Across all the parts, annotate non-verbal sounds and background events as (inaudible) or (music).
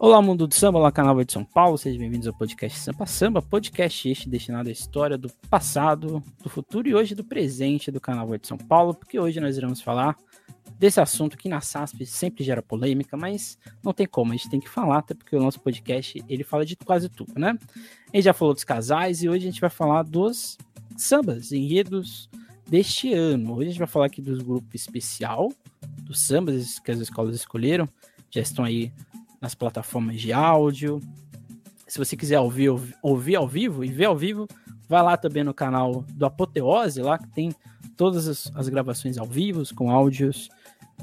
Olá, mundo do samba, olá, canal de São Paulo, sejam bem-vindos ao podcast Sampa Samba, podcast este destinado à história do passado, do futuro e hoje do presente do canal de São Paulo, porque hoje nós iremos falar desse assunto que na SASP sempre gera polêmica, mas não tem como, a gente tem que falar, até porque o nosso podcast ele fala de quase tudo, né? A gente já falou dos casais e hoje a gente vai falar dos sambas, enredos deste ano. Hoje a gente vai falar aqui dos grupos especial, dos sambas que as escolas escolheram, já estão aí nas plataformas de áudio. Se você quiser ouvir, ouvir ao vivo e ver ao vivo, vai lá também no canal do Apoteose, lá que tem todas as, as gravações ao vivo, com áudios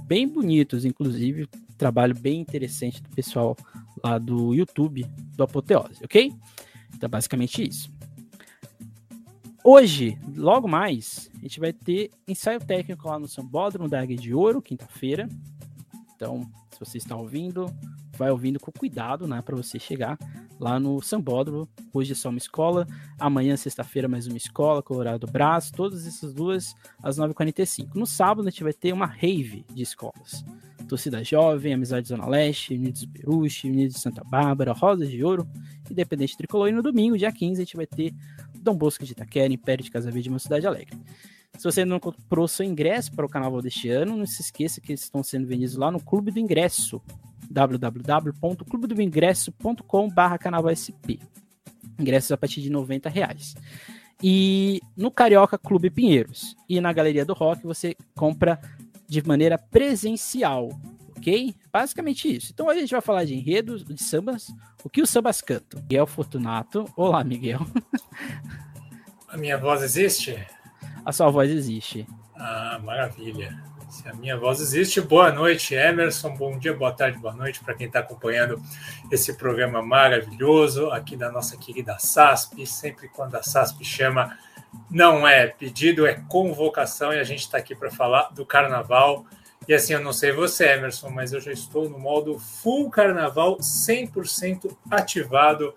bem bonitos, inclusive. Trabalho bem interessante do pessoal lá do YouTube do Apoteose, ok? Então, basicamente isso. Hoje, logo mais, a gente vai ter ensaio técnico lá no Sambódromo da Águia de Ouro, quinta-feira. Então, se você está ouvindo, vai ouvindo com cuidado, né, para você chegar lá no Sambódromo. Hoje é só uma escola, amanhã, sexta-feira, mais uma escola, Colorado Brás, todas essas duas às 9h45. No sábado, a gente vai ter uma rave de escolas. Torcida Jovem, Amizade Zona Leste, Unidos do Peruche, Unidos de Santa Bárbara, Rosas de Ouro, Independente Tricolor. E no domingo, dia 15, a gente vai ter Dom Bosco de Itaquera, Império de Casa Verde, uma cidade alegre. Se você não comprou seu ingresso para o carnaval deste ano, não se esqueça que eles estão sendo vendidos lá no Clube do Ingresso, www.clubedoingresso.com.br carnavalsp. Ingressos a partir de 90 reais. E no Carioca Clube Pinheiros e na Galeria do Rock você compra de maneira presencial, ok? Basicamente isso. Então hoje a gente vai falar de enredos, de sambas, o que os sambas cantam. Miguel Fortunato. Olá, Miguel. (laughs) A minha voz existe? A sua voz existe. Ah, maravilha. Se a minha voz existe, boa noite, Emerson. Bom dia, boa tarde, boa noite para quem está acompanhando esse programa maravilhoso aqui da nossa querida SASP. Sempre quando a SASP chama, não é pedido, é convocação e a gente está aqui para falar do carnaval. E assim, eu não sei você, Emerson, mas eu já estou no modo full carnaval, 100% ativado,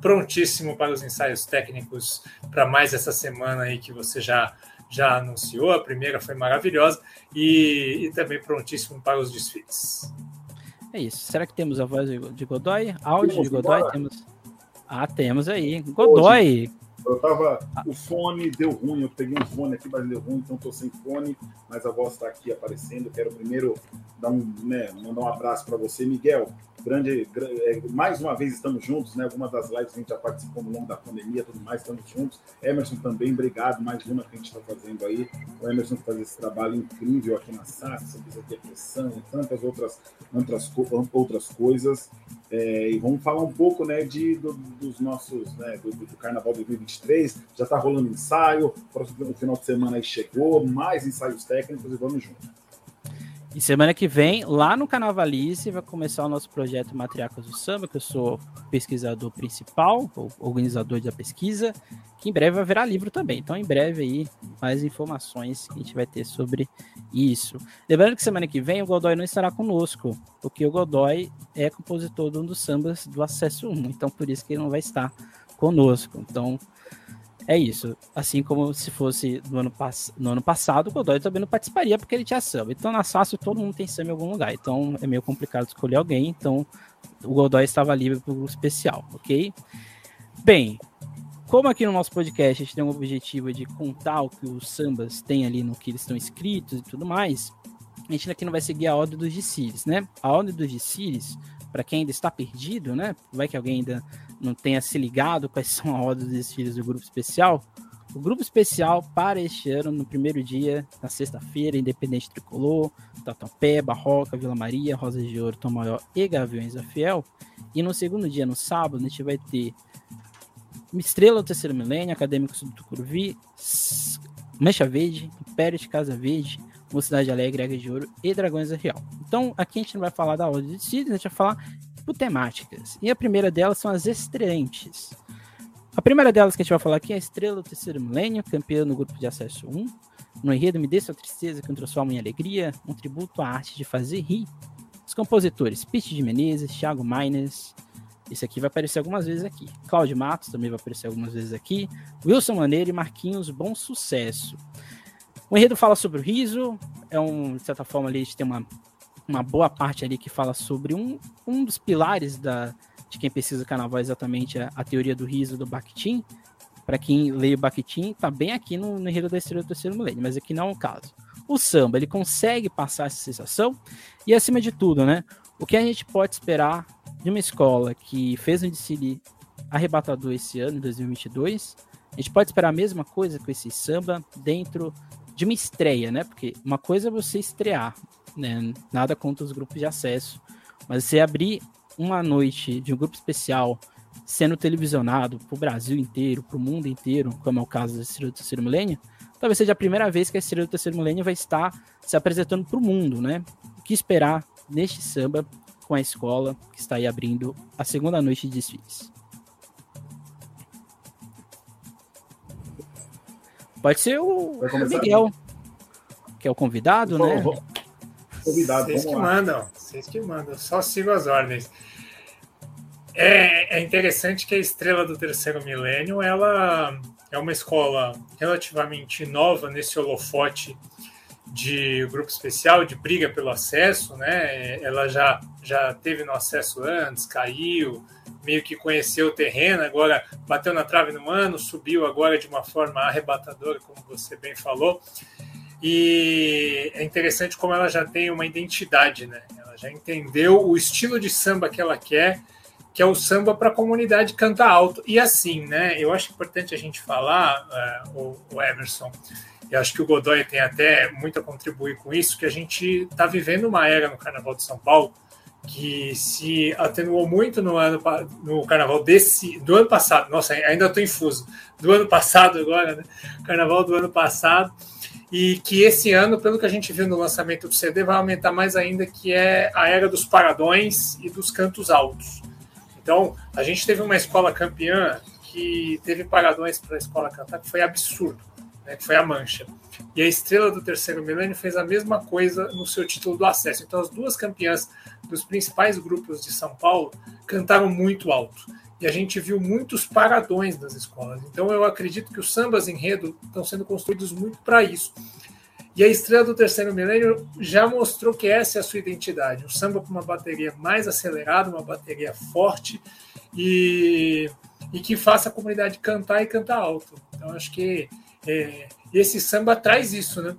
prontíssimo para os ensaios técnicos para mais essa semana aí que você já já anunciou, a primeira foi maravilhosa, e, e também prontíssimo para os desfiles. É isso. Será que temos a voz de Godoy? Áudio de Godoy? Temos. Ah, temos aí. Godoy! Eu tava. O fone deu ruim, eu peguei um fone aqui, mas deu ruim, então tô sem fone, mas a voz está aqui aparecendo. Quero primeiro dar um, né, mandar um abraço para você, Miguel. Grande, grande é, mais uma vez estamos juntos, né? Algumas das lives a gente já participou ao longo da pandemia, tudo mais, estamos juntos. Emerson também, obrigado, mais uma que a gente está fazendo aí. O Emerson faz esse trabalho incrível aqui na SAC, sobre depressão e tantas outras, outras, outras coisas. É, e vamos falar um pouco, né, de, do, dos nossos, né, do, do Carnaval 2023. Já está rolando ensaio, próximo final de semana aí chegou, mais ensaios técnicos e vamos juntos. E semana que vem, lá no Carnavalice, vai começar o nosso projeto Matriarcas do Samba, que eu sou pesquisador principal, organizador da pesquisa, que em breve virar livro também. Então, em breve aí, mais informações que a gente vai ter sobre isso. Lembrando que semana que vem o Godoy não estará conosco, porque o Godoy é compositor de um dos sambas do Acesso 1, então por isso que ele não vai estar conosco. Então, é isso. Assim como se fosse no ano, pass no ano passado, o Godoy também não participaria porque ele tinha samba. Então na SASO todo mundo tem samba em algum lugar. Então é meio complicado escolher alguém. Então o Godoy estava livre para o especial, ok? Bem, como aqui no nosso podcast a gente tem um objetivo de contar o que os sambas têm ali no que eles estão escritos e tudo mais, a gente aqui não vai seguir a ordem dos Dicílios, né? A ordem dos Dicílios, para quem ainda está perdido, né? Vai que alguém ainda não tenha se ligado quais são a ordem dos desfiles do grupo especial, o grupo especial para este ano, no primeiro dia, na sexta-feira, Independente Tricolor, Tatuapé, Barroca, Vila Maria, Rosa de Ouro, Tom Maior e Gaviões da Fiel. E no segundo dia, no sábado, a gente vai ter Estrela do Terceiro Milênio, Acadêmicos do Tucuruvi, Mancha Verde, Império de Casa Verde, Mocidade Alegre, Águia de Ouro e Dragões da Real. Então, aqui a gente não vai falar da ordem de desfiles, a gente vai falar por temáticas. E a primeira delas são as estreantes. A primeira delas que a gente vai falar aqui é a Estrela do Terceiro Milênio, campeã no grupo de acesso 1. No enredo Me Dê Sua Tristeza, que eu transformo em alegria, um tributo à arte de fazer rir. Os compositores Pete de Menezes, Thiago Miners, esse aqui vai aparecer algumas vezes aqui. Cláudio Matos também vai aparecer algumas vezes aqui. Wilson Maneiro e Marquinhos Bom Sucesso. O enredo fala sobre o riso, é um, de certa forma ali a gente tem uma uma boa parte ali que fala sobre um, um dos pilares da, de quem pesquisa carnaval, exatamente a, a teoria do riso do Bakhtin. Para quem lê o Bakhtin, tá bem aqui no, no Enredo da Estrela do Terceiro Milênio, mas aqui não é o caso. O samba, ele consegue passar essa sensação e, acima de tudo, né, o que a gente pode esperar de uma escola que fez um desfile arrebatador esse ano, em 2022, a gente pode esperar a mesma coisa com esse samba dentro de uma estreia, né? Porque uma coisa é você estrear, né? Nada contra os grupos de acesso, mas você abrir uma noite de um grupo especial sendo televisionado para o Brasil inteiro, para o mundo inteiro, como é o caso da Estrela do Terceiro Milênio, talvez seja a primeira vez que a Estrela do Terceiro Milênio vai estar se apresentando para o mundo, né? O que esperar neste samba com a escola que está aí abrindo a segunda noite de desfiles? Pode ser o Miguel, que é o convidado, né? Convidado, Vocês que lá. mandam, vocês que mandam, só sigo as ordens. É, é interessante que a estrela do terceiro milênio ela é uma escola relativamente nova nesse holofote de grupo especial, de briga pelo acesso, né? Ela já, já teve no acesso antes, caiu, meio que conheceu o terreno, agora bateu na trave no ano, subiu agora de uma forma arrebatadora, como você bem falou. E é interessante como ela já tem uma identidade, né? Ela já entendeu o estilo de samba que ela quer, que é o samba para a comunidade cantar alto. E assim, né? Eu acho importante a gente falar, uh, o, Emerson, e acho que o Godoy tem até muito a contribuir com isso, que a gente está vivendo uma era no Carnaval de São Paulo que se atenuou muito no ano no carnaval desse do ano passado. Nossa, ainda estou infuso. Do ano passado agora, né? Carnaval do ano passado. E que esse ano, pelo que a gente viu no lançamento do CD, vai aumentar mais ainda, que é a era dos paradões e dos cantos altos. Então, a gente teve uma escola campeã que teve paradões para a escola cantar, que foi absurdo, né? que foi a Mancha. E a estrela do terceiro milênio fez a mesma coisa no seu título do acesso. Então, as duas campeãs dos principais grupos de São Paulo cantaram muito alto. E a gente viu muitos paradões das escolas. Então eu acredito que os sambas enredo estão sendo construídos muito para isso. E a estrela do terceiro milênio já mostrou que essa é a sua identidade. Um samba com uma bateria mais acelerada, uma bateria forte e, e que faça a comunidade cantar e cantar alto. Então acho que é, esse samba traz isso, né?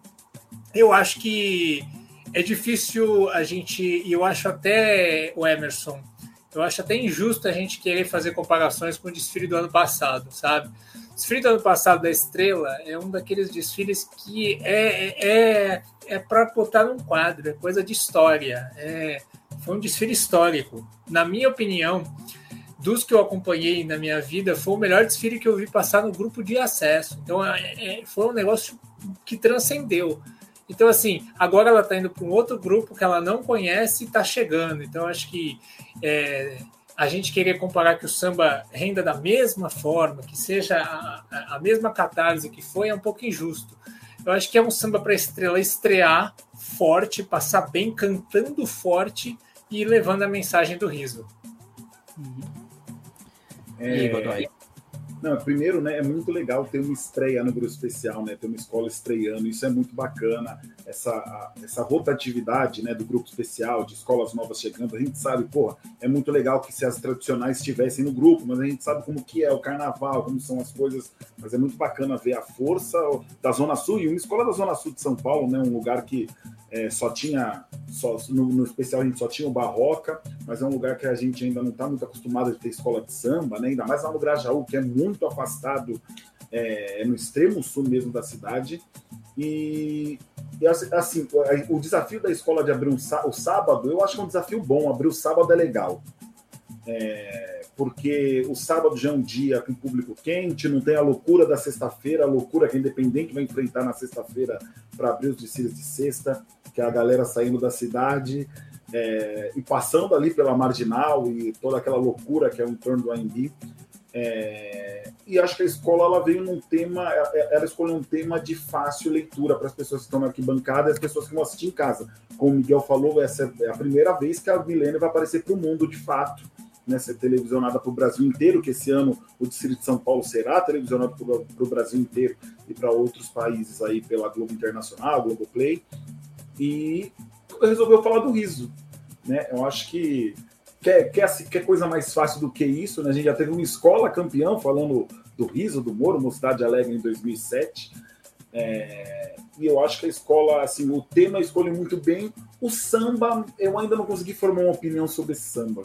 Eu acho que é difícil a gente, e eu acho até o Emerson, eu acho até injusto a gente querer fazer comparações com o desfile do ano passado, sabe? O desfile do ano passado da Estrela é um daqueles desfiles que é, é, é para botar num quadro, é coisa de história. É, foi um desfile histórico. Na minha opinião, dos que eu acompanhei na minha vida, foi o melhor desfile que eu vi passar no grupo de acesso. Então, é, é foi um negócio que transcendeu. Então, assim, agora ela está indo para um outro grupo que ela não conhece e está chegando. Então, acho que é, a gente querer comparar que o samba renda da mesma forma, que seja a, a mesma catarse que foi, é um pouco injusto. Eu acho que é um samba para estrela estrear forte, passar bem, cantando forte e levando a mensagem do riso. Uhum. É, não, primeiro, né, é muito legal ter uma estreia no grupo especial, né, ter uma escola estreando, isso é muito bacana, essa, essa rotatividade, né, do grupo especial, de escolas novas chegando, a gente sabe, porra, é muito legal que se as tradicionais estivessem no grupo, mas a gente sabe como que é o carnaval, como são as coisas, mas é muito bacana ver a força da Zona Sul, e uma escola da Zona Sul de São Paulo, né, um lugar que é, só tinha, só, no, no, especial a gente só tinha o Barroca, mas é um lugar que a gente ainda não está muito acostumado a ter escola de samba, né? ainda mais lá no Grajaú, que é muito afastado, é, é no extremo sul mesmo da cidade. E, e assim, o desafio da escola de abrir o sábado, eu acho que é um desafio bom, abrir o sábado é legal. É, porque o sábado já é um dia com público quente, não tem a loucura da sexta-feira, a loucura que a Independente vai enfrentar na sexta-feira para abrir os desfiles de sexta, que é a galera saindo da cidade é, e passando ali pela marginal e toda aquela loucura que é o entorno do AMB. É, e acho que a escola ela veio num tema, ela escolheu um tema de fácil leitura para as pessoas que estão na arquibancada e as pessoas que vão assistir em casa. Como o Miguel falou, essa é a primeira vez que a Milene vai aparecer para o mundo de fato né, ser televisionada para o Brasil inteiro, que esse ano o Distrito de São Paulo será televisionado para o Brasil inteiro e para outros países aí pela Globo Internacional, Globoplay. E resolveu falar do riso. Né? Eu acho que quer, quer, quer coisa mais fácil do que isso, né? A gente já teve uma escola campeão falando do riso do Moro, Mocidade Alegre, em 2007. É, e eu acho que a escola, assim, o tema escolhe muito bem. O samba, eu ainda não consegui formar uma opinião sobre samba.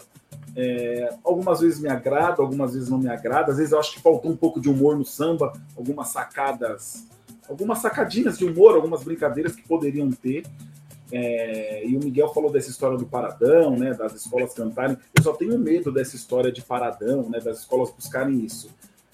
É, algumas vezes me agrada, algumas vezes não me agrada. Às vezes eu acho que faltou um pouco de humor no samba, algumas sacadas, algumas sacadinhas de humor, algumas brincadeiras que poderiam ter. É, e o Miguel falou dessa história do paradão, né, das escolas cantarem. Eu só tenho medo dessa história de paradão, né, das escolas buscarem isso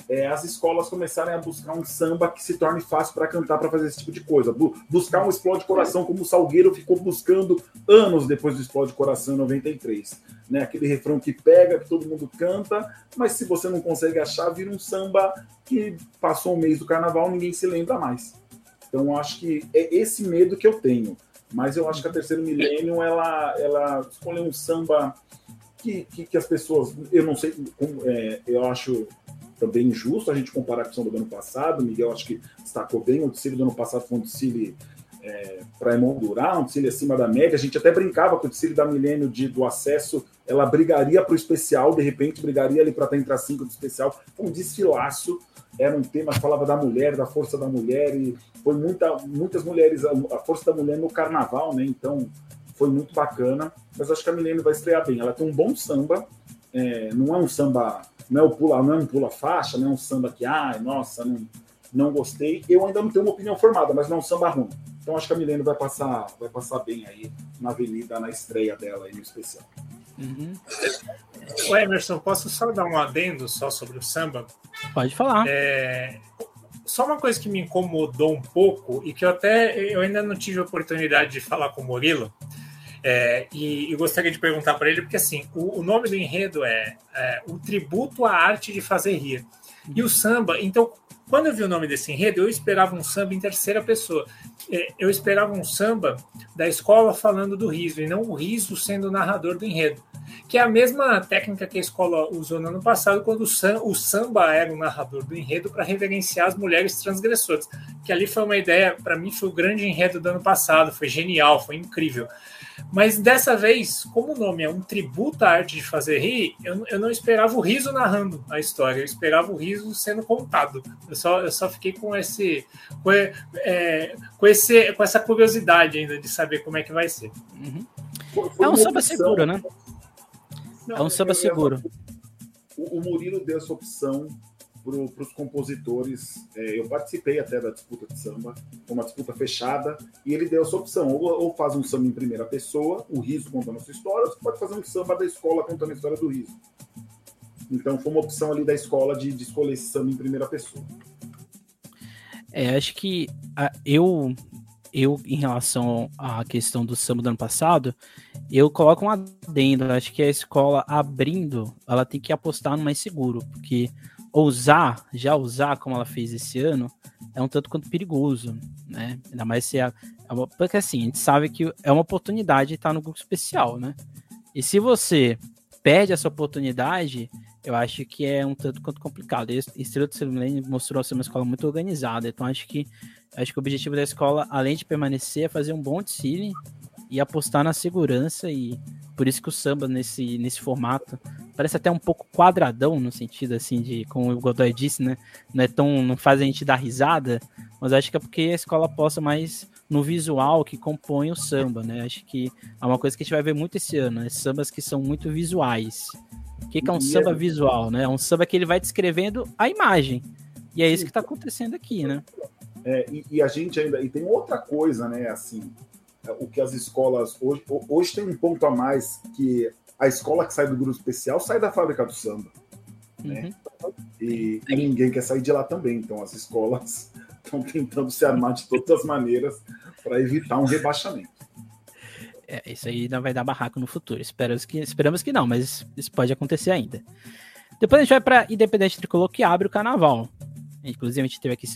é, as escolas começarem a buscar um samba que se torne fácil para cantar, para fazer esse tipo de coisa. Bu buscar um Explode Coração, como o Salgueiro ficou buscando anos depois do Explode Coração em 93. Né? Aquele refrão que pega, que todo mundo canta, mas se você não consegue achar, vira um samba que passou o mês do carnaval, ninguém se lembra mais. Então, acho que é esse medo que eu tenho. Mas eu acho que a Terceiro Milênio, ela, ela escolheu um samba que, que, que, as pessoas, eu não sei, é, eu acho também injusto a gente comparar com o samba do ano passado. O Miguel acho que destacou bem. O desfile do ano passado foi um desfile é, para emoldurar, um desfile acima da média. A gente até brincava com o desfile da Milênio de, do acesso, ela brigaria para o especial, de repente brigaria ali para estar entre as cinco do especial. Foi um desfilaço. Era um tema que falava da mulher, da força da mulher, e foi muita, muitas mulheres, a força da mulher no carnaval, né? Então foi muito bacana. Mas acho que a Milênio vai estrear bem. Ela tem um bom samba, é, não é um samba não é, o pula, não é um pula-faixa, não é um samba que, ai, nossa, não, não gostei. Eu ainda não tenho uma opinião formada, mas não é um samba ruim. Então acho que a Milene vai passar, vai passar bem aí na avenida, na estreia dela aí no especial. Uhum. O Emerson, posso só dar um adendo só sobre o samba? Pode falar. É, só uma coisa que me incomodou um pouco e que eu até eu ainda não tive a oportunidade de falar com o Murilo é, e, e, gostaria de perguntar para ele, porque assim, o, o, nome do enredo é, é, O Tributo à Arte de Fazer Rir. E o samba, então, quando eu vi o nome desse enredo, eu esperava um samba em terceira pessoa. É, eu esperava um samba da escola falando do riso, e não o riso sendo o narrador do enredo. Que é a mesma técnica que a escola usou no ano passado, quando o samba era o narrador do enredo para reverenciar as mulheres transgressoras. Que ali foi uma ideia, para mim, foi o grande enredo do ano passado, foi genial, foi incrível. Mas dessa vez, como o nome é um tributo à arte de fazer rir, eu, eu não esperava o riso narrando a história, eu esperava o riso sendo contado. Eu só, eu só fiquei com esse, com, é, com, esse, com essa curiosidade ainda de saber como é que vai ser. Uhum. É um samba seguro, né? Não, é um samba seguro. O, o Murilo deu essa opção para os compositores. É, eu participei até da disputa de samba, uma disputa fechada, e ele deu essa opção: ou, ou faz um samba em primeira pessoa, o riso contando a sua história, ou você pode fazer um samba da escola contando a história do riso. Então foi uma opção ali da escola de, de escolher esse samba em primeira pessoa. É, acho que a, eu, eu, em relação à questão do samba do ano passado, eu coloco um adendo. Acho que a escola abrindo, ela tem que apostar no mais seguro, porque ousar, já usar como ela fez esse ano, é um tanto quanto perigoso, né? Ainda mais se é, é uma, porque assim, a gente sabe que é uma oportunidade estar no grupo especial, né? E se você perde essa oportunidade, eu acho que é um tanto quanto complicado. E Estrela do Silêncio mostrou ser uma escola muito organizada, então acho que acho que o objetivo da escola, além de permanecer, é fazer um bom desfile e apostar na segurança e por isso que o samba nesse, nesse formato parece até um pouco quadradão no sentido assim de como o Godoy disse, né? Não é tão não faz a gente dar risada, mas acho que é porque a escola aposta mais no visual que compõe o samba, né? Acho que é uma coisa que a gente vai ver muito esse ano, né? sambas que são muito visuais. O que, que é um samba é visual, né? É um samba que ele vai descrevendo a imagem. E é isso que está acontecendo aqui, né? É, e, e, a gente ainda. E tem outra coisa, né? Assim, o que as escolas hoje, hoje tem um ponto a mais que a escola que sai do grupo especial sai da fábrica do samba, né? Uhum. E, e, ninguém quer sair de lá também. Então as escolas (laughs) estão tentando se armar de todas as maneiras para evitar um rebaixamento. É, isso aí não vai dar barraco no futuro. Esperamos que, esperamos que não, mas isso pode acontecer ainda. Depois a gente vai para Independente Tricolor, que abre o carnaval. Inclusive, a gente teve aqui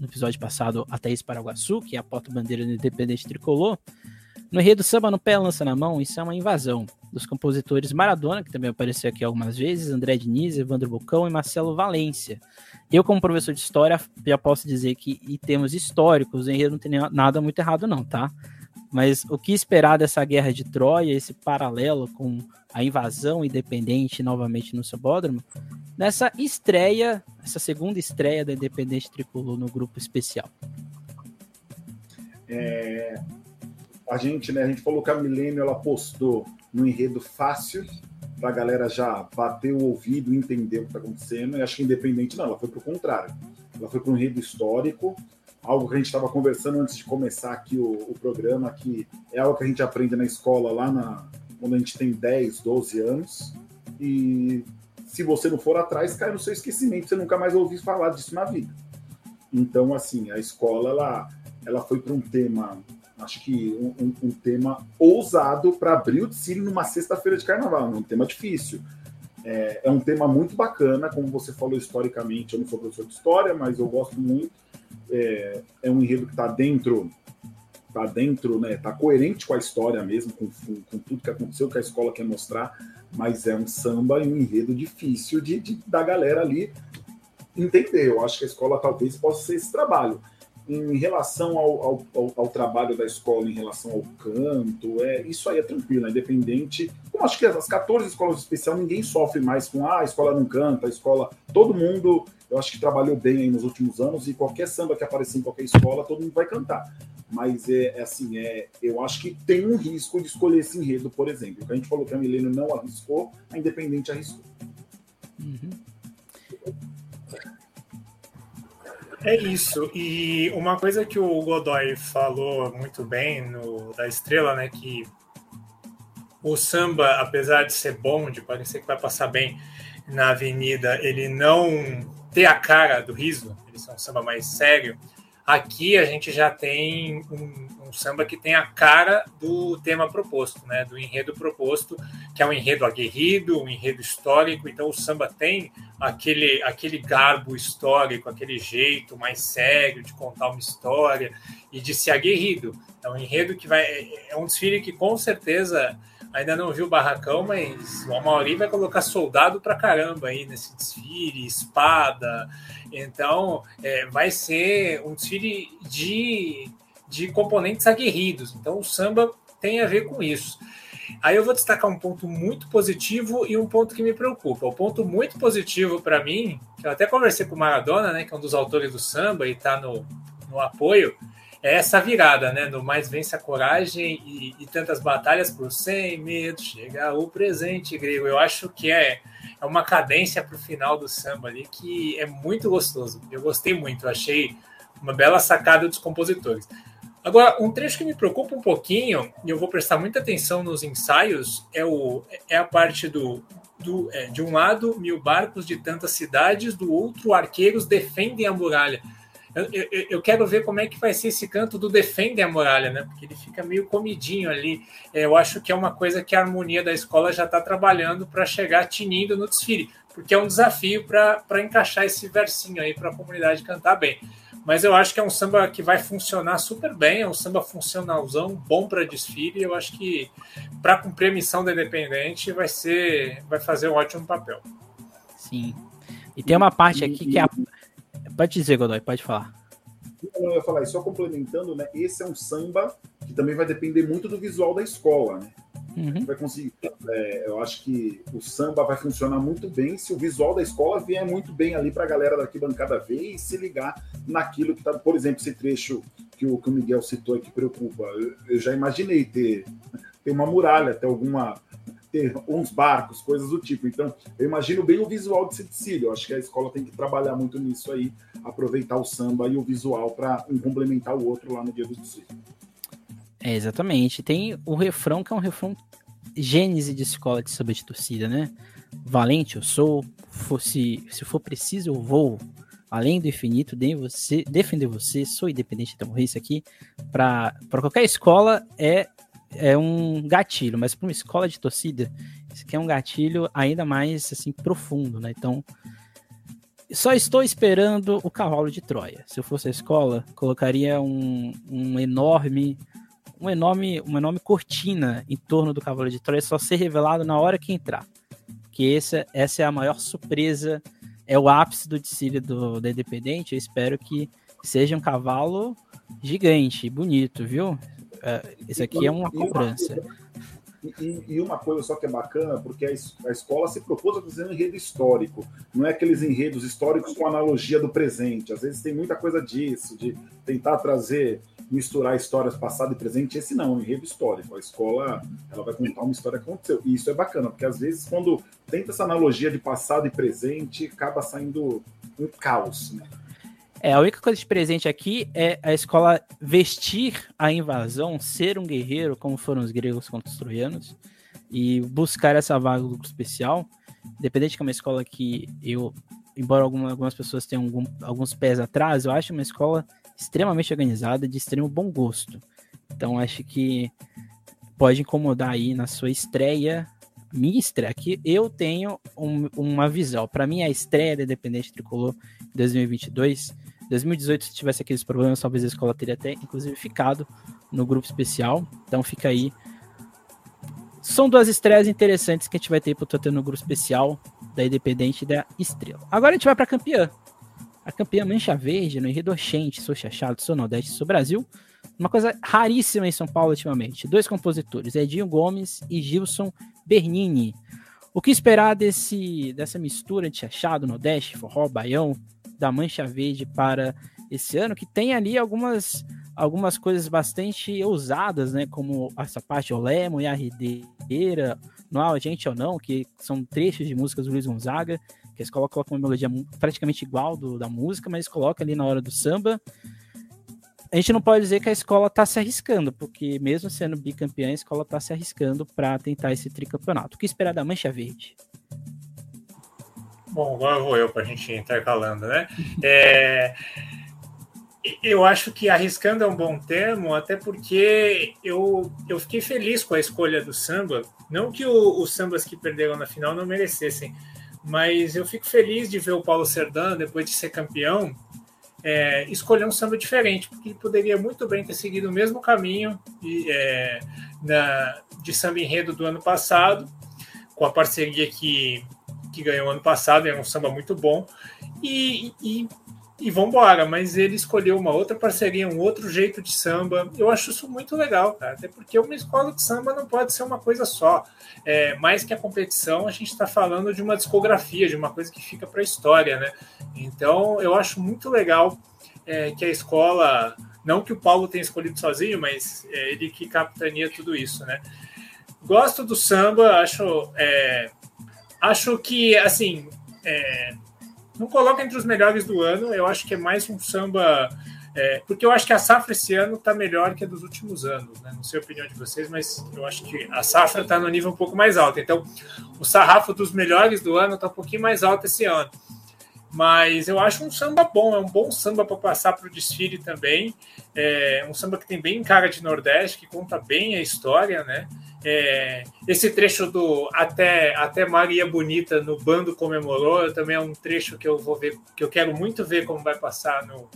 no episódio passado a Thaís Paraguaçu, que é a porta-bandeira do Independente Tricolor. No Rio do Samba, no pé, lança na mão, isso é uma invasão. Dos compositores Maradona, que também apareceu aqui algumas vezes, André Diniz, Evandro Bocão e Marcelo Valência. Eu, como professor de história, já posso dizer que, em termos históricos, o enredo não tem nada muito errado, não, tá? Mas o que esperar dessa guerra de Troia, esse paralelo com a invasão independente novamente no Sambódromo, nessa estreia, essa segunda estreia da Independente Tricolor no grupo especial? É, a gente, né, a gente falou que a Milênio ela postou no enredo fácil para a galera já bater o ouvido entender o que está acontecendo. E acho que independente não, ela foi para o contrário. Ela foi para um enredo histórico, algo que a gente estava conversando antes de começar aqui o, o, programa, que é algo que a gente aprende na escola lá na, quando a gente tem 10, 12 anos. E se você não for atrás, cai no seu esquecimento, você nunca mais ouviu falar disso na vida. Então, assim, a escola ela, ela foi para um tema, acho que um, um, um tema ousado para abrir o desfile numa sexta-feira de carnaval, um tema difícil. É, é um tema muito bacana, como você falou historicamente. Eu não sou professor de história, mas eu gosto muito é, é um enredo que está dentro, tá dentro, né? Tá coerente com a história mesmo, com, com, tudo que aconteceu, que a escola quer mostrar, mas é um samba e um enredo difícil de, de da galera ali entender. Eu acho que a escola talvez possa ser esse trabalho. Em relação ao, ao, ao, ao trabalho da escola, em relação ao canto, é, isso aí é tranquilo, é independente. Como acho que as 14 escolas especiais, ninguém sofre mais com ah, a escola não canta, a escola. Todo mundo eu acho que trabalhou bem nos últimos anos e qualquer samba que aparecer em qualquer escola, todo mundo vai cantar. Mas é, é assim, é, eu acho que tem um risco de escolher esse enredo, por exemplo. Que a gente falou que a Milênio não arriscou, a Independente arriscou. Uhum. É isso. E uma coisa que o Godoy falou muito bem no da Estrela, né, que o samba, apesar de ser bom, de parecer que vai passar bem na avenida, ele não ter a cara do riso, eles são um samba mais sério. Aqui a gente já tem um, um, samba que tem a cara do tema proposto, né? Do enredo proposto, que é um enredo aguerrido, um enredo histórico. Então o samba tem aquele, aquele garbo histórico, aquele jeito mais sério de contar uma história e de ser aguerrido. É um enredo que vai. É um desfile que com certeza ainda não viu o barracão, mas o Amauri vai colocar soldado pra caramba aí nesse desfile, espada. Então, é, vai ser um desfile de, de componentes aguerridos. Então, o samba tem a ver com isso. Aí eu vou destacar um ponto muito positivo e um ponto que me preocupa. O ponto muito positivo para mim, que eu até conversei com o Maradona, né, que é um dos autores do samba e está no, no apoio, é essa virada, né? No mais vence a coragem e, e tantas batalhas por sem medo, chega o presente grego. Eu acho que é, é uma cadência para o final do samba ali que é muito gostoso. Eu gostei muito, achei uma bela sacada dos compositores. Agora, um trecho que me preocupa um pouquinho, e eu vou prestar muita atenção nos ensaios, é, o, é a parte do, do é, de um lado, mil barcos de tantas cidades, do outro, arqueiros defendem a muralha. Eu, eu, eu, quero ver como é que vai ser esse canto do defende a muralha, né? Porque ele fica meio comidinho ali. É, eu acho que é uma coisa que a harmonia da escola já está trabalhando para chegar tinindo no desfile, porque é um desafio para encaixar esse versinho aí para a comunidade cantar bem. Mas eu acho que é um samba que vai funcionar super bem, é um samba funcionalzão, bom para desfile. Eu acho que para cumprir a missão da Independente vai ser, vai fazer um ótimo papel. Sim. E tem uma parte aqui que é a, Pode dizer, Godoy, pode falar. Não, eu ia falar, e só complementando, né? Esse é um samba que também vai depender muito do visual da escola, né? Uhum. Vai conseguir. É, eu acho que o samba vai funcionar muito bem se o visual da escola vier muito bem ali para a galera daqui bancada ver e se ligar naquilo que tá. Por exemplo, esse trecho que o, que o Miguel citou aqui preocupa. Eu, eu já imaginei ter, ter uma muralha, ter alguma ter uns barcos, coisas do tipo. Então, eu imagino bem o visual de Cecília. Eu acho que a escola tem que trabalhar muito nisso aí, aproveitar o samba e o visual para um complementar o outro lá no dia do desfile. É, exatamente. Tem o refrão que é um refrão gênese de escola de samba de torcida, né? Valente eu sou, fosse, se for preciso eu vou, além do infinito, de você, defender você, sou independente, então isso aqui, para qualquer escola é é um gatilho, mas para uma escola de torcida, isso aqui é um gatilho ainda mais assim profundo, né? Então, só estou esperando o cavalo de Troia. Se eu fosse a escola, colocaria um, um enorme um enorme, uma enorme cortina em torno do cavalo de Troia, só ser revelado na hora que entrar. Que essa, essa é a maior surpresa, é o ápice do desfile do, da Independente. Eu espero que seja um cavalo gigante, bonito, viu? Isso aqui é uma cobrança. E, e, uma coisa só que é bacana, porque a, a escola se propôs a fazer um enredo histórico, não é aqueles enredos históricos com analogia do presente. Às vezes tem muita coisa disso, de tentar trazer, misturar histórias passado e presente. Esse não, é um enredo histórico. A escola ela vai contar uma história que aconteceu. E isso é bacana, porque às vezes quando tenta essa analogia de passado e presente, acaba saindo um caos. Né? É, a única coisa de presente aqui é a escola vestir a invasão, ser um guerreiro, como foram os gregos contra os troianos, e buscar essa vaga do grupo especial. Independente que é uma escola que eu, embora algumas pessoas tenham algum, alguns pés atrás, eu acho uma escola extremamente organizada, de extremo bom gosto. Então acho que pode incomodar aí na sua estreia. Minha estreia aqui, eu tenho um, uma visão. Para mim, a estreia da Independente Tricolor 2022 2018, se tivesse aqueles problemas, talvez a escola teria até, inclusive, ficado no grupo especial. Então fica aí. São duas estreias interessantes que a gente vai ter para ter no grupo especial da Independente e da Estrela. Agora a gente vai para a campeã. A campeã Mancha Verde, no Enredo Oxente, Sou Chachado, Sou Nordeste, Sou Brasil. Uma coisa raríssima em São Paulo ultimamente. Dois compositores, Edinho Gomes e Gilson Bernini. O que esperar desse, dessa mistura de chachado, Nordeste, forró, baião, da Mancha Verde para esse ano, que tem ali algumas, algumas coisas bastante ousadas, né? Como essa parte Olemo e a Rideira, Não Há Gente ou Não, que são trechos de músicas do Luiz Gonzaga, que a escola coloca uma melodia praticamente igual do, da música, mas coloca ali na hora do samba. A gente não pode dizer que a escola está se arriscando, porque mesmo sendo bicampeã, a escola está se arriscando para tentar esse tricampeonato. O que esperar da Mancha Verde? Bom, agora vou eu para a gente intercalando, né? É, eu acho que arriscando é um bom termo, até porque eu, eu fiquei feliz com a escolha do samba. Não que o, os sambas que perderam na final não merecessem, mas eu fico feliz de ver o Paulo Serdã, depois de ser campeão, é, escolher um samba diferente, porque ele poderia muito bem ter seguido o mesmo caminho de, é, na, de samba enredo do ano passado, com a parceria que que ganhou ano passado, é um samba muito bom. E, e, e vambora, mas ele escolheu uma outra parceria, um outro jeito de samba. Eu acho isso muito legal. Até porque uma escola de samba não pode ser uma coisa só. É, mais que a competição, a gente está falando de uma discografia, de uma coisa que fica para a história, né? Então eu acho muito legal é, que a escola. Não que o Paulo tenha escolhido sozinho, mas é ele que capitania tudo isso, né? Gosto do samba, acho é, Acho que, assim, é, não coloca entre os melhores do ano. Eu acho que é mais um samba. É, porque eu acho que a safra esse ano está melhor que a dos últimos anos, né? Não sei a opinião de vocês, mas eu acho que a safra está no nível um pouco mais alto. Então, o sarrafo dos melhores do ano está um pouquinho mais alto esse ano. Mas eu acho um samba bom, é um bom samba para passar para o desfile também. É um samba que tem bem cara de Nordeste, que conta bem a história, né? É, esse trecho do até, até Maria Bonita no bando comemorou também é um trecho que eu vou ver, que eu quero muito ver como vai passar no,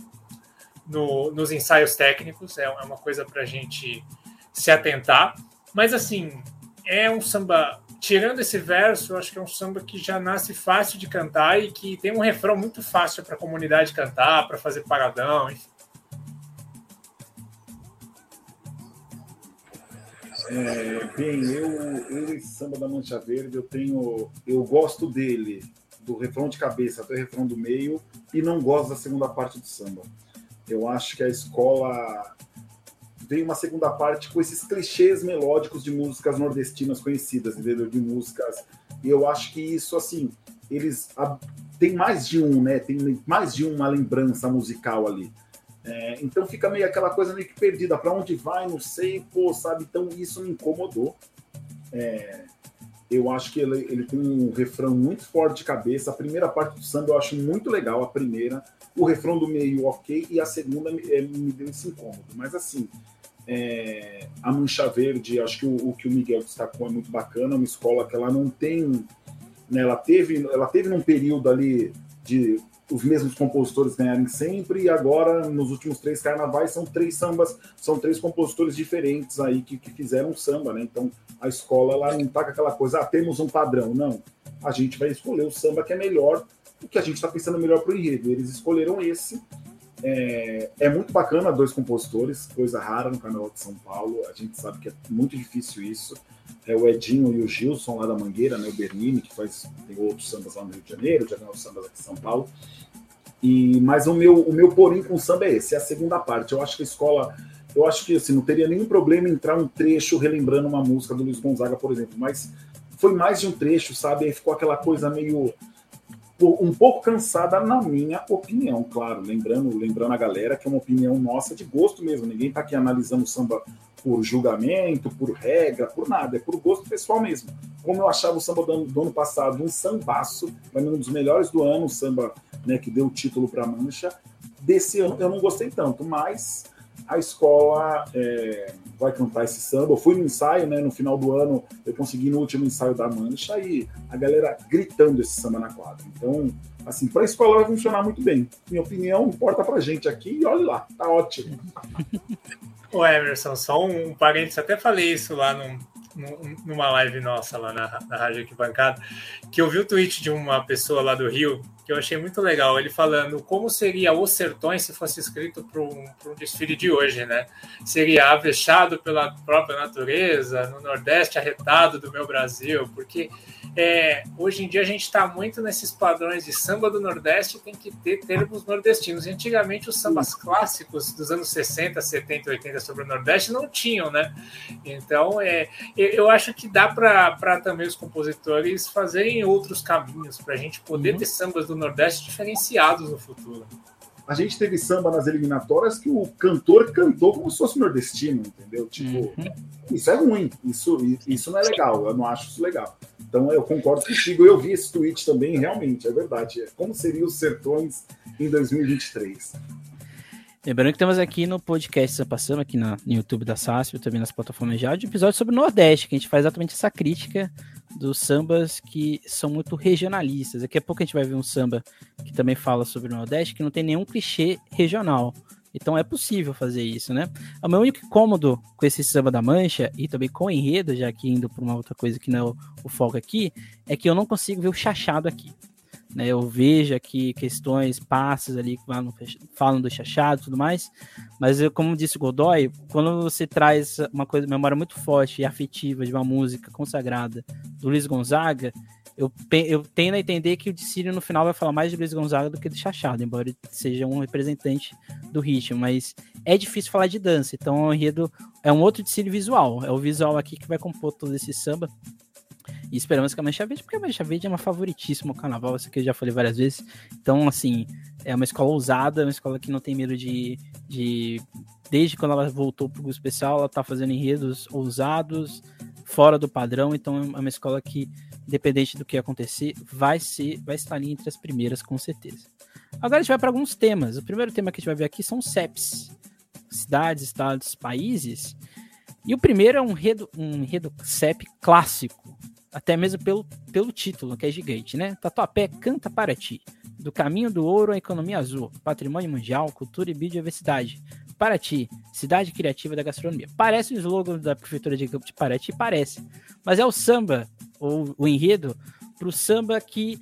no nos ensaios técnicos. É, é uma coisa para a gente se atentar. Mas assim, é um samba. Tirando esse verso, eu acho que é um samba que já nasce fácil de cantar e que tem um refrão muito fácil para a comunidade cantar, para fazer paradão, enfim. É, bem, eu, eu esse samba da Mancha Verde, eu tenho, eu gosto dele, do refrão de cabeça até o refrão do meio, e não gosto da segunda parte do samba. Eu acho que a escola tem uma segunda parte com esses clichês melódicos de músicas nordestinas conhecidas, entendeu? De músicas. E eu acho que isso, assim, eles. A, tem mais de um, né? Tem mais de uma lembrança musical ali. É, então fica meio aquela coisa meio que perdida, para onde vai, não sei, pô, sabe? Então isso me incomodou. É, eu acho que ele, ele tem um refrão muito forte de cabeça. A primeira parte do samba eu acho muito legal, a primeira. O refrão do meio, ok, e a segunda me, é, me deu esse incômodo. Mas assim, é, a Mancha Verde, acho que o, o, que o Miguel destacou é muito bacana, uma escola que ela não tem. Né, ela, teve, ela teve num período ali de os mesmos compositores ganharem sempre, e agora, nos últimos três carnavais, são três sambas, são três compositores diferentes aí que, que fizeram samba, né? Então a escola ela não tá com aquela coisa, ah, temos um padrão, não. A gente vai escolher o samba que é melhor, o que a gente está pensando melhor para o enredo. Eles escolheram esse, É, é, muito bacana dois compositores, coisa rara no canal de São Paulo. A gente sabe que é muito difícil isso. É o Edinho e o Gilson lá da Mangueira, né? O Bernini, que faz tem outros sambas lá no Rio de Janeiro, ganhou sambas aqui em São Paulo. E mas o meu o meu porém com o samba é esse, é a segunda parte. Eu acho que a escola, eu acho que assim não teria nenhum problema entrar um trecho relembrando uma música do Luiz Gonzaga, por exemplo, mas foi mais de um trecho, sabe? Aí ficou aquela coisa meio um pouco cansada, na minha opinião, claro. Lembrando, lembrando a galera que é uma opinião nossa de gosto mesmo. Ninguém está aqui analisando o samba por julgamento, por regra, por nada. É por gosto pessoal mesmo. Como eu achava o samba do ano, do ano passado um sambaço, um dos melhores do ano, o samba né, que deu o título para a Mancha. Desse ano eu não gostei tanto, mas a escola é, vai cantar esse samba. Eu fui no ensaio, né? No final do ano, eu consegui no último ensaio da Mancha e a galera gritando esse samba na quadra. Então, assim, para a escola vai funcionar muito bem. Minha opinião importa para gente aqui e olha lá, tá ótimo. (laughs) Ô Emerson, só um parênteses, até falei isso lá no, numa live nossa lá na, na Rádio Arquibancada, que eu vi o tweet de uma pessoa lá do Rio, que eu achei muito legal, ele falando como seria Os Sertões se fosse escrito para um, um, desfile de hoje, né? Seria avexado pela própria natureza, no Nordeste arretado do meu Brasil, porque é, hoje em dia a gente está muito nesses padrões de samba do Nordeste tem que ter termos nordestinos. antigamente os sambas clássicos dos anos 60, 70, 80 sobre o Nordeste não tinham, né? Então é, eu acho que dá para também os compositores fazerem outros caminhos para a gente poder uhum. ter sambas do Nordeste diferenciados no futuro. A gente teve samba nas eliminatórias que o cantor cantou como se fosse nordestino, entendeu? Tipo, uhum. isso é ruim, isso, isso não é legal, eu não acho isso legal. Então eu concordo contigo. Eu vi esse tweet também, realmente, é verdade. Como seriam os sertões em 2023? Lembrando que temos aqui no podcast Sampa Samba, aqui no YouTube da SASP, também nas plataformas de áudio, episódio sobre o Nordeste, que a gente faz exatamente essa crítica dos sambas que são muito regionalistas. Daqui a pouco a gente vai ver um samba que também fala sobre o Nordeste, que não tem nenhum clichê regional. Então é possível fazer isso, né? O meu único incômodo com esse samba da mancha e também com o enredo, já que indo para uma outra coisa que não é o, o foco aqui, é que eu não consigo ver o chachado aqui. Né? Eu vejo aqui questões, passes ali que falam, falam do chachado e tudo mais, mas eu, como disse o Godoy, quando você traz uma coisa, memória muito forte e afetiva de uma música consagrada do Luiz Gonzaga, eu, eu tendo a entender que o Dicílio no final vai falar mais de Luiz Gonzaga do que do Chachado, embora ele seja um representante do ritmo, mas é difícil falar de dança, então o enredo é um outro Dicílio visual, é o visual aqui que vai compor todo esse samba. E esperamos que a Mancha Verde, porque a Mancha Verde é uma favoritíssima no carnaval, isso que eu já falei várias vezes. Então, assim, é uma escola ousada, uma escola que não tem medo de. de desde quando ela voltou para o especial, ela está fazendo enredos ousados, fora do padrão. Então, é uma escola que independente do que acontecer, vai ser, vai estar ali entre as primeiras com certeza. Agora a gente vai para alguns temas. O primeiro tema que a gente vai ver aqui são CEPs, cidades, estados, países. E o primeiro é um enredo, um enredo CEP clássico, até mesmo pelo, pelo título, que é gigante, né? Tatuapé canta para ti. Do caminho do ouro à economia azul, patrimônio mundial, cultura e biodiversidade. Paraty, cidade criativa da gastronomia. Parece o slogan da prefeitura de Campo de Paraty, parece. Mas é o samba ou o enredo para o samba que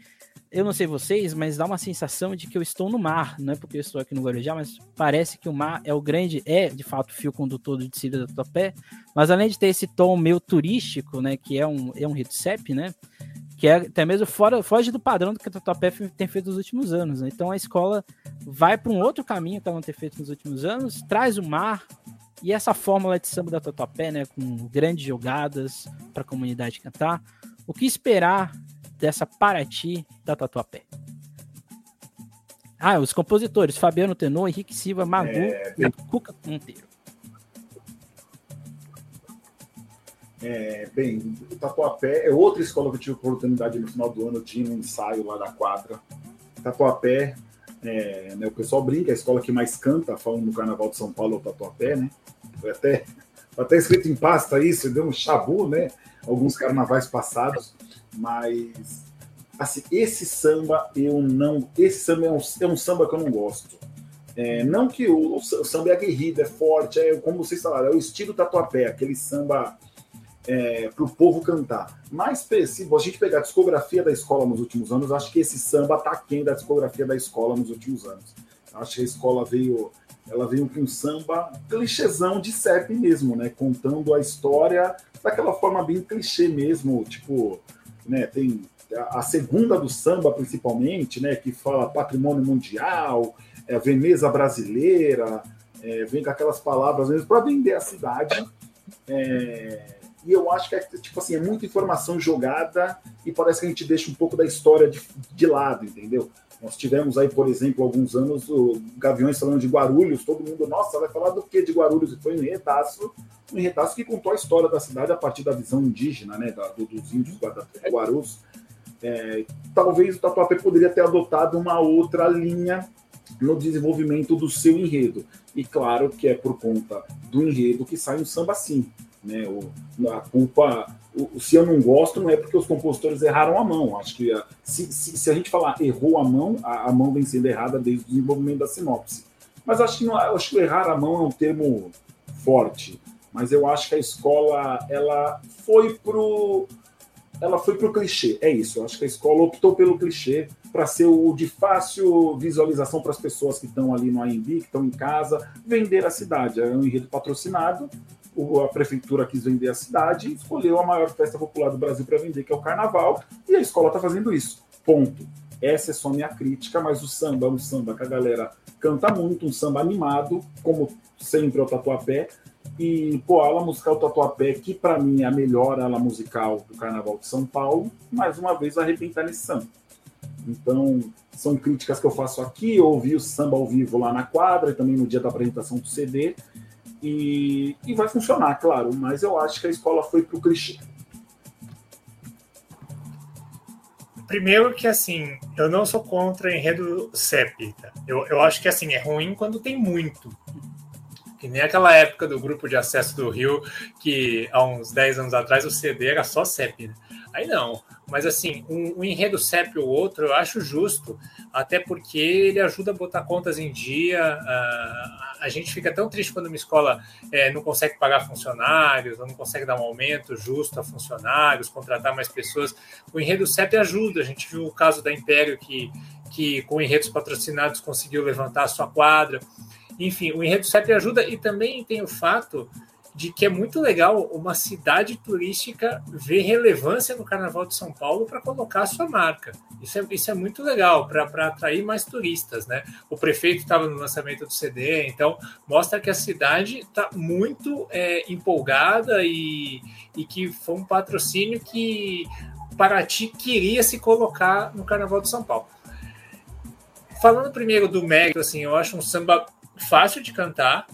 eu não sei vocês, mas dá uma sensação de que eu estou no mar. Não é porque eu estou aqui no Guarujá, mas parece que o mar é o grande, é de fato o fio condutor do Dicílio da Topé. Mas além de ter esse tom meio turístico, né, que é um, é um CEP, né, que é até mesmo fora, foge do padrão do que a Tatuapé tem feito nos últimos anos. Né? Então a escola vai para um outro caminho que ela não tem feito nos últimos anos, traz o mar, e essa fórmula de samba da Tatuapé, né, com grandes jogadas para a comunidade cantar, o que esperar dessa Paraty da Tatuapé? Ah, os compositores, Fabiano Tenor, Henrique Silva, Magu é, e Cuca Monteiro. É, bem, o Tatuapé é outra escola que eu tive oportunidade no final do ano de ir no ensaio lá da quadra. Tatuapé, é, né, o pessoal brinca, a escola que mais canta, falando no Carnaval de São Paulo, é o Tatuapé, né? Foi até, (laughs) foi até escrito em pasta isso, deu um chabu, né? Alguns carnavais passados, mas assim, esse samba eu não. Esse samba é um, é um samba que eu não gosto. É, não que o, o, samba é aguerrido, é forte, é como vocês falaram, é o estilo tatuapé, aquele samba é, para o povo cantar. Mas se a gente pegar a discografia da escola nos últimos anos, acho que esse samba está aquém da discografia da escola nos últimos anos. Acho que a escola veio, ela veio com um samba clichêzão de CEP mesmo, né? Contando a história daquela forma bem clichê mesmo, tipo, né? Tem a segunda do samba principalmente, né? Que fala patrimônio mundial, é, Veneza brasileira, é, vem com aquelas palavras mesmo para vender a cidade. É, e eu acho que é tipo assim, é muita informação jogada e parece que a gente deixa um pouco da história de, de lado, entendeu? Nós tivemos aí, por exemplo, alguns anos o Gaviões falando de Guarulhos, todo mundo, nossa, vai falar do que de Guarulhos? E foi um enredaço, um enredaço que contou a história da cidade a partir da visão indígena, né, da, dos índios Guarulhos. É, talvez o Tatuapé poderia ter adotado uma outra linha no desenvolvimento do seu enredo. E claro que é por conta do enredo que sai um samba assim. Né? O, a culpa, se eu não gosto, não é porque os compositores erraram a mão. Acho que se, se, se a gente falar errou a mão, a, a, mão vem sendo errada desde o desenvolvimento da sinopse. Mas acho que, não, acho que errar a mão é um termo forte. Mas eu acho que a escola ela foi pro ela foi pro clichê. É isso. Eu acho que a escola optou pelo clichê para ser o de fácil visualização para as pessoas que estão ali no AMB, que estão em casa, vender a cidade. É um enredo patrocinado, a prefeitura quis vender a cidade e escolheu a maior festa popular do Brasil para vender, que é o Carnaval, e a escola está fazendo isso. Ponto. Essa é só minha crítica, mas o samba é um samba que a galera canta muito, um samba animado, como sempre é o Tatuapé. E, pô, a ala musical Tatuapé, que para mim é a melhor ala musical do Carnaval de São Paulo, mais uma vez arrebentar nesse samba. Então, são críticas que eu faço aqui. Eu ouvi o samba ao vivo lá na quadra e também no dia da apresentação do CD. E, e vai funcionar, claro, mas eu acho que a escola foi para o clichê. Primeiro que, assim, eu não sou contra enredo CEP. Tá? Eu, eu acho que, assim, é ruim quando tem muito. Que nem aquela época do grupo de acesso do Rio, que há uns 10 anos atrás o CD era só CEP. Né? Aí não. Mas assim, um, um enredo CEP ou outro eu acho justo, até porque ele ajuda a botar contas em dia. Uh, a gente fica tão triste quando uma escola é, não consegue pagar funcionários, ou não consegue dar um aumento justo a funcionários, contratar mais pessoas. O enredo CEP ajuda. A gente viu o caso da Império, que, que com enredos patrocinados conseguiu levantar a sua quadra. Enfim, o enredo CEP ajuda e também tem o fato de que é muito legal uma cidade turística ver relevância no Carnaval de São Paulo para colocar a sua marca. Isso é, isso é muito legal para atrair mais turistas, né? O prefeito estava no lançamento do CD, então mostra que a cidade está muito é, empolgada e, e que foi um patrocínio que Paraty queria se colocar no Carnaval de São Paulo. Falando primeiro do mérito, assim, eu acho um samba fácil de cantar,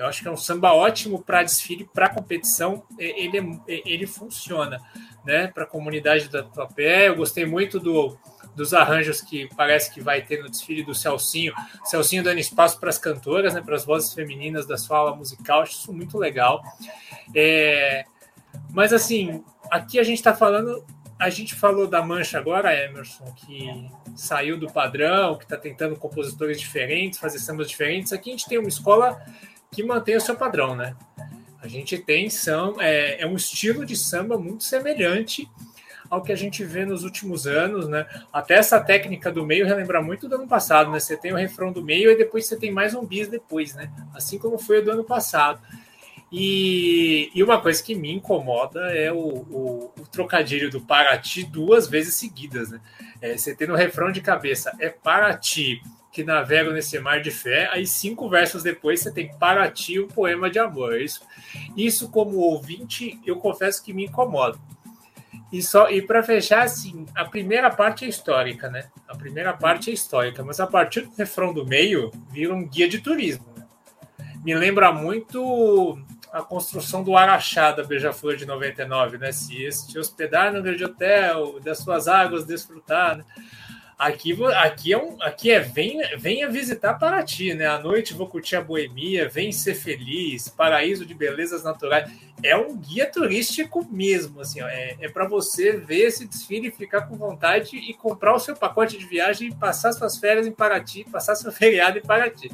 eu acho que é um samba ótimo para desfile, para competição. Ele, é, ele funciona, né? Para a comunidade da Topé. Eu gostei muito do, dos arranjos que parece que vai ter no desfile do Celcinho. Celcinho dando espaço para as cantoras, né? Para as vozes femininas da sua aula musical. Acho isso muito legal. É, mas assim, aqui a gente está falando a gente falou da Mancha agora, Emerson, que saiu do padrão, que está tentando compositores diferentes, fazer sambas diferentes. Aqui a gente tem uma escola que mantém o seu padrão, né? A gente tem samba, é, é um estilo de samba muito semelhante ao que a gente vê nos últimos anos, né? Até essa técnica do meio relembra muito do ano passado, né? Você tem o refrão do meio e depois você tem mais um bis depois, né? Assim como foi o do ano passado. E, e uma coisa que me incomoda é o, o, o trocadilho do Paraty duas vezes seguidas, né? É, você tem no refrão de cabeça, é Paraty que navegam nesse mar de fé. Aí, cinco versos depois, você tem Para ti um poema de amor. Isso, isso como ouvinte, eu confesso que me incomoda. E só e para fechar, assim, a primeira parte é histórica, né? A primeira parte é histórica, mas a partir do refrão do meio, vira um guia de turismo. Né? Me lembra muito a construção do Araxá da Beija-Flor de 99, né? Se, se hospedar no grande hotel, das suas águas desfrutar, né? Aqui, aqui é um, aqui é venha, venha visitar Paraty, né? À noite vou curtir a boemia, vem ser feliz, paraíso de belezas naturais. É um guia turístico mesmo, assim, ó. é, é para você ver esse desfile e ficar com vontade e comprar o seu pacote de viagem, passar suas férias em Paraty, passar seu (laughs) feriado em Paraty.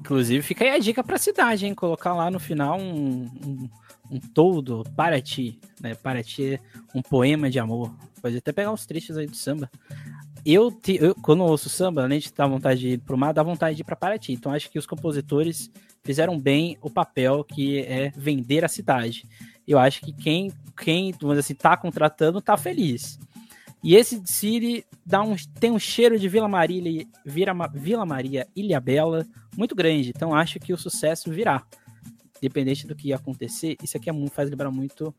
Inclusive, fica aí a dica para a cidade, hein? Colocar lá no final um, um, um todo Paraty, né? Paraty é um poema de amor. Pode até pegar os trechos aí do samba. eu, eu, quando ouço samba, além de dar vontade de ir pro mar, dá vontade de ir para Paraty. Então acho que os compositores fizeram bem o papel que é vender a cidade. Eu acho que quem, quem vamos assim, tá contratando tá feliz. E esse City dá um, tem um cheiro de Vila Maria, Vira, Vila Maria Ilha Bela muito grande. Então acho que o sucesso virá. Independente do que acontecer, isso aqui é, faz lembrar muito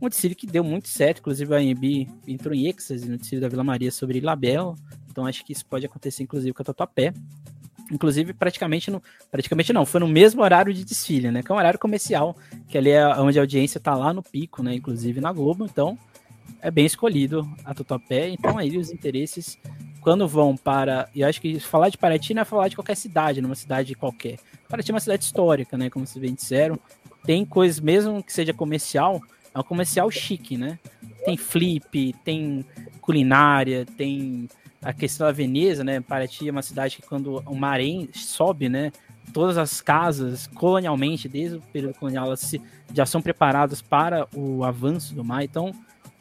um desfile que deu muito certo, inclusive a AMB entrou em êxtase no desfile da Vila Maria sobre Ilhabela, então acho que isso pode acontecer inclusive com a Tatuapé. Inclusive, praticamente no. Praticamente não, foi no mesmo horário de desfile, né? Que é um horário comercial, que ali é onde a audiência tá lá no pico, né? Inclusive na Globo, então é bem escolhido a Tatuapé. Então aí os interesses, quando vão para. E acho que falar de Paraty não é falar de qualquer cidade, numa cidade qualquer. Paraty é uma cidade histórica, né? Como vocês bem disseram. Tem coisas, mesmo que seja comercial, é um comercial chique, né? Tem flip, tem culinária, tem a questão da Veneza, né? Paraty é uma cidade que quando o marém sobe, né? Todas as casas, colonialmente, desde o período colonial, elas se, já são preparadas para o avanço do mar. Então,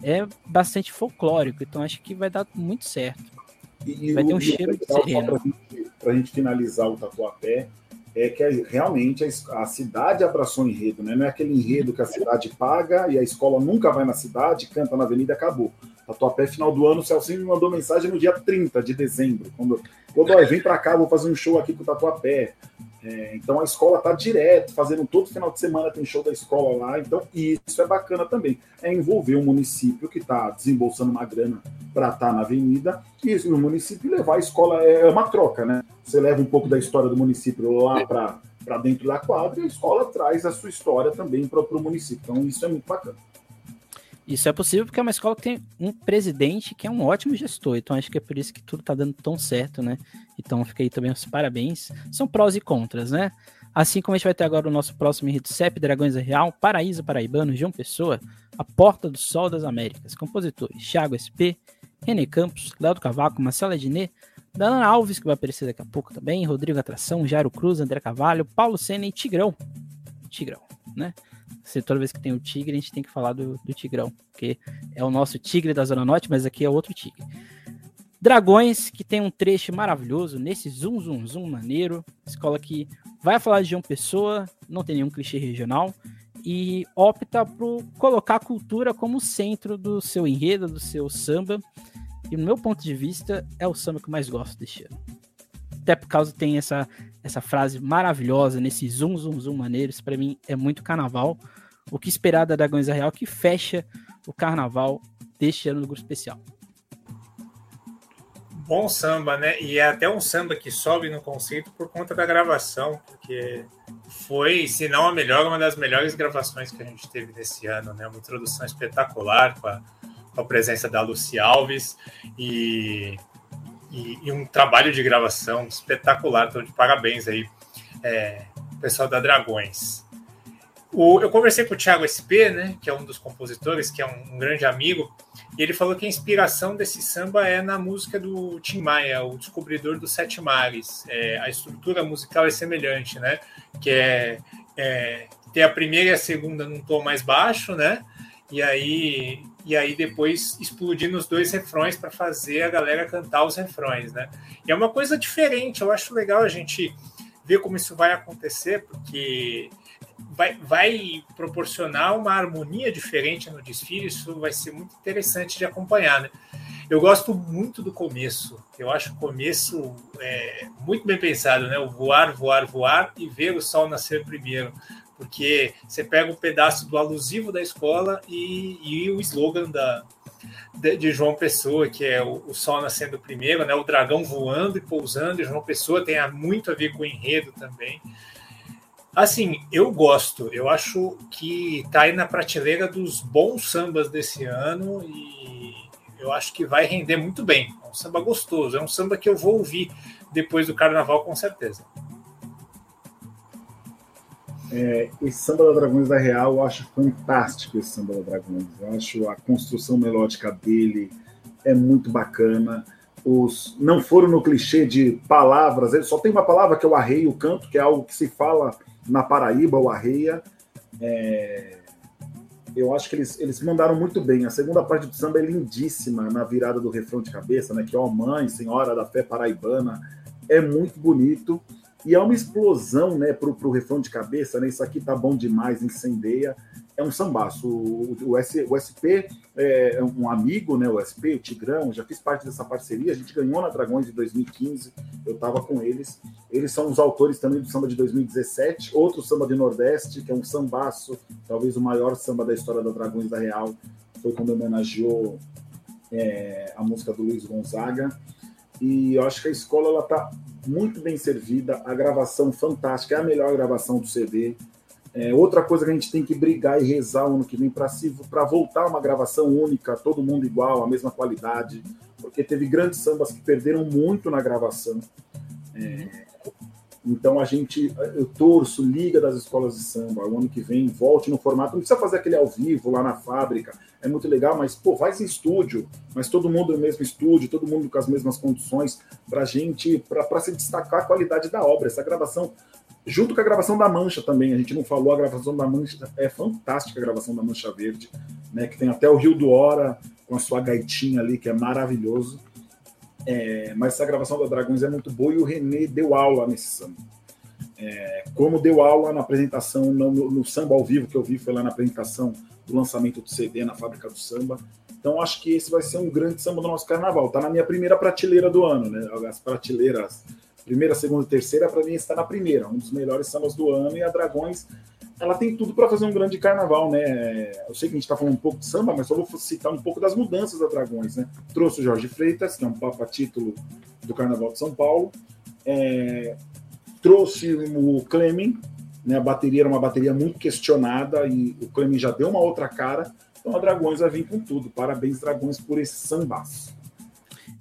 é bastante folclórico. Então, acho que vai dar muito certo. E, vai ter um cheiro de sereno. Para a gente finalizar o Tatuapé, é que realmente a, cidade abraçou o enredo, né? Não é aquele enredo que a cidade paga e a escola nunca vai na cidade, canta na avenida acabou. Tatuapé, final do ano, o Celcinho me mandou mensagem no dia 30 de dezembro, quando, Godoy, vem para cá, vou fazer um show aqui com o Tatuapé. É, então a escola está direto, fazendo todo final de semana tem show da escola lá. Então isso é bacana também. É envolver o um município que está desembolsando uma grana para estar tá na avenida e o município levar a escola. É, é uma troca, né? Você leva um pouco da história do município lá para para dentro da quadra e a escola traz a sua história também para o município. Então isso é muito bacana. Isso é possível porque é uma escola que tem um presidente que é um ótimo gestor. Então acho que é por isso que tudo está dando tão certo, né? Então fica aí também os parabéns. São prós e contras, né? Assim como a gente vai ter agora o nosso próximo enredo CEP, Dragões da Real, Paraíso Paraibano, João Pessoa, A Porta do Sol das Américas. Compositores: Thiago SP, René Campos, Léo do Cavaco, Marcela Diné, Dana Alves, que vai aparecer daqui a pouco também, Rodrigo Atração, Jairo Cruz, André Cavalho, Paulo Senna e Tigrão. Tigrão, né? Se toda vez que tem o tigre, a gente tem que falar do, do Tigrão, porque é o nosso tigre da Zona Norte, mas aqui é outro tigre. Dragões, que tem um trecho maravilhoso nesse zoom, zoom, zoom maneiro. Escola que vai falar de João Pessoa, não tem nenhum clichê regional, e opta por colocar a cultura como centro do seu enredo, do seu samba. E no meu ponto de vista, é o samba que eu mais gosto deste ano. Até por causa tem essa, essa frase maravilhosa nesse zoom, zoom, zoom maneiro. Isso para mim é muito carnaval o que esperar da Dragões Real, que fecha o carnaval deste ano do grupo especial. Bom samba, né? E é até um samba que sobe no conceito por conta da gravação, porque foi, se não a melhor, uma das melhores gravações que a gente teve nesse ano, né? Uma introdução espetacular com a, com a presença da Luci Alves e, e, e, um trabalho de gravação espetacular. Então, de parabéns aí, é, pessoal da Dragões. O, eu conversei com o Thiago SP, né, que é um dos compositores, que é um, um, grande amigo, e ele falou que a inspiração desse samba é na música do Tim Maia, o descobridor dos sete mares. É, a estrutura musical é semelhante, né, que é, é ter a primeira e a segunda num tom mais baixo, né, e aí e aí depois explodir nos dois refrões para fazer a galera cantar os refrões, né? E é uma coisa diferente. Eu acho legal a gente ver como isso vai acontecer, porque vai, vai proporcionar uma harmonia diferente no desfile, isso vai ser muito interessante de acompanhar, né? Eu gosto muito do começo, eu acho o começo é, muito bem pensado, né? O voar, voar, voar e ver o sol nascer primeiro, porque você pega um pedaço do alusivo da escola e, e o slogan da, de, de, João Pessoa, que é o, o, sol nascendo primeiro, né? O dragão voando e pousando, e João Pessoa tem muito a ver com o enredo também. Assim, eu gosto. Eu acho que tá aí na prateleira dos bons sambas desse ano e eu acho que vai render muito bem. É um samba gostoso. É um samba que eu vou ouvir depois do carnaval, com certeza. É, esse samba da Dragões da Real, eu acho fantástico esse samba da Dragões. Eu acho a construção melódica dele é muito bacana. Os não foram no clichê de palavras, ele só tem uma palavra que é o arreio, o canto, que é algo que se fala na Paraíba, o Arreia. É... eu acho que eles, eles mandaram muito bem. A segunda parte do samba é lindíssima, na virada do refrão de cabeça, né? Que ó, mãe, senhora da fé paraibana. É muito bonito. E é uma explosão, né, pro, pro refrão de cabeça, né? Isso aqui tá bom demais, incendeia. É um sambaço. O, o, o SP é um amigo, né? O SP, o Tigrão, já fiz parte dessa parceria. A gente ganhou na Dragões de 2015, eu tava com eles. Eles são os autores também do samba de 2017, outro samba de Nordeste, que é um sambaço, talvez o maior samba da história da Dragões da Real. Foi quando homenageou é, a música do Luiz Gonzaga. E eu acho que a escola ela tá muito bem servida, a gravação fantástica, é a melhor gravação do CD. É, outra coisa que a gente tem que brigar e rezar o ano que vem para voltar uma gravação única, todo mundo igual, a mesma qualidade, porque teve grandes sambas que perderam muito na gravação. É, então a gente, eu torço, liga das escolas de samba, o ano que vem volte no formato, não precisa fazer aquele ao vivo lá na fábrica, é muito legal, mas pô, faz em estúdio, mas todo mundo no mesmo estúdio, todo mundo com as mesmas condições, para gente, para se destacar a qualidade da obra. Essa gravação, junto com a gravação da Mancha também, a gente não falou, a gravação da Mancha é fantástica, a gravação da Mancha Verde, né, que tem até o Rio do Hora com a sua gaitinha ali, que é maravilhoso. É, mas essa gravação da Dragões é muito boa e o René deu aula nesse samba. É, como deu aula na apresentação, no, no, samba ao vivo que eu vi, foi lá na apresentação do lançamento do CD na Fábrica do Samba. Então acho que esse vai ser um grande samba do nosso carnaval. Tá na minha primeira prateleira do ano, né? As prateleiras, primeira, segunda e terceira, para mim está na primeira, um dos melhores sambas do ano. E a Dragões, ela tem tudo para fazer um grande carnaval, né? Eu sei que a gente está falando um pouco de samba, mas só vou citar um pouco das mudanças da Dragões, né? Trouxe o Jorge Freitas, que é um papa título do Carnaval de São Paulo. É, trouxe o Clemen, né, a bateria era uma bateria muito questionada e o Clemen já deu uma outra cara. Então a Dragões vai vir com tudo. Parabéns, Dragões, por esse sambaço.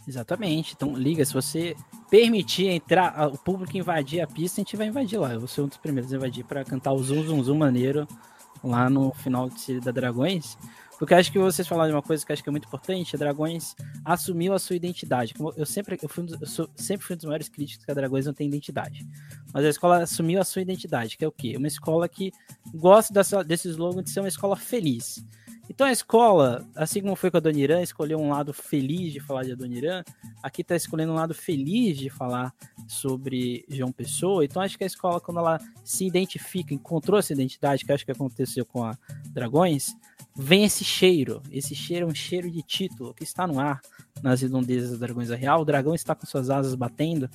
Exatamente. Então, liga, se você permitir entrar, o público invadir a pista, a gente vai invadir lá. Eu vou ser um dos primeiros a invadir para cantar o Zum Zum Zum maneiro lá no final de da Dragões. Porque acho que vocês falaram de uma coisa que acho que é muito importante, a Dragões assumiu a sua identidade. Eu sempre, eu, fui, eu sou, sempre fui um dos maiores críticos que a Dragões não tem identidade. Mas a escola assumiu a sua identidade, que é o quê? Uma escola que gosta dessa, desse slogan de ser uma escola feliz. Então a escola, assim como foi com a Dona Irã, escolheu um lado feliz de falar de Dona Irã, aqui está escolhendo um lado feliz de falar sobre João Pessoa. Então acho que a escola, quando ela se identifica, encontrou essa identidade, que acho que aconteceu com a Dragões, vem esse cheiro. Esse cheiro é um cheiro de título que está no ar nas redondezas da Dragões da Real. O dragão está com suas asas batendo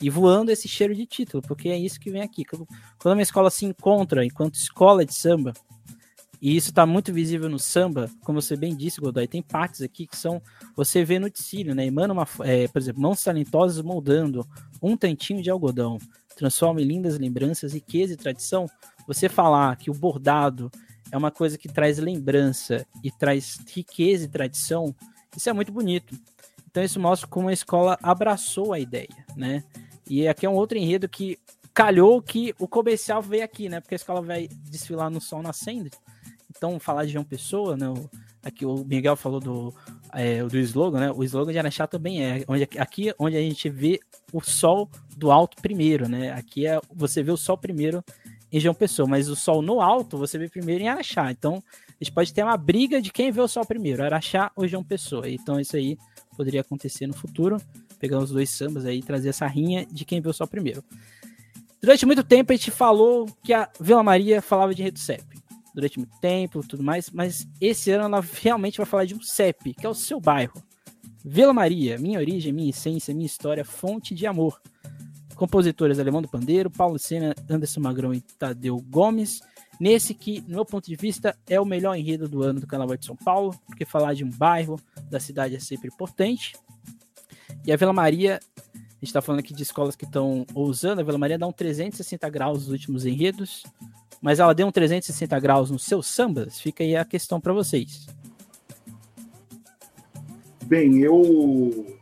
e voando esse cheiro de título, porque é isso que vem aqui. Quando uma escola se encontra enquanto escola de samba, e isso está muito visível no samba, como você bem disse, Godoy, tem partes aqui que são. Você vê no ticínio, né? Emana uma. É, por exemplo, mãos talentosas moldando um tantinho de algodão, transforma em lindas lembranças, riqueza e tradição. Você falar que o bordado é uma coisa que traz lembrança e traz riqueza e tradição, isso é muito bonito. Então isso mostra como a escola abraçou a ideia, né? E aqui é um outro enredo que calhou que o comercial veio aqui, né? Porque a escola vai desfilar no sol nascendo. Então falar de João Pessoa, né? O, aqui o Miguel falou do, é, do slogan, né? O slogan de Araxá também é onde, aqui onde a gente vê o sol do alto primeiro, né? Aqui é você vê o sol primeiro em João Pessoa, mas o sol no alto você vê primeiro em Araxá. Então, a gente pode ter uma briga de quem vê o sol primeiro, Araxá ou João Pessoa. Então, isso aí poderia acontecer no futuro, pegar os dois sambas aí e trazer essa rinha de quem vê o sol primeiro. Durante muito tempo a gente falou que a Vila Maria falava de rede CEP. Durante muito tempo, tudo mais, mas esse ano ela realmente vai falar de um CEP, que é o seu bairro. Vila Maria, minha origem, minha essência, minha história, fonte de amor compositores Alemão do Pandeiro, Paulo Sena, Anderson Magrão e Tadeu Gomes. Nesse que, no meu ponto de vista, é o melhor enredo do ano do Carnaval de São Paulo, porque falar de um bairro da cidade é sempre importante. E a Vila Maria, a gente está falando aqui de escolas que estão ousando, a Vila Maria dá um 360 graus nos últimos enredos, mas ela deu um 360 graus nos seus sambas? Fica aí a questão para vocês. Bem, eu.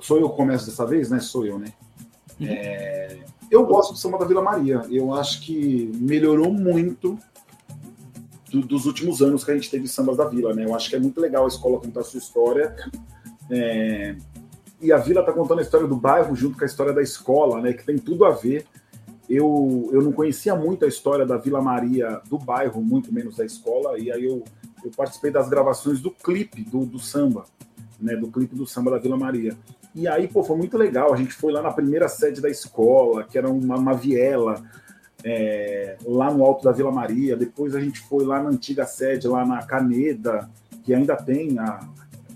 Sou eu que começo dessa vez, né? Sou eu, né? É, eu gosto do samba da Vila Maria. Eu acho que melhorou muito do, dos últimos anos que a gente teve sambas da Vila, né? Eu acho que é muito legal a escola contar a sua história. É, e a Vila está contando a história do bairro junto com a história da escola, né? Que tem tudo a ver. Eu, eu não conhecia muito a história da Vila Maria do bairro, muito menos da escola, e aí eu eu participei das gravações do clipe do, do samba, né, do clipe do samba da Vila Maria. E aí, pô, foi muito legal. A gente foi lá na primeira sede da escola, que era uma, uma viela, é, lá no alto da Vila Maria. Depois a gente foi lá na antiga sede, lá na Caneda, que ainda tem a,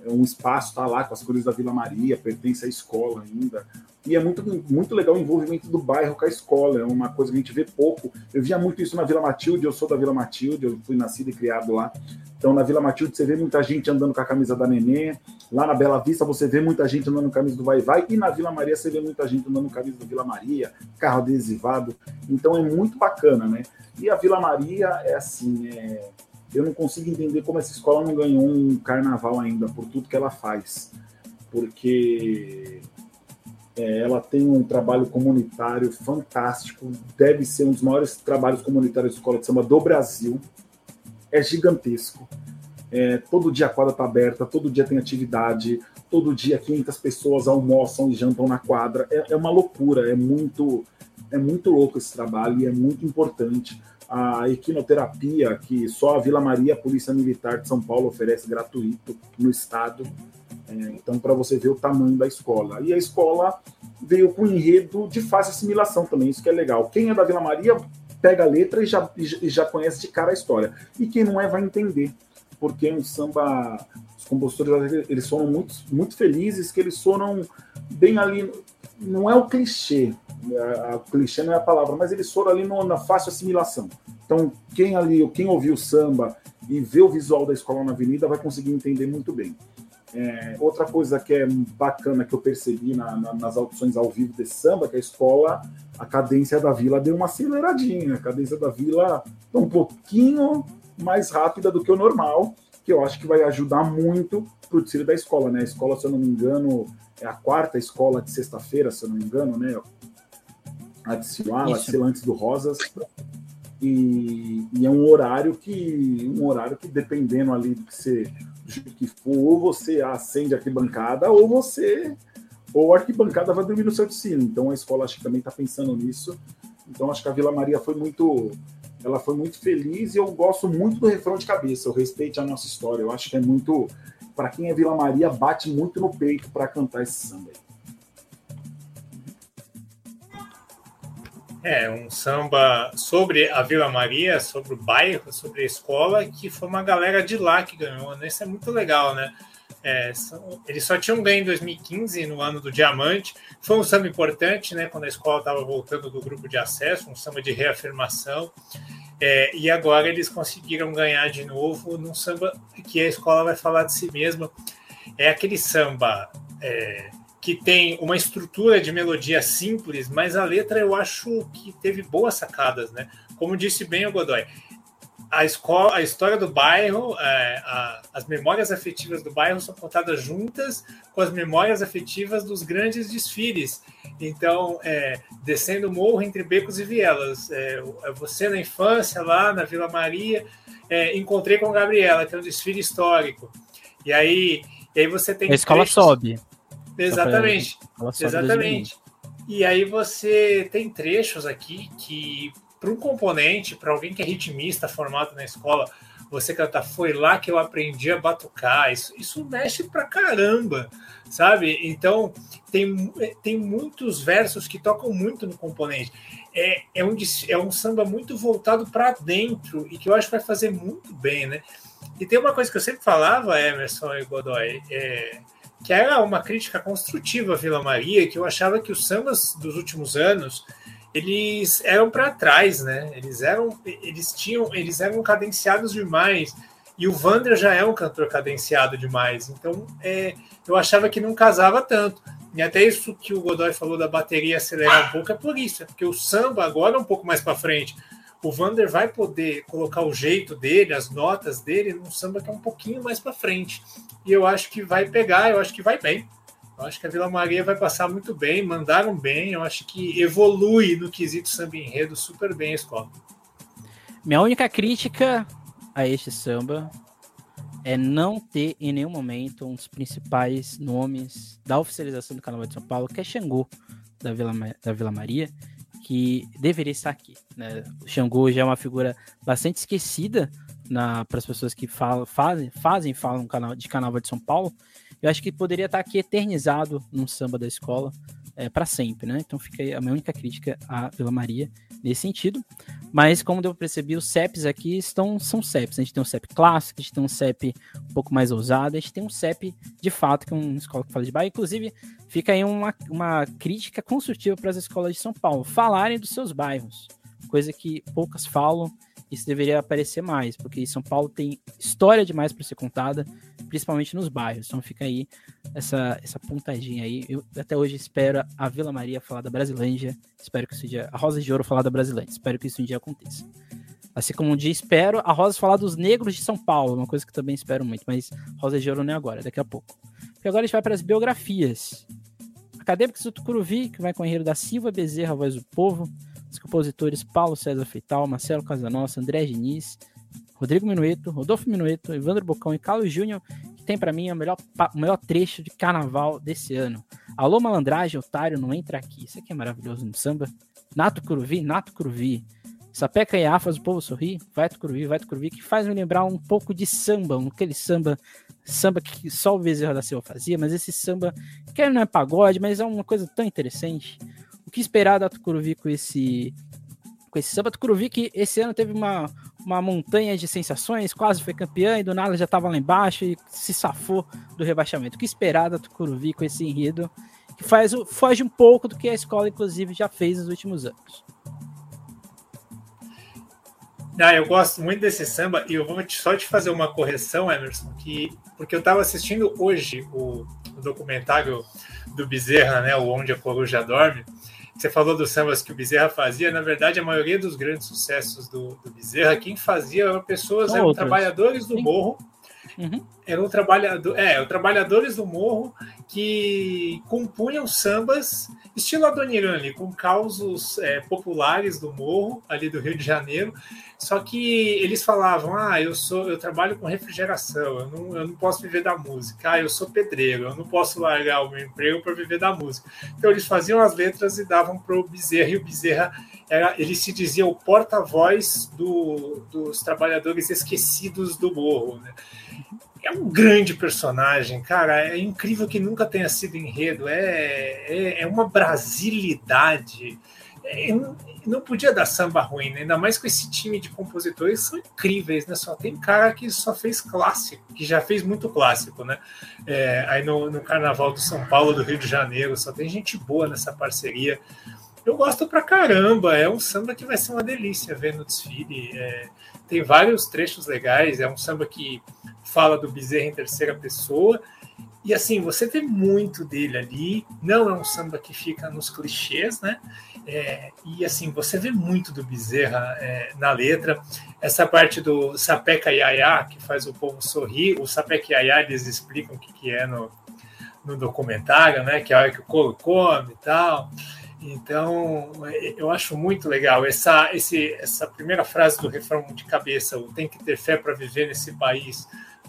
um espaço, tá lá com as cores da Vila Maria, pertence à escola ainda. E é muito, muito legal o envolvimento do bairro com a escola, é uma coisa que a gente vê pouco. Eu via muito isso na Vila Matilde, eu sou da Vila Matilde, eu fui nascido e criado lá. Então, na Vila Matilde, você vê muita gente andando com a camisa da Nenê. Lá na Bela Vista, você vê muita gente andando com a camisa do Vai Vai. E na Vila Maria, você vê muita gente andando com a camisa do Vila Maria, carro adesivado. Então, é muito bacana, né? E a Vila Maria é assim, é... eu não consigo entender como essa escola não ganhou um carnaval ainda, por tudo que ela faz. Porque é, ela tem um trabalho comunitário fantástico, deve ser um dos maiores trabalhos comunitários de escola de samba do Brasil. É gigantesco. É, todo dia a quadra está aberta, todo dia tem atividade, todo dia 500 pessoas almoçam e jantam na quadra. É, é uma loucura, é muito, é muito louco esse trabalho e é muito importante. A equinoterapia, que só a Vila Maria, a Polícia Militar de São Paulo, oferece gratuito no estado, é, então, para você ver o tamanho da escola. E a escola veio com um enredo de fácil assimilação também, isso que é legal. Quem é da Vila Maria pega a letra e já, e já conhece de cara a história. E quem não é vai entender, porque um samba, os compositores eles foram muito, muito felizes, que eles foram bem ali, não é o clichê, o clichê não é a palavra, mas eles foram ali no, na fácil assimilação. Então, quem ali, quem ouviu o samba e vê o visual da escola na avenida vai conseguir entender muito bem. É, outra coisa que é bacana que eu percebi na, na, nas audições ao vivo desse samba, que a escola, a cadência da vila deu uma aceleradinha. A cadência da vila está um pouquinho mais rápida do que o normal, que eu acho que vai ajudar muito para o desfile da escola. Né? A escola, se eu não me engano, é a quarta escola de sexta-feira, se eu não me engano, né? A ela desfila antes do Rosas. E, e, é um horário que um horário que dependendo ali do que você que for, ou você acende a arquibancada, ou você. Ou a arquibancada vai dormir no seu destino. Então a escola acho que também está pensando nisso. Então acho que a Vila Maria foi muito. Ela foi muito feliz e eu gosto muito do refrão de cabeça. Eu respeito a nossa história. Eu acho que é muito. Para quem é Vila Maria, bate muito no peito para cantar esse samba aí. É, um samba sobre a Vila Maria, sobre o bairro, sobre a escola, que foi uma galera de lá que ganhou, né? Isso é muito legal, né? É, eles só tinham ganho em 2015, no ano do Diamante. Foi um samba importante, né? Quando a escola estava voltando do grupo de acesso, um samba de reafirmação. É, e agora eles conseguiram ganhar de novo num samba que a escola vai falar de si mesma. É aquele samba é, que tem uma estrutura de melodia simples, mas a letra eu acho que teve boas sacadas, né? Como disse bem o Godoy, a, escola, a história do bairro, é, a, as memórias afetivas do bairro são contadas juntas com as memórias afetivas dos grandes desfiles. Então, é, descendo o morro entre becos e vielas. É, é você na infância, lá na Vila Maria, é, encontrei com a Gabriela, que é um desfile histórico. E aí, e aí você tem. A escola trechos... sobe. Exatamente. Exatamente. E aí você tem trechos aqui que, para um componente, para alguém que é ritmista formado na escola, você cantar Foi lá que eu aprendi a batucar. Isso, isso mexe pra caramba, sabe? Então, tem, tem muitos versos que tocam muito no componente. É, é, um, é um samba muito voltado para dentro e que eu acho que vai fazer muito bem, né? E tem uma coisa que eu sempre falava, Emerson e Godoy, é que era uma crítica construtiva à Vila Maria, que eu achava que os sambas dos últimos anos eles eram para trás, né? Eles eram, eles tinham, eles eram cadenciados demais. E o Vander já é um cantor cadenciado demais, então é, eu achava que não casava tanto. E até isso que o Godoy falou da bateria acelerar um pouco é por isso, é porque o samba agora é um pouco mais para frente. O Vander vai poder colocar o jeito dele, as notas dele, num samba que é um pouquinho mais para frente e eu acho que vai pegar, eu acho que vai bem. Eu acho que a Vila Maria vai passar muito bem, mandaram bem, eu acho que evolui no quesito samba enredo super bem a escola. Minha única crítica a este samba é não ter em nenhum momento um dos principais nomes da oficialização do Carnaval de São Paulo, que é Xangô da Vila, da Vila Maria, que deveria estar aqui. Né? O Xangô já é uma figura bastante esquecida para as pessoas que falam, fazem, fazem falam de Carnaval de São Paulo, eu acho que poderia estar aqui eternizado num samba da escola é, para sempre, né? Então fica aí a minha única crítica à Vila Maria nesse sentido. Mas como deu para perceber, os CEPs aqui estão, são CEPs. A gente tem um CEP clássico, a gente tem um CEP um pouco mais ousado, a gente tem um CEP de fato, que é uma escola que fala de bairro. Inclusive, fica aí uma, uma crítica construtiva para as escolas de São Paulo falarem dos seus bairros, coisa que poucas falam isso deveria aparecer mais, porque São Paulo tem história demais para ser contada, principalmente nos bairros. Então fica aí essa, essa pontadinha aí. Eu até hoje espero a Vila Maria falar da Brasilândia, espero que isso dia, a Rosa de Ouro falar da Brasilândia, espero que isso um dia aconteça. Assim como um dia espero a Rosa falar dos negros de São Paulo, uma coisa que também espero muito, mas Rosa de Ouro não é agora, é daqui a pouco. Porque agora a gente vai para as biografias. Acadêmicos do Tucuruvi, que vai com o Henrique da Silva Bezerra, voz do povo, os compositores Paulo César Feital, Marcelo Casanossa, André Diniz, Rodrigo Minueto, Rodolfo Minueto, Evandro Bocão e Carlos Júnior, que tem para mim o melhor, o melhor trecho de carnaval desse ano. Alô malandragem, otário, não entra aqui. Isso aqui é maravilhoso no samba. Nato Curuvi, Nato Curuvi. Sapeca e Afas, o povo sorri, vai Tucuruvi, vai Tucuruvi, que faz me lembrar um pouco de samba, aquele samba, samba que só o Bezerra da Silva fazia, mas esse samba, que não é pagode, mas é uma coisa tão interessante. Que esperar da Tucuruvi com esse com esse samba? Tucuruvi que esse ano teve uma, uma montanha de sensações, quase foi campeã e do nada já estava lá embaixo e se safou do rebaixamento. O que esperar da Tucuruvi com esse enredo que faz, foge um pouco do que a escola, inclusive, já fez nos últimos anos? Ah, eu gosto muito desse samba e eu vou só te fazer uma correção, Emerson, que porque eu estava assistindo hoje o, o, documentário do Bezerra, né, o Onde a Coruja Dorme, você falou dos sambas que o Bezerra fazia, na verdade, a maioria dos grandes sucessos do, do Bezerra, quem fazia eram pessoas, eram trabalhadores do morro, Uhum. Eram trabalhador, é, trabalhadores do morro que compunham sambas estilo Adoniran com causos é, populares do morro, ali do Rio de Janeiro. Só que eles falavam: ah, eu sou, eu trabalho com refrigeração, eu não, eu não posso viver da música, ah, eu sou pedreiro, eu não posso largar o meu emprego para viver da música. Então eles faziam as letras e davam para o Bezerra, e o Bezerra era, ele se dizia o porta-voz do, dos trabalhadores esquecidos do morro. Né? é um grande personagem, cara. É incrível que nunca tenha sido enredo. É, é, é uma brasilidade. É, não podia dar samba ruim, né? ainda mais com esse time de compositores são incríveis, né? Só tem cara que só fez clássico, que já fez muito clássico, né? É, aí no, no Carnaval do São Paulo, do Rio de Janeiro, só tem gente boa nessa parceria. Eu gosto pra caramba, é um samba que vai ser uma delícia ver no desfile. É, tem vários trechos legais, é um samba que fala do Bezerra em terceira pessoa. E assim, você vê muito dele ali. Não é um samba que fica nos clichês, né? É, e assim, você vê muito do Bezerra é, na letra. Essa parte do Sapeca Yaya, que faz o povo sorrir. O Sapeca Yaya, eles explicam o que, que é no, no documentário, né? Que é a hora que o couro come e tal. Então, eu acho muito legal essa, esse, essa primeira frase do refrão de cabeça: o tem que ter fé para viver nesse país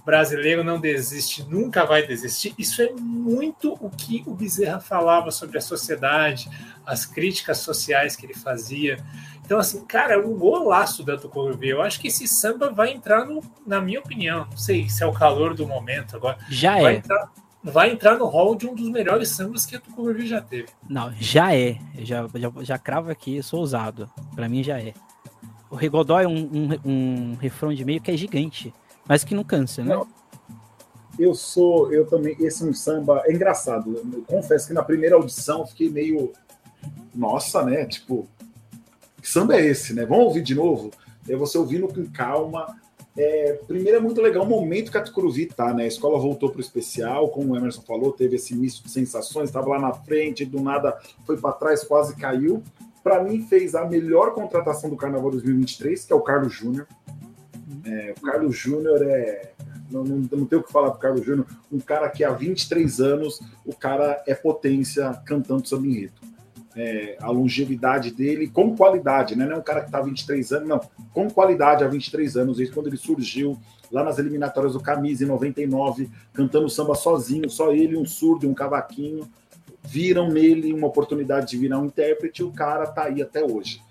brasileiro não desiste, nunca vai desistir. Isso é muito o que o Bezerra falava sobre a sociedade, as críticas sociais que ele fazia. Então, assim, cara, é um golaço da Tucuruvi. Eu acho que esse samba vai entrar, no, na minha opinião, não sei se é o calor do momento agora. Já vai é. Entrar, vai entrar no hall de um dos melhores sambas que a Tucuruvi já teve. Não, já é. Eu já, já, já cravo aqui, eu sou ousado. Para mim já é. O Rigodó é um, um, um refrão de meio que é gigante mas que não cansa, né? Não, eu sou, eu também, esse é um samba, é engraçado, eu confesso que na primeira audição fiquei meio, nossa, né, tipo, que samba é esse, né, vamos ouvir de novo? É você ouvindo com calma, é, primeiro é muito legal o momento que a Tucuruvi tá, né, a escola voltou pro especial, como o Emerson falou, teve esse misto de sensações, estava lá na frente, do nada foi para trás, quase caiu, para mim fez a melhor contratação do Carnaval 2023, que é o Carlos Júnior, é, o Carlos Júnior é. Não, não, não tenho o que falar pro Carlos Júnior. Um cara que há 23 anos, o cara é potência cantando samba enredo. É, a longevidade dele com qualidade, né? Não é um cara que está há 23 anos, não. Com qualidade há 23 anos, desde quando ele surgiu lá nas eliminatórias do Camisa em 99, cantando samba sozinho, só ele, um surdo e um cavaquinho. Viram nele uma oportunidade de virar um intérprete e o cara tá aí até hoje.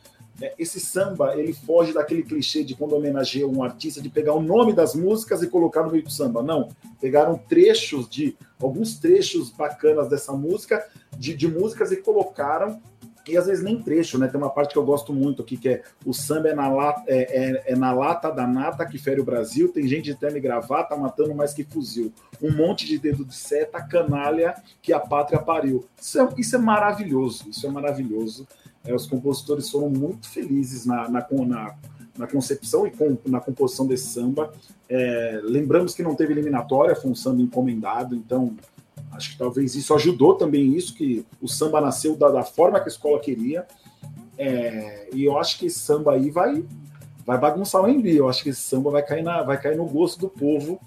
É, esse samba ele foge daquele clichê de quando homenageia um artista de pegar o nome das músicas e colocar no meio do samba. Não, pegaram trechos de alguns trechos bacanas dessa música, de, de músicas e colocaram e às vezes nem trecho, né? Tem uma parte que eu gosto muito aqui, que é o samba é na, lata, é, é, é na lata da nata que fere o Brasil, tem gente de terno e gravata matando mais que fuzil. Um monte de dedo de seta, canalha que a pátria pariu. Isso é, isso é maravilhoso, isso é maravilhoso. É, os compositores foram muito felizes na, na, na, na concepção e com, na composição desse samba. É, lembramos que não teve eliminatória, foi um samba encomendado, então acho que talvez isso ajudou também isso, que o samba nasceu da, da forma que a escola queria. É, e eu acho que esse samba aí vai, vai bagunçar o Embi. Eu acho que esse samba vai cair, na, vai cair no gosto do povo.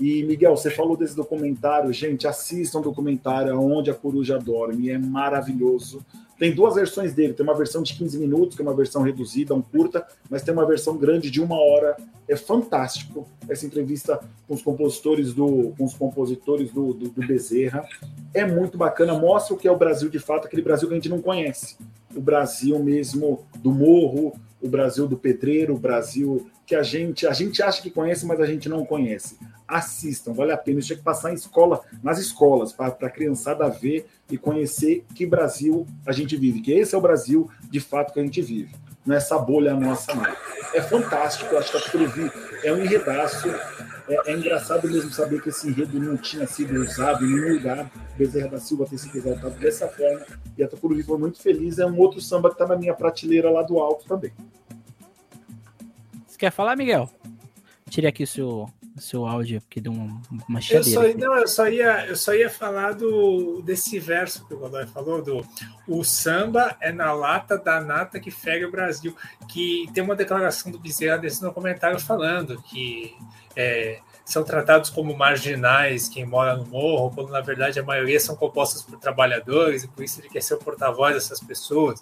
E, Miguel, você falou desse documentário. Gente, assistam o documentário Onde a Coruja Dorme. É maravilhoso. Tem duas versões dele. Tem uma versão de 15 minutos, que é uma versão reduzida, um curta, mas tem uma versão grande de uma hora. É fantástico essa entrevista com os compositores do, com os compositores do, do, do Bezerra. É muito bacana, mostra o que é o Brasil de fato, aquele Brasil que a gente não conhece. O Brasil mesmo do morro, o Brasil do pedreiro, o Brasil que a gente a gente acha que conhece, mas a gente não conhece. Assistam, vale a pena. Tinha que passar em escola, nas escolas, para a criançada ver e conhecer que Brasil a gente vive, que esse é o Brasil de fato que a gente vive. Não é essa bolha nossa, não. É fantástico, acho que a Tucuruvi é um enredaço. É, é, engraçado mesmo saber que esse enredo não tinha sido usado em nenhum lugar. Bezerra da Silva ter sido exaltado dessa forma. E a Tucuruvi foi muito feliz. É um outro samba que está na minha prateleira lá do alto também. Você quer falar, Miguel? Tire aqui o seu, o seu áudio, porque deu uma, uma eu só, não, eu só ia Eu só ia falar do, desse verso que o Godoy falou, do o samba é na lata da nata que fere o Brasil. Que tem uma declaração do Bezerra desse no comentário falando que é, são tratados como marginais quem mora no morro, quando na verdade a maioria são compostas por trabalhadores, e por isso ele quer ser o porta-voz dessas pessoas,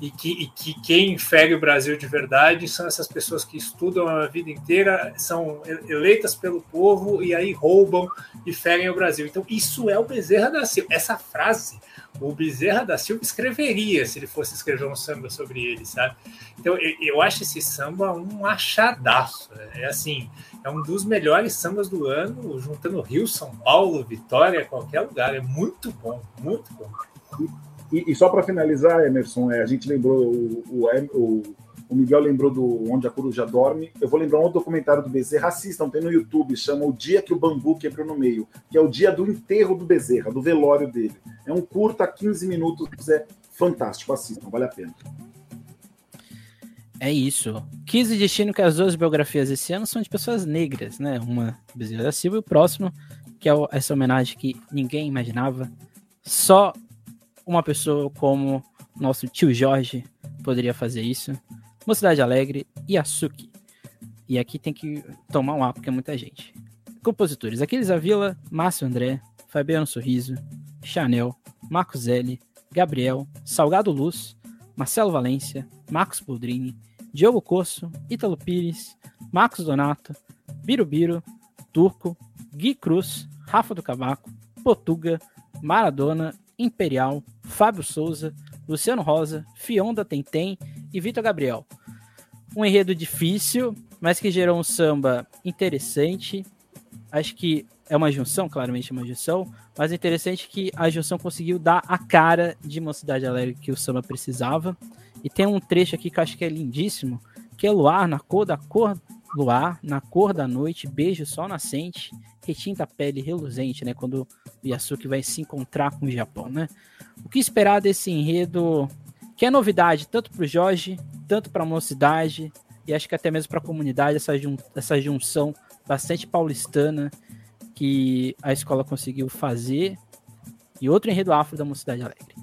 e que, e que quem fere o Brasil de verdade são essas pessoas que estudam a vida inteira, são eleitas pelo povo e aí roubam e ferem o Brasil. Então, isso é o Bezerra da Silva. Essa frase o Bezerra da Silva escreveria se ele fosse escrever um samba sobre ele, sabe? Então eu acho esse samba um achadaço. É assim, é um dos melhores sambas do ano, juntando Rio, São Paulo, Vitória, qualquer lugar. É muito bom, muito bom. E, e só para finalizar, Emerson, é, a gente lembrou o, o, o o Miguel lembrou do Onde a Coruja Dorme. Eu vou lembrar um documentário do Bezerra. Assistam, tem no YouTube, chama O Dia que o Bambu Quebrou no Meio, que é o dia do enterro do Bezerra, do velório dele. É um curta, 15 minutos, é fantástico. Assistam, vale a pena. É isso. 15 destino que as duas biografias esse ano são de pessoas negras, né? Uma Bezerra da Silva e o próximo, que é essa homenagem que ninguém imaginava. Só uma pessoa como nosso tio Jorge poderia fazer isso. Mocidade Alegre e Açuki. E aqui tem que tomar um ar, porque é muita gente. Compositores: Aquiles Avila, Márcio André, Fabiano Sorriso, Chanel, Marcos L, Gabriel, Salgado Luz, Marcelo Valência, Marcos Poldrini, Diogo Corso, Ítalo Pires, Marcos Donato, Birubiru, Turco, Gui Cruz, Rafa do Cavaco, Potuga, Maradona, Imperial, Fábio Souza, Luciano Rosa, Fionda Tentem e Vitor Gabriel. Um enredo difícil, mas que gerou um samba interessante. Acho que é uma junção, claramente uma junção, mas é interessante que a junção conseguiu dar a cara de Mocidade Alegre que o samba precisava. E tem um trecho aqui que eu acho que é lindíssimo, que é luar na cor da cor luar, na cor da noite, beijo sol nascente, retinta a pele reluzente, né, quando o Yasuki vai se encontrar com o Japão, né? O que esperar desse enredo que é novidade tanto para o Jorge, tanto para a mocidade e acho que até mesmo para a comunidade essa, jun essa junção bastante paulistana que a escola conseguiu fazer e outro enredo afro da Mocidade Alegre.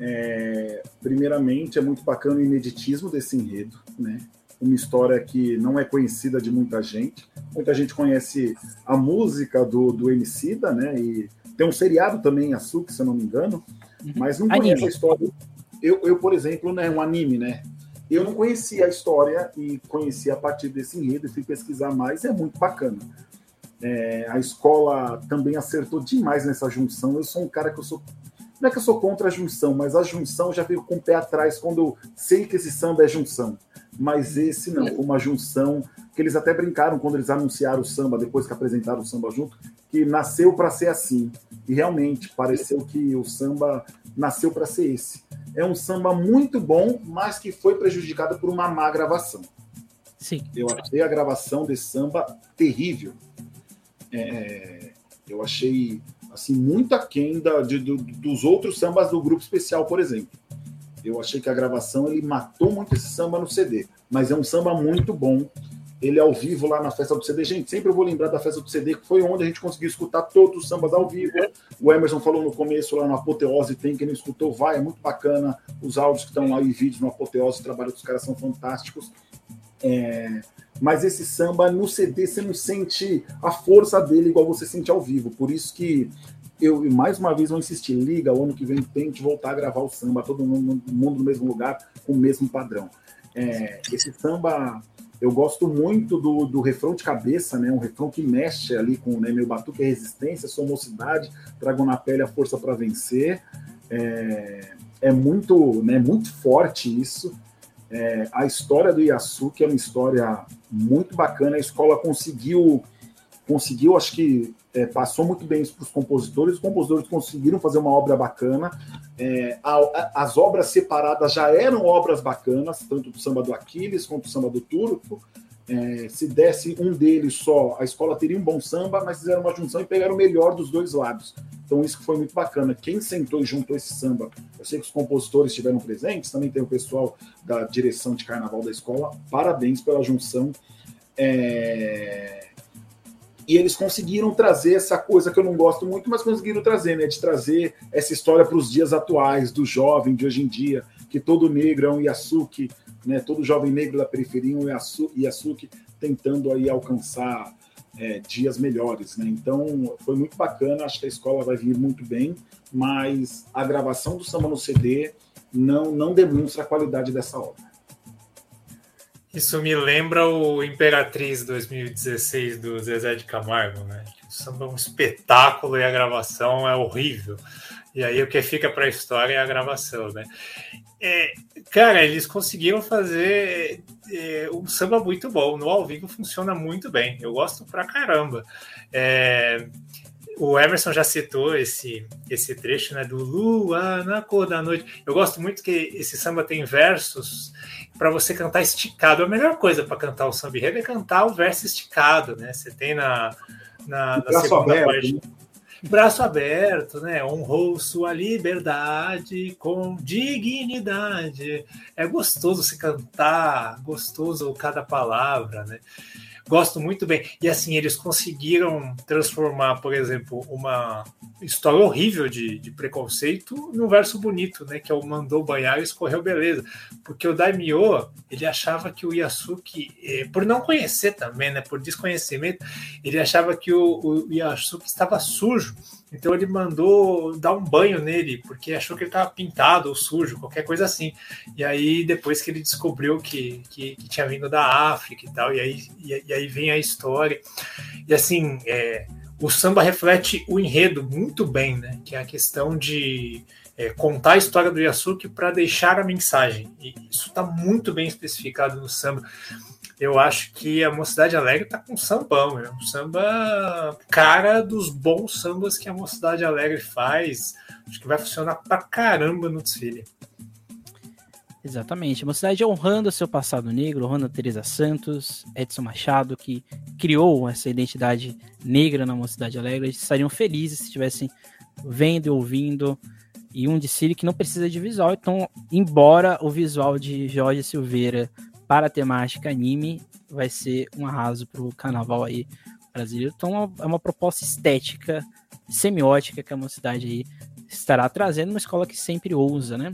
É, primeiramente, é muito bacana o ineditismo desse enredo, né? Uma história que não é conhecida de muita gente. Muita gente conhece a música do, do Emicida, né? E tem um seriado também, Açúcar, se eu não me engano. Mas não conheço anime. a história. Eu, eu, por exemplo, né, um anime, né? Eu não conhecia a história e conheci a partir desse enredo e fui pesquisar mais, é muito bacana. É, a escola também acertou demais nessa junção. Eu sou um cara que eu sou Não é que eu sou contra a junção, mas a junção já fico com o pé atrás quando eu sei que esse samba é junção. Mas esse não, uma junção que eles até brincaram quando eles anunciaram o samba, depois que apresentaram o samba junto, que nasceu para ser assim. E realmente pareceu que o samba nasceu para ser esse. É um samba muito bom, mas que foi prejudicado por uma má gravação. Sim. Eu achei a gravação desse samba terrível. É, eu achei assim muito aquém da, de, do, dos outros sambas do grupo especial, por exemplo. Eu achei que a gravação ele matou muito esse samba no CD, mas é um samba muito bom. Ele é ao vivo lá na festa do CD. Gente, sempre eu vou lembrar da festa do CD, que foi onde a gente conseguiu escutar todos os sambas ao vivo. O Emerson falou no começo lá no Apoteose, tem quem não escutou, vai, é muito bacana. Os áudios que estão lá e vídeos no Apoteose, o trabalho dos caras são fantásticos. É, mas esse samba no CD você não sente a força dele igual você sente ao vivo. Por isso que eu mais uma vez vou insistir, liga, o ano que vem tente voltar a gravar o samba, todo mundo, mundo no mesmo lugar, com o mesmo padrão. É, esse samba, eu gosto muito do, do refrão de cabeça, né? Um refrão que mexe ali com né, meu batuque é resistência, sou mocidade, trago na pele a força para vencer. É, é muito, né, muito forte isso. É, a história do Yasuki é uma história muito bacana. A escola conseguiu, conseguiu, acho que é, passou muito bem isso para os compositores. Os compositores conseguiram fazer uma obra bacana. É, a, a, as obras separadas já eram obras bacanas, tanto do samba do Aquiles quanto do samba do Turco. É, se desse um deles só, a escola teria um bom samba, mas fizeram uma junção e pegaram o melhor dos dois lados. Então isso foi muito bacana. Quem sentou e juntou esse samba, eu sei que os compositores estiveram presentes, também tem o pessoal da direção de carnaval da escola. Parabéns pela junção. É... E eles conseguiram trazer essa coisa que eu não gosto muito, mas conseguiram trazer, né? De trazer essa história para os dias atuais, do jovem de hoje em dia, que todo negro é um Yasuki, né? Todo jovem negro da periferia é um Yasuki tentando aí alcançar é, dias melhores, né? Então foi muito bacana, acho que a escola vai vir muito bem, mas a gravação do samba no CD não, não demonstra a qualidade dessa obra. Isso me lembra o Imperatriz 2016 do Zezé de Camargo, né? O samba é um espetáculo e a gravação é horrível. E aí o que fica para a história é a gravação, né? É, cara, eles conseguiram fazer é, um samba muito bom. No ao vivo funciona muito bem. Eu gosto pra caramba. É, o Emerson já citou esse, esse trecho né, do Lua na cor da noite. Eu gosto muito que esse samba tem versos para você cantar esticado. A melhor coisa para cantar o samba é cantar o verso esticado, né? Você tem na, na, na segunda aberto, parte. Né? braço aberto, né? Honrou sua liberdade com dignidade. É gostoso se cantar, gostoso cada palavra, né? Gosto muito bem. E assim, eles conseguiram transformar, por exemplo, uma história horrível de, de preconceito num verso bonito, né? Que é o mandou banhar e escorreu beleza. Porque o Daimyo, ele achava que o Yasuki, eh, por não conhecer também, né? Por desconhecimento, ele achava que o, o estava sujo. Então ele mandou dar um banho nele, porque achou que ele estava pintado ou sujo, qualquer coisa assim. E aí, depois que ele descobriu que, que, que tinha vindo da África e tal, e aí, e, e aí vem a história. E assim, é, o samba reflete o enredo muito bem, né? Que é a questão de é, contar a história do Yasuki para deixar a mensagem. E isso está muito bem especificado no samba eu acho que a Mocidade Alegre tá com sambão, é um samba cara dos bons sambas que a Mocidade Alegre faz. Acho que vai funcionar pra caramba no desfile. Exatamente. A Mocidade honrando seu passado negro, honrando a Teresa Santos, Edson Machado, que criou essa identidade negra na Mocidade Alegre. Eles estariam felizes se estivessem vendo e ouvindo e um desfile que não precisa de visual. Então, embora o visual de Jorge Silveira para a temática anime, vai ser um arraso para o carnaval aí brasileiro. Então é uma proposta estética, semiótica que a mocidade aí estará trazendo, uma escola que sempre ousa, né?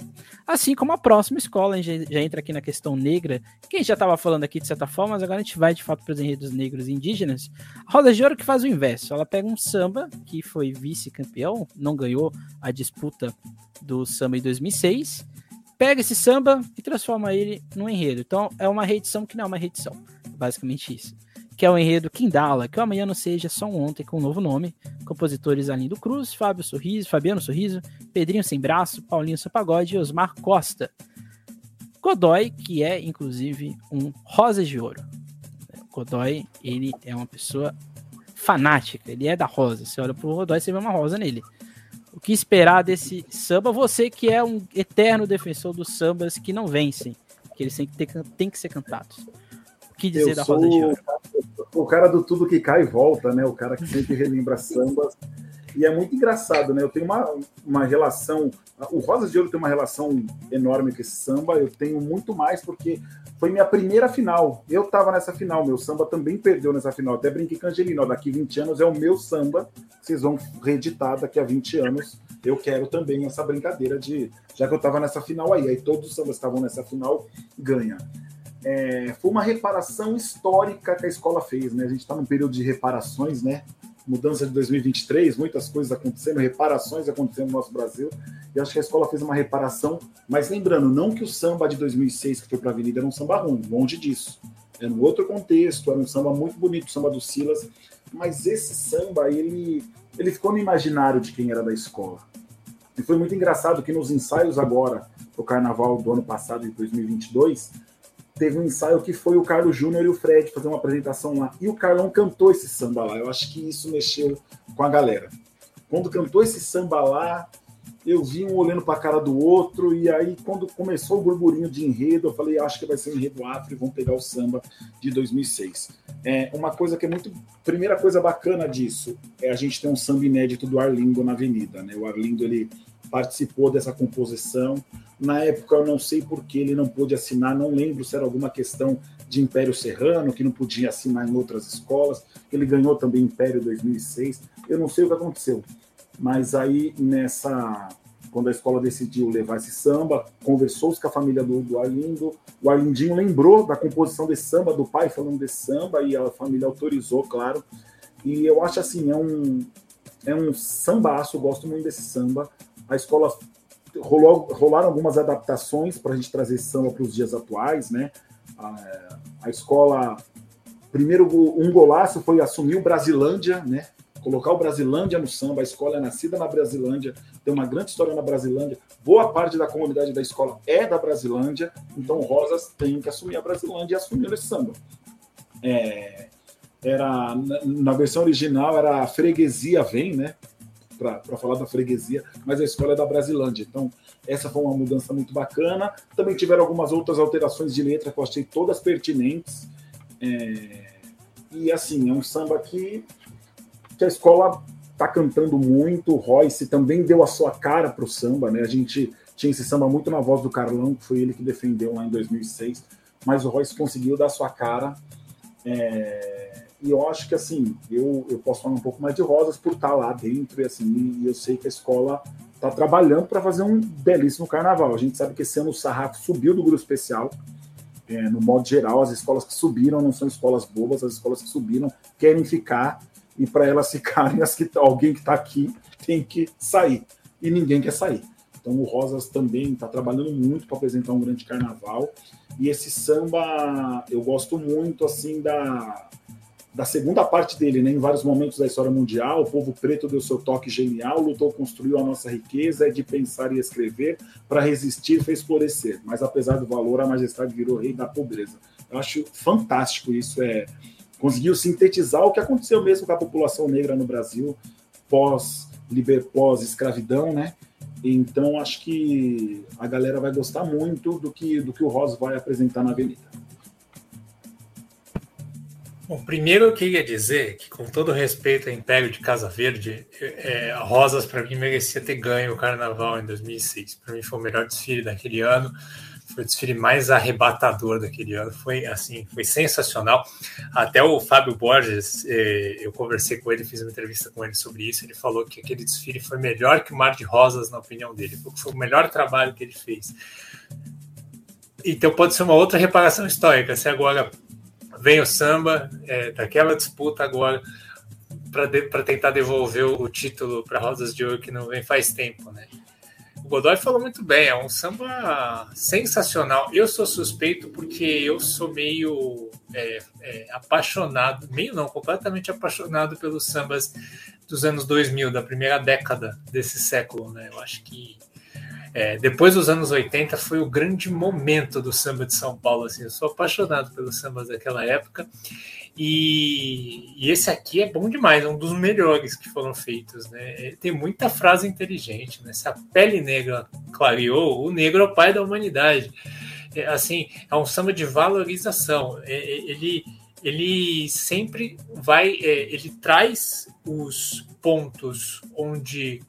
Assim como a próxima escola, a gente já entra aqui na questão negra, que a gente já estava falando aqui de certa forma, mas agora a gente vai de fato para os enredos negros e indígenas. A Roda de Ouro que faz o inverso, ela pega um samba que foi vice-campeão, não ganhou a disputa do samba em 2006, pega esse samba e transforma ele num enredo. Então é uma reedição que não é uma reedição. Basicamente isso. que é o enredo Quindala, que o amanhã não seja só um ontem com um novo nome. Compositores Alindo Cruz, Fábio Sorriso, Fabiano Sorriso, Pedrinho Sem Braço, Paulinho Sapagode e Osmar Costa. Godoy, que é inclusive um rosa de ouro. Godoy, ele é uma pessoa fanática, ele é da rosa. Você olha pro Godoy, você vê uma rosa nele. O que esperar desse samba? Você que é um eterno defensor dos sambas que não vencem, que eles têm que, ter, têm que ser cantados. O que dizer Eu da Rosa de Ouro? O cara do tudo que cai e volta, né? O cara que sempre relembra sambas. E é muito engraçado, né? Eu tenho uma, uma relação. O Rosa de Ouro tem uma relação enorme com esse samba. Eu tenho muito mais porque foi minha primeira final. Eu tava nessa final. Meu samba também perdeu nessa final. Até brinquei com a Angelina. ó, Daqui 20 anos é o meu samba. Vocês vão reeditar daqui a 20 anos. Eu quero também essa brincadeira de. Já que eu tava nessa final aí. Aí todos os sambas estavam nessa final ganha. É, foi uma reparação histórica que a escola fez, né? A gente está num período de reparações, né? Mudança de 2023, muitas coisas acontecendo, reparações acontecendo no nosso Brasil. E acho que a escola fez uma reparação. Mas lembrando, não que o samba de 2006 que foi para a Avenida era um samba ruim, longe disso. Era um outro contexto, era um samba muito bonito, o samba do Silas. Mas esse samba, ele, ele ficou no imaginário de quem era da escola. E foi muito engraçado que nos ensaios agora, do carnaval do ano passado, de 2022, teve um ensaio que foi o Carlos Júnior e o Fred fazer uma apresentação lá. E o Carlão cantou esse samba lá. Eu acho que isso mexeu com a galera. Quando cantou esse samba lá, eu vi um olhando para a cara do outro, e aí, quando começou o burburinho de enredo, eu falei, acho que vai ser um enredo afro e vão pegar o samba de 2006. É, uma coisa que é muito. Primeira coisa bacana disso é a gente ter um samba inédito do Arlindo na Avenida. Né? O Arlindo ele participou dessa composição. Na época, eu não sei por que ele não pôde assinar, não lembro se era alguma questão de Império Serrano, que não podia assinar em outras escolas. Ele ganhou também Império 2006. Eu não sei o que aconteceu. Mas aí, nessa. Quando a escola decidiu levar esse samba, conversou com a família do, do Arlindo. O Arlindinho lembrou da composição desse samba, do pai falando desse samba, e a família autorizou, claro. E eu acho assim, é um, é um sambaço, gosto muito desse samba. A escola rolou, rolaram algumas adaptações para a gente trazer samba para os dias atuais, né? A, a escola, primeiro um golaço foi assumir o Brasilândia, né? Colocar o Brasilândia no samba. A escola é nascida na Brasilândia, tem uma grande história na Brasilândia. Boa parte da comunidade da escola é da Brasilândia, então Rosas tem que assumir a Brasilândia e assumir esse samba. É, era na, na versão original era a freguesia vem, né? Para falar da freguesia, mas a escola é da Brasilândia. Então, essa foi uma mudança muito bacana. Também tiveram algumas outras alterações de letra que eu achei todas pertinentes. É, e assim, é um samba que, que a escola está cantando muito. O Royce também deu a sua cara para o samba, né? A gente tinha esse samba muito na voz do Carlão, que foi ele que defendeu lá em 2006. Mas o Royce conseguiu dar a sua cara. É, e eu acho que assim, eu, eu posso falar um pouco mais de rosas por estar lá dentro, e assim, e eu sei que a escola está trabalhando para fazer um belíssimo carnaval. A gente sabe que esse ano o sarrafo subiu do grupo especial. É, no modo geral, as escolas que subiram não são escolas bobas, as escolas que subiram querem ficar, e para elas (laughs) ficarem, as que, alguém que está aqui tem que sair. E ninguém quer sair. Então o Rosas também está trabalhando muito para apresentar um grande carnaval. E esse samba, eu gosto muito assim da, da segunda parte dele, né? Em vários momentos da história mundial, o povo preto deu seu toque genial, lutou, construiu a nossa riqueza, é de pensar e escrever, para resistir fez florescer. Mas apesar do valor, a majestade virou rei da pobreza. Eu acho fantástico isso, é conseguiu sintetizar o que aconteceu mesmo com a população negra no Brasil pós liber pós escravidão, né? Então acho que a galera vai gostar muito do que do que o Ross vai apresentar na Avenida. Bom, primeiro eu queria dizer que, com todo respeito ao Império de Casa Verde, é, Rosas, para mim, merecia ter ganho o Carnaval em 2006. Para mim, foi o melhor desfile daquele ano, foi o desfile mais arrebatador daquele ano. Foi, assim, foi sensacional. Até o Fábio Borges, é, eu conversei com ele, fiz uma entrevista com ele sobre isso. Ele falou que aquele desfile foi melhor que o Mar de Rosas, na opinião dele, porque foi o melhor trabalho que ele fez. Então, pode ser uma outra reparação histórica. Se agora vem o samba é, daquela disputa agora para tentar devolver o título para Rosas de Ouro que não vem faz tempo, né? O Godoy falou muito bem, é um samba sensacional. Eu sou suspeito porque eu sou meio é, é, apaixonado, meio não, completamente apaixonado pelos sambas dos anos 2000, da primeira década desse século, né? Eu acho que é, depois dos anos 80 foi o grande momento do samba de São Paulo. Assim, eu sou apaixonado pelos sambas daquela época. E, e, esse aqui é bom demais, é um dos melhores que foram feitos. Né? É, tem muita frase inteligente. Né? Se a pele negra clareou, o negro é o pai da humanidade. É, assim, é um samba de valorização. É, é ele, ele sempre vai, é, ele traz os pontos onde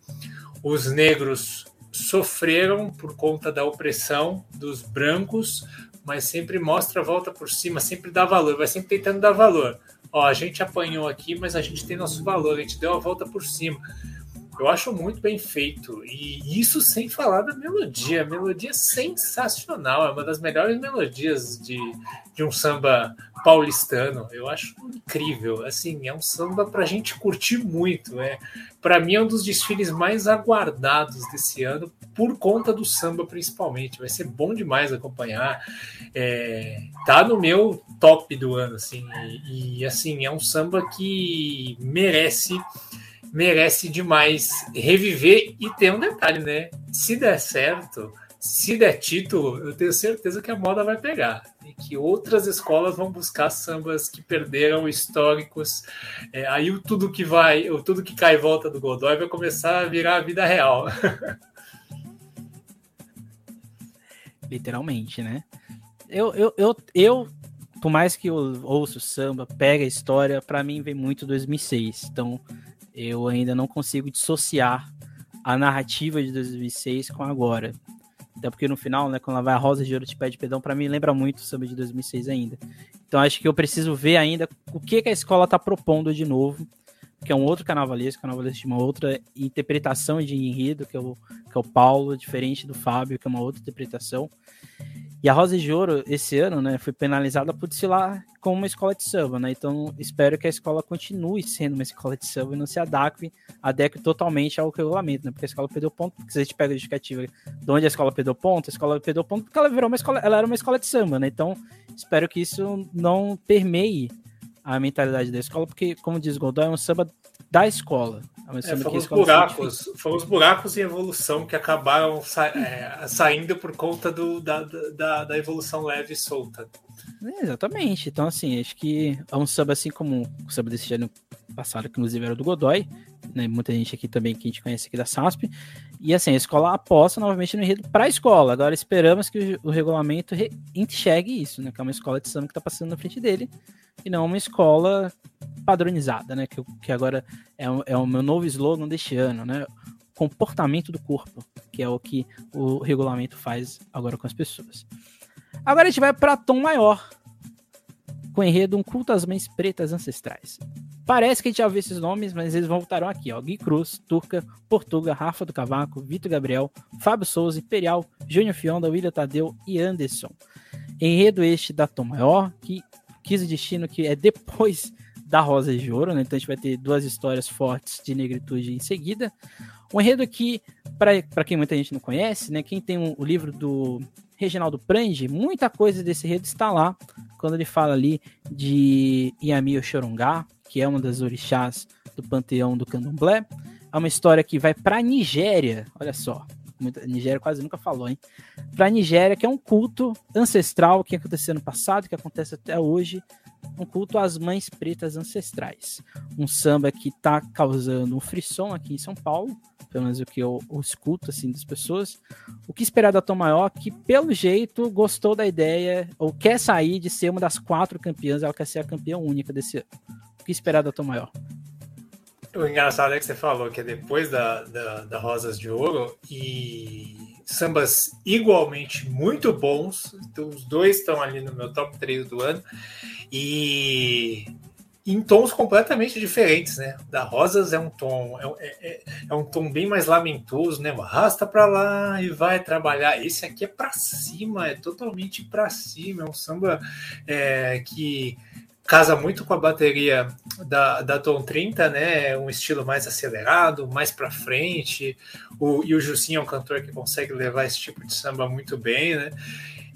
os negros sofreram por conta da opressão dos brancos, mas sempre mostra a volta por cima, sempre dá valor, vai sempre tentando dar valor. Ó, a gente apanhou aqui, mas a gente tem nosso valor, a gente deu a volta por cima. Eu acho muito bem feito. E isso sem falar da melodia. A melodia é sensacional. É uma das melhores melodias de, de um samba paulistano. Eu acho incrível. Assim, é um samba para a gente curtir muito. É, para mim é um dos desfiles mais aguardados desse ano, por conta do samba principalmente. Vai ser bom demais acompanhar. É, tá no meu top do ano, assim. E, e assim, é um samba que merece merece demais reviver e ter um detalhe, né? Se der certo, se der título, eu tenho certeza que a moda vai pegar e que outras escolas vão buscar sambas que perderam históricos. É, aí o tudo que vai, o tudo que cai volta do Godoy vai começar a virar a vida real. (laughs) Literalmente, né? Eu, eu, eu, eu, por mais que eu ouço samba, pega a história, para mim vem muito 2006. Então, eu ainda não consigo dissociar a narrativa de 2006 com agora. Até porque no final, né, quando ela vai a Rosa de Ouro te pede perdão, para mim lembra muito samba de 2006 ainda. Então acho que eu preciso ver ainda o que, que a escola está propondo de novo, que é um outro carnavalesco, carnavalesco de uma outra interpretação de enredo, que é, o, que é o Paulo, diferente do Fábio, que é uma outra interpretação. E a Rosa de Ouro, esse ano, né, foi penalizada por desfilar como uma escola de samba, né? Então, espero que a escola continue sendo uma escola de samba e não se adeque, adeque totalmente ao regulamento, né? Porque a escola perdeu ponto, porque se a gente pega a justificativa de onde a escola perdeu ponto, a escola perdeu ponto porque ela virou uma escola, ela era uma escola de samba, né? Então, espero que isso não permeie a mentalidade da escola, porque, como diz Godoy, é um samba da escola. É, foram, os buracos, foram os buracos em evolução que acabaram sa é, saindo por conta do, da, da, da, evolução leve e solta. É, exatamente. Então, assim, acho que é um samba assim como o samba desse ano passado, que inclusive era do Godoy, né? Muita gente aqui também que a gente conhece aqui da SASP. E assim, a escola aposta novamente no enredo para a escola. Agora esperamos que o, o regulamento enxergue isso, né? Que é uma escola de samba que está passando na frente dele e não uma escola padronizada, né? Que, que agora é, é o meu novo slogan deste ano, né? Comportamento do corpo, que é o que o regulamento faz agora com as pessoas. Agora a gente vai para tom maior, com enredo Um Culto às Mães Pretas Ancestrais. Parece que a gente já viu esses nomes, mas eles voltaram aqui, ó. Gui Cruz, Turca, Portuga, Rafa do Cavaco, Vitor Gabriel, Fábio Souza, Imperial, Júnior Fionda, William Tadeu e Anderson. Enredo este da Tom Maior, que quis o destino que é depois da Rosa de Ouro, né? Então a gente vai ter duas histórias fortes de negritude em seguida. Um enredo que, para quem muita gente não conhece, né? Quem tem um, o livro do Reginaldo Prange, muita coisa desse enredo está lá, quando ele fala ali de Yami Oxorongá, que é uma das orixás do panteão do candomblé. É uma história que vai para a Nigéria, olha só, muita, Nigéria quase nunca falou, hein? Para a Nigéria, que é um culto ancestral que aconteceu no passado, que acontece até hoje, um culto às mães pretas ancestrais. Um samba que está causando um frisson aqui em São Paulo, pelo menos o que eu, eu escuto assim das pessoas. O que esperar da Tom Maior, que pelo jeito gostou da ideia, ou quer sair de ser uma das quatro campeãs, ela quer ser a campeã única desse ano. O que esperar da Tom Maior? O engraçado é que você falou que é depois da, da, da Rosas de Ouro e sambas igualmente muito bons. Então, os dois estão ali no meu top 3 do ano. E em tons completamente diferentes, né? Da Rosas é um tom é, é, é, é um tom bem mais lamentoso, né? Arrasta para lá e vai trabalhar. Esse aqui é para cima, é totalmente para cima. É um samba é, que casa muito com a bateria da, da Tom 30, né? É um estilo mais acelerado, mais para frente. O, e o Jussim é um cantor que consegue levar esse tipo de samba muito bem, né?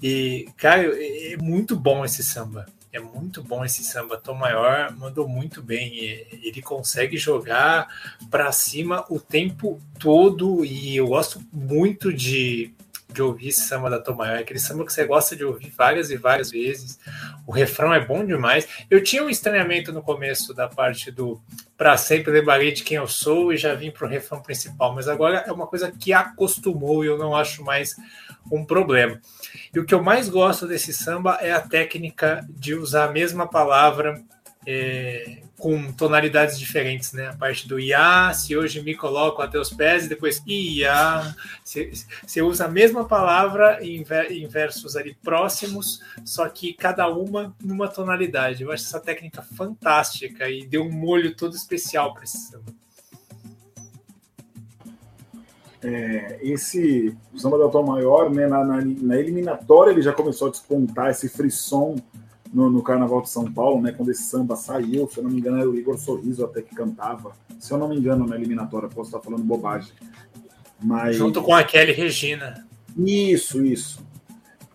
E, cara, é muito bom esse samba. É muito bom esse samba. Tom Maior mandou muito bem. Ele consegue jogar para cima o tempo todo e eu gosto muito de de ouvir esse samba da Tom Maior, aquele samba que você gosta de ouvir várias e várias vezes. O refrão é bom demais. Eu tinha um estranhamento no começo da parte do Pra sempre lembrarei de quem eu sou e já vim para o refrão principal, mas agora é uma coisa que acostumou e eu não acho mais um problema. E o que eu mais gosto desse samba é a técnica de usar a mesma palavra é, com tonalidades diferentes, né? A parte do Iá, se hoje me coloco a teus pés, e depois Iá. Você usa a mesma palavra em, em versos ali próximos, só que cada uma numa tonalidade. Eu acho essa técnica fantástica e deu um molho todo especial para esse samba. É, esse o samba da Tom Maior, né, na, na, na eliminatória ele já começou a despontar esse frisson no, no, Carnaval de São Paulo, né? Quando esse samba saiu, se eu não me engano, era o Igor Sorriso até que cantava. Se eu não me engano, na eliminatória, posso estar falando bobagem. Mas... Junto com a Kelly Regina. Isso, isso.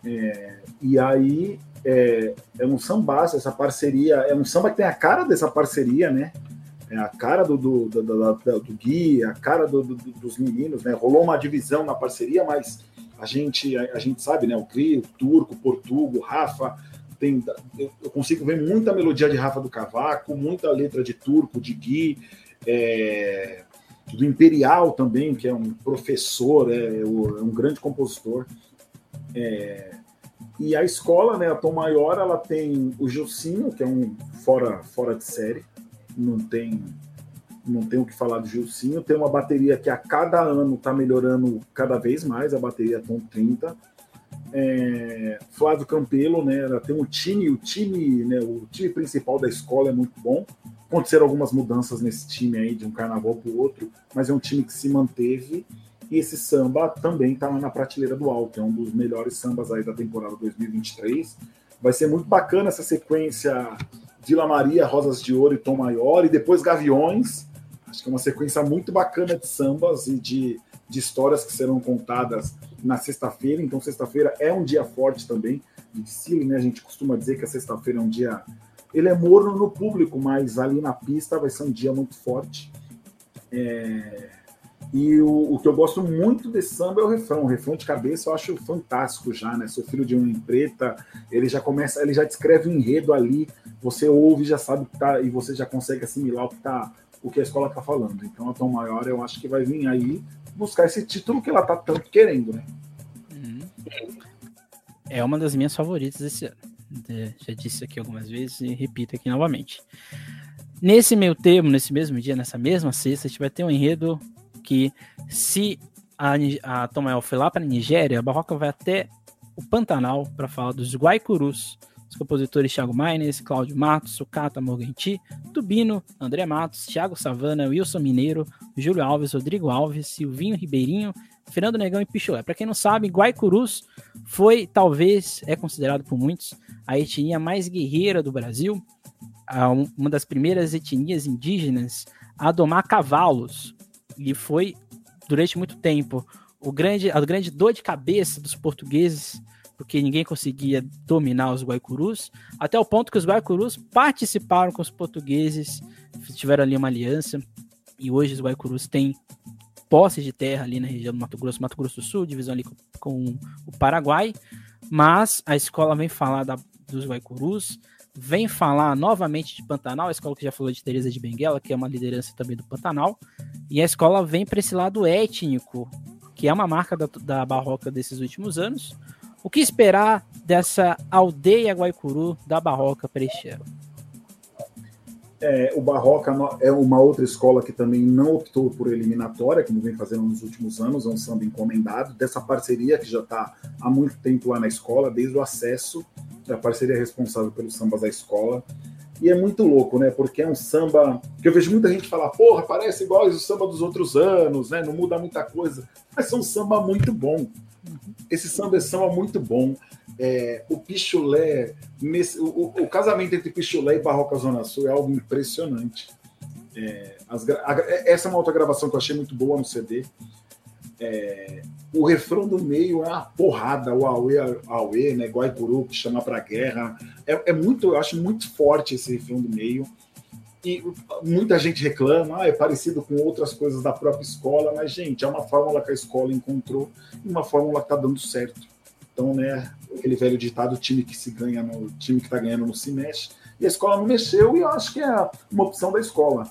É, e aí é, é um samba, essa parceria, é um samba que tem a cara dessa parceria, né? É a cara do, do, do, do, do Gui, a cara do, do, dos meninos, né? Rolou uma divisão na parceria, mas a gente, a, a gente sabe, né? O Cri, o Turco, o Portugo, o Rafa, tem, eu consigo ver muita melodia de Rafa do Cavaco, muita letra de Turco, de Gui, é, do Imperial também, que é um professor, é, é um grande compositor. É, e a escola, né, a Tom Maior, ela tem o Gilcinho, que é um fora, fora de série, não tem não tem o que falar do Gilcinho. Tem uma bateria que a cada ano está melhorando cada vez mais, a bateria Tom 30 é, Flávio Campelo, né? Tem um time, o time, né? O time principal da escola é muito bom. Aconteceram algumas mudanças nesse time aí de um carnaval para o outro, mas é um time que se manteve. E esse samba também está na prateleira do alto, é um dos melhores sambas aí da temporada 2023. Vai ser muito bacana essa sequência Vila Maria, Rosas de Ouro e Tom Maior, e depois Gaviões. Acho que é uma sequência muito bacana de sambas e de, de histórias que serão contadas na sexta-feira, então sexta-feira é um dia forte também de desfile, né? A gente costuma dizer que a sexta-feira é um dia. Ele é morno no público, mas ali na pista vai ser um dia muito forte. É... E o, o, que eu gosto muito desse samba é o refrão. O refrão de cabeça eu acho fantástico já, né? Sou filho de uma preta, ele já começa, ele já descreve o enredo ali, você ouve, já sabe que tá, e você já consegue assimilar o que, tá, o que a escola está falando. Então a Tom Maior eu acho que vai vir aí buscar esse título que ela tá tanto querendo, né? Uhum. É uma das minhas favoritas esse ano. Já disse aqui algumas vezes e repito aqui novamente. Nesse meio termo, nesse mesmo dia, nessa mesma sexta, a gente vai ter um enredo que, se a, a Tomael foi lá para a Nigéria, a Barroca vai até o Pantanal para falar dos Guaicurus, os compositores Thiago Maines, Cláudio Matos, Sucata Morganti, Tubino, André Matos, Thiago Savana, Wilson Mineiro, Júlio Alves, Rodrigo Alves, Silvinho Ribeirinho, Fernando Negão e Pichulé. Para quem não sabe, Guaicurus foi, talvez, é considerado por muitos, a etnia mais guerreira do Brasil, uma das primeiras etnias indígenas a domar cavalos. E foi, durante muito tempo, o grande, a grande dor de cabeça dos portugueses porque ninguém conseguia dominar os guaicurus, até o ponto que os guaicurus participaram com os portugueses, tiveram ali uma aliança, e hoje os guaicurus têm posse de terra ali na região do Mato Grosso, Mato Grosso do Sul, divisão ali com, com o Paraguai, mas a escola vem falar da, dos guaicurus, vem falar novamente de Pantanal, a escola que já falou de Teresa de Benguela, que é uma liderança também do Pantanal, e a escola vem para esse lado étnico, que é uma marca da, da barroca desses últimos anos, o que esperar dessa aldeia Guaicuru da Barroca para? É, o Barroca é uma outra escola que também não optou por eliminatória, como vem fazendo nos últimos anos, é um samba encomendado, dessa parceria que já está há muito tempo lá na escola, desde o acesso, a parceria responsável pelos sambas da escola. E é muito louco, né? Porque é um samba que eu vejo muita gente falar, porra, parece igual o samba dos outros anos, né? Não muda muita coisa. Mas é um samba muito bom. Esse samba é samba muito bom. É, o Pichulé, nesse, o, o, casamento entre Pichulé e Barroca Zona Sul é algo impressionante. É, as, a, essa é uma outra gravação que eu achei muito boa no CD. É, o refrão do meio é uma porrada, o Aue, Aue, né? Guaipuru, que chama pra guerra. É, é, muito, eu acho muito forte esse refrão do meio. E muita gente reclama, ah, é parecido com outras coisas da própria escola, mas, gente, é uma fórmula que a escola encontrou e uma fórmula que tá dando certo. Então, né, aquele velho ditado, time que se ganha, no time que está ganhando não se mexe. E a escola não mexeu, e eu acho que é uma opção da escola.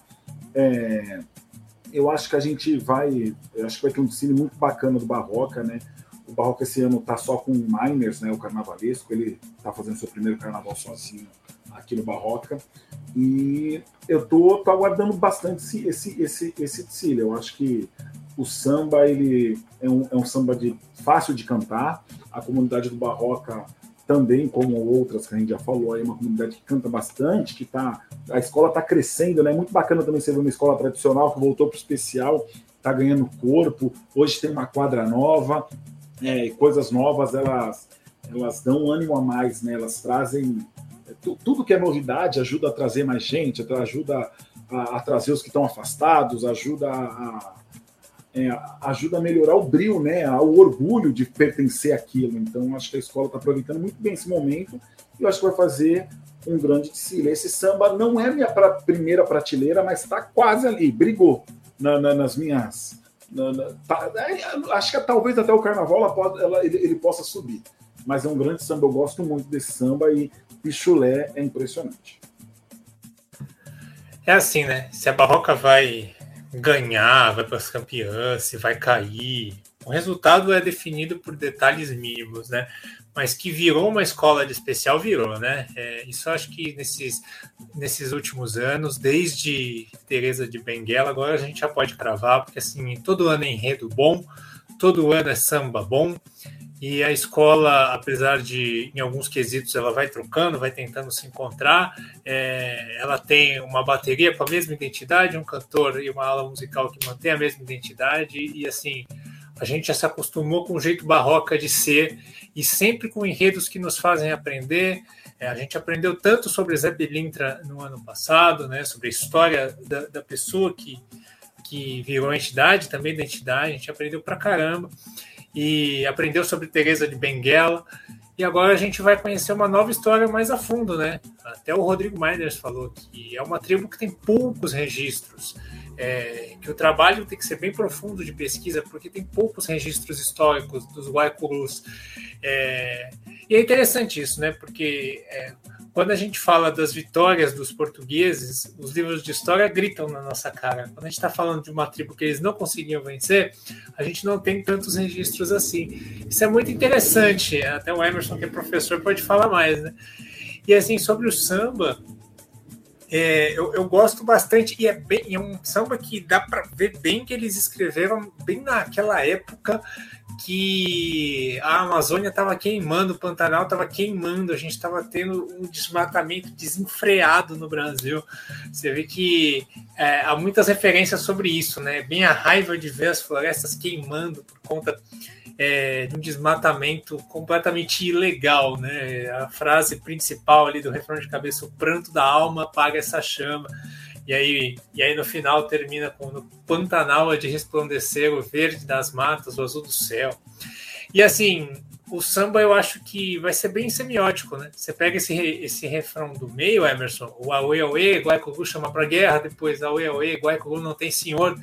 É, eu acho que a gente vai. Acho que vai ter um desfile muito bacana do Barroca, né? O Barroca esse ano tá só com o Miners, né? O carnavalesco. Ele tá fazendo seu primeiro carnaval sozinho aqui no Barroca. E eu tô, tô aguardando bastante esse, esse, esse, esse desfile. Eu acho que o samba ele é um, é um samba de fácil de cantar. A comunidade do Barroca também, como outras que a gente já falou, é uma comunidade que canta bastante, que tá, a escola está crescendo, né? Muito bacana também ser uma escola tradicional que voltou para o especial, está ganhando corpo. Hoje tem uma quadra nova, é, coisas novas, elas, elas dão ânimo a mais, né? Elas trazem tudo que é novidade ajuda a trazer mais gente, ajuda a, a trazer os que estão afastados, ajuda a, é, ajuda a melhorar o brilho, né, o orgulho de pertencer àquilo. Então, acho que a escola está aproveitando muito bem esse momento e eu acho que vai fazer um grande desfile. Esse samba não é minha pra, primeira prateleira, mas está quase ali, brigou na, na, nas minhas. Na, tá, é, acho que talvez até o carnaval ela ela, ele, ele, possa subir. Mas é um grande samba, eu gosto muito desse samba e Pichulé é impressionante. É assim, né? Se a Barroca vai ganhar, vai para as campeãs, se vai cair. O resultado é definido por detalhes mínimos, né? Mas que virou uma escola de especial, virou, né? É, isso acho que nesses, nesses últimos anos, desde Teresa de Benguela, agora a gente já pode cravar, porque assim, todo ano é enredo bom, todo ano é samba bom, e a escola, apesar de em alguns quesitos ela vai trocando, vai tentando se encontrar, é, ela tem uma bateria com a mesma identidade, um cantor e uma aula musical que mantém a mesma identidade, e assim, a gente já se acostumou com o jeito barroca de ser, e sempre com enredos que nos fazem aprender. É, a gente aprendeu tanto sobre Zé Belintra no ano passado, né, sobre a história da, da pessoa que, que virou entidade, também da entidade, a gente aprendeu pra caramba e aprendeu sobre Teresa de Benguela. E agora a gente vai conhecer uma nova história mais a fundo, né? Até o Rodrigo Miners falou que é uma tribo que tem poucos registros, é, que o trabalho tem que ser bem profundo de pesquisa, porque tem poucos registros históricos dos Guaicurus. É, e é interessante isso, né? Porque é, quando a gente fala das vitórias dos portugueses, os livros de história gritam na nossa cara. Quando a gente está falando de uma tribo que eles não conseguiam vencer, a gente não tem tantos registros assim. Isso é muito interessante. Até o Emerson, que é professor, pode falar mais, né? E assim, sobre o samba, é, eu, eu, gosto bastante, e é, bem, é um samba que dá para ver bem que eles escreveram bem naquela época que a Amazônia estava queimando, o Pantanal estava queimando, a gente estava tendo um desmatamento desenfreado no Brasil. Você vê que é, há muitas referências sobre isso, né? Bem a raiva de ver as florestas queimando por conta é, de um desmatamento completamente ilegal, né? A frase principal ali do refrão de cabeça, o pranto da alma apaga essa chama. E aí, e aí no final termina com no Pantanal de resplandecer o verde das matas, o azul do céu. E assim, o samba eu acho que vai ser bem semiótico, né? Você pega esse, esse refrão do meio, Emerson, o Aue Aue, Guaicugu chama pra guerra, depois Aue Aue, Guaicugu não tem senhor.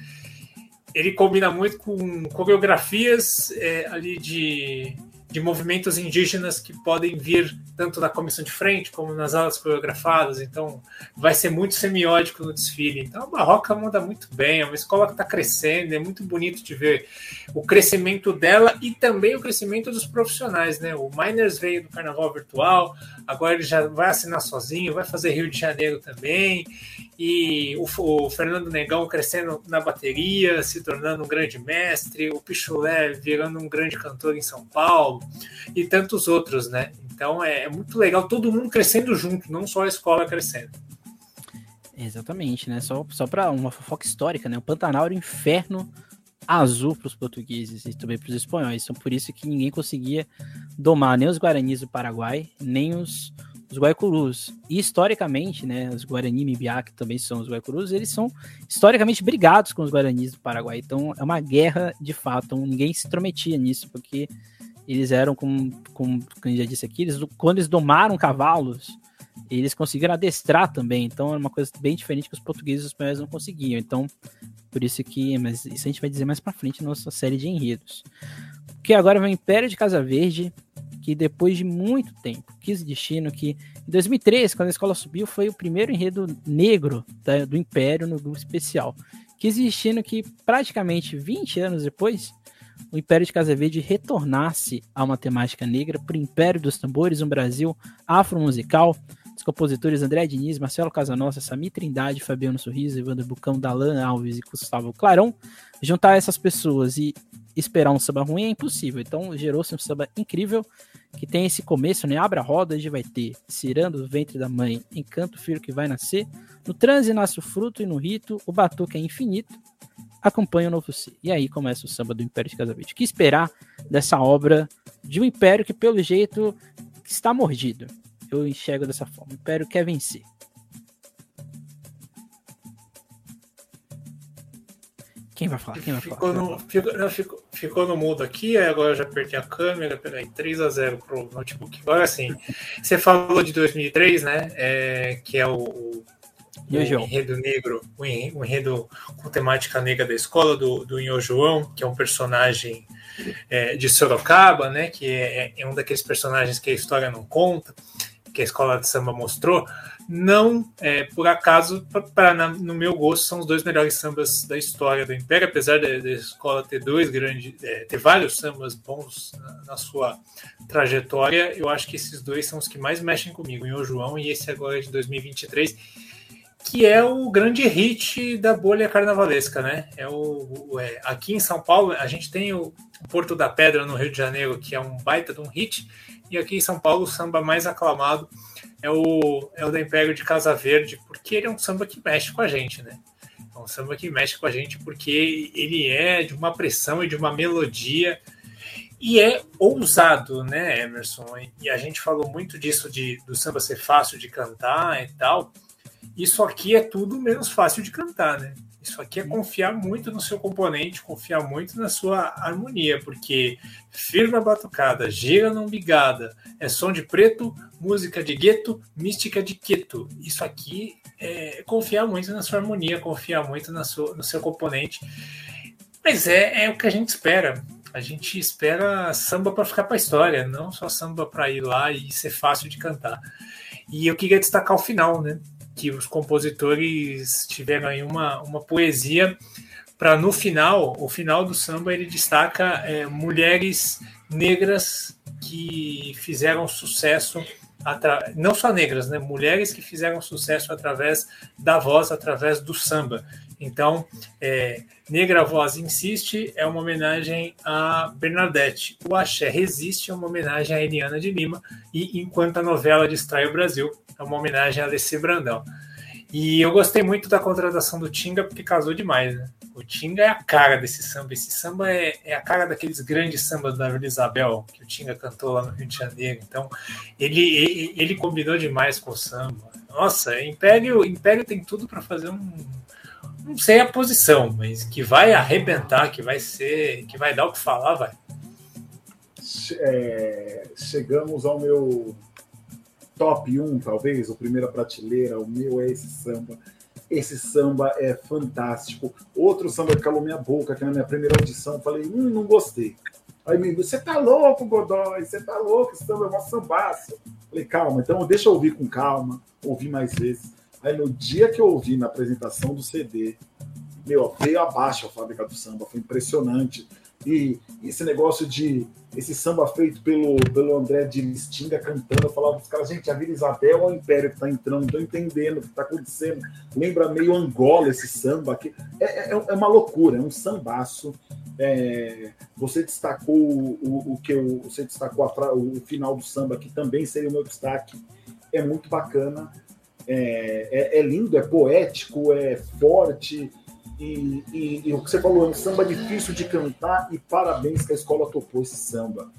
Ele combina muito com coreografias é, ali de de movimentos indígenas que podem vir tanto na comissão de frente como nas aulas coreografadas. Então, vai ser muito semiótico no desfile. Então, a Barroca manda muito bem. É uma escola que está crescendo. É muito bonito de ver o crescimento dela e também o crescimento dos profissionais. Né? O Miners veio do Carnaval Virtual, agora ele já vai assinar sozinho, vai fazer Rio de Janeiro também e o, o, Fernando Negão crescendo na bateria, se tornando um grande mestre, o Pichulé virando um grande cantor em São Paulo e tantos outros, né? Então é, é muito legal, todo mundo crescendo junto, não só a escola crescendo. Exatamente, né? Só, só para uma fofoca histórica, né? O Pantanal era o inferno azul para os portugueses e também para os espanhóis. Então por isso que ninguém conseguia domar nem os guaranis do Paraguai, nem os os Guaicurus. E historicamente, né, os Guarani Mibiá, que também são os Guaicurus, eles são historicamente brigados com os Guaranis do Paraguai. Então é uma guerra de fato, ninguém se intrometia nisso, porque eles eram, como, como, como já disse aqui, eles, quando eles domaram cavalos, eles conseguiram adestrar também. Então era uma coisa bem diferente que os portugueses e os espanhóis não conseguiam. Então, por isso que, mas isso a gente vai dizer mais para frente na nossa série de enredos. Que agora vem o Império de Casa Verde, que depois de muito tempo quis destino que em 2003, quando a escola subiu, foi o primeiro enredo negro do Império no grupo especial. Quis destino que praticamente 20 anos depois, o Império de Casa Verde retornasse a uma temática negra para o Império dos Tambores, um Brasil afro-musical. Os compositores André Diniz, Marcelo Casanossa, Sami Trindade, Fabiano Sorriso, Evandro Bucão, Dalan Alves e Gustavo Clarão. Juntar essas pessoas e esperar um samba ruim é impossível. Então gerou-se um samba incrível que tem esse começo, né? Abra a roda, a gente vai ter Cirando o ventre da mãe, Encanto o filho que vai nascer. No transe nasce o fruto e no rito o batuque é infinito. Acompanha o novo C. E aí começa o samba do Império de Casavete. que esperar dessa obra de um império que, pelo jeito, está mordido? Eu enxergo dessa forma. O império quer vencer. Quem vai falar? Quem vai ficou falar? No, ficou, ficou, ficou, no mudo aqui, agora eu já apertei a câmera, peraí, 3x0 pro notebook. Agora sim, você falou de 2003, né? É, que é o, o, o enredo negro, o enredo com temática negra da escola do, do Inho João, que é um personagem é, de Sorocaba, né? Que é, é um daqueles personagens que a história não conta, que a escola de samba mostrou não é, por acaso, para no meu gosto, são os dois melhores sambas da história do Império, apesar da, da escola ter dois grandes, é, ter vários sambas bons na, na, sua trajetória, eu acho que esses dois são os que mais mexem comigo, em O João e esse agora de 2023, que é o grande hit da bolha carnavalesca, né? É o, o é, aqui em São Paulo a gente tem o Porto da Pedra no Rio de Janeiro, que é um baita de um hit, e aqui em São Paulo o samba mais aclamado é o, é o da Império de Casa Verde, porque ele é um samba que mexe com a gente, né? É um samba que mexe com a gente porque ele é de uma pressão e de uma melodia e é ousado, né, Emerson? E a gente falou muito disso de do samba ser fácil de cantar e tal. Isso aqui é tudo menos fácil de cantar, né? Isso aqui é confiar muito no seu componente, confiar muito na sua harmonia, porque firma batucada, gira não bigada, é som de preto, música de gueto, mística de queto. Isso aqui é confiar muito na sua harmonia, confiar muito na sua, no seu componente. Mas é, é o que a gente espera. A gente espera samba para ficar para a história, não só samba para ir lá e ser fácil de cantar. E eu queria destacar o final, né? Que os compositores tiveram aí uma, uma poesia para no final, o final do samba ele destaca é, mulheres negras que fizeram sucesso não só negras, né, mulheres que fizeram sucesso através da voz, através do samba. Então, é, Negra Voz Insiste é uma homenagem a Bernadette. O Axé Resiste é uma homenagem a Eliana de Lima. E Enquanto a Novela Distrai o Brasil é uma homenagem a Alessi Brandão. E eu gostei muito da contratação do Tinga porque casou demais, né? O Tinga é a cara desse samba. Esse samba é, é a cara daqueles grandes sambas da Vila Isabel que o Tinga cantou lá no Rio de Janeiro. Então, ele, ele, ele combinou demais com o samba. Nossa, Império, Império tem tudo para fazer um. Não sei a posição, mas que vai arrebentar, que vai ser. que vai dar o que falar, vai. É, chegamos ao meu top 1, talvez, o primeira prateleira, o meu é esse samba esse samba é fantástico. Outro samba que calou minha boca, que na minha primeira audição, falei, hum, não gostei. Aí me você tá louco, Godoy, você tá louco, esse samba é uma sambaço. Falei, calma, então deixa eu ouvir com calma, ouvir mais vezes. Aí no dia que eu ouvi na apresentação do CD, meu, veio abaixo a fábrica do samba, foi impressionante. E esse negócio de esse samba feito pelo, pelo André de Listinga cantando, eu falava os caras, gente, a Vila Isabel ou o Império que está entrando, não estou entendendo o que está acontecendo. Lembra meio Angola esse samba aqui. É, é, é uma loucura, é um sambaço. É, você destacou o, o, o que eu, você destacou a, o final do samba, que também seria o meu destaque. É muito bacana. É, é, é, lindo, é poético, é forte, e, e, e, o que você falou, é um samba difícil de cantar e parabéns que a escola topou esse samba.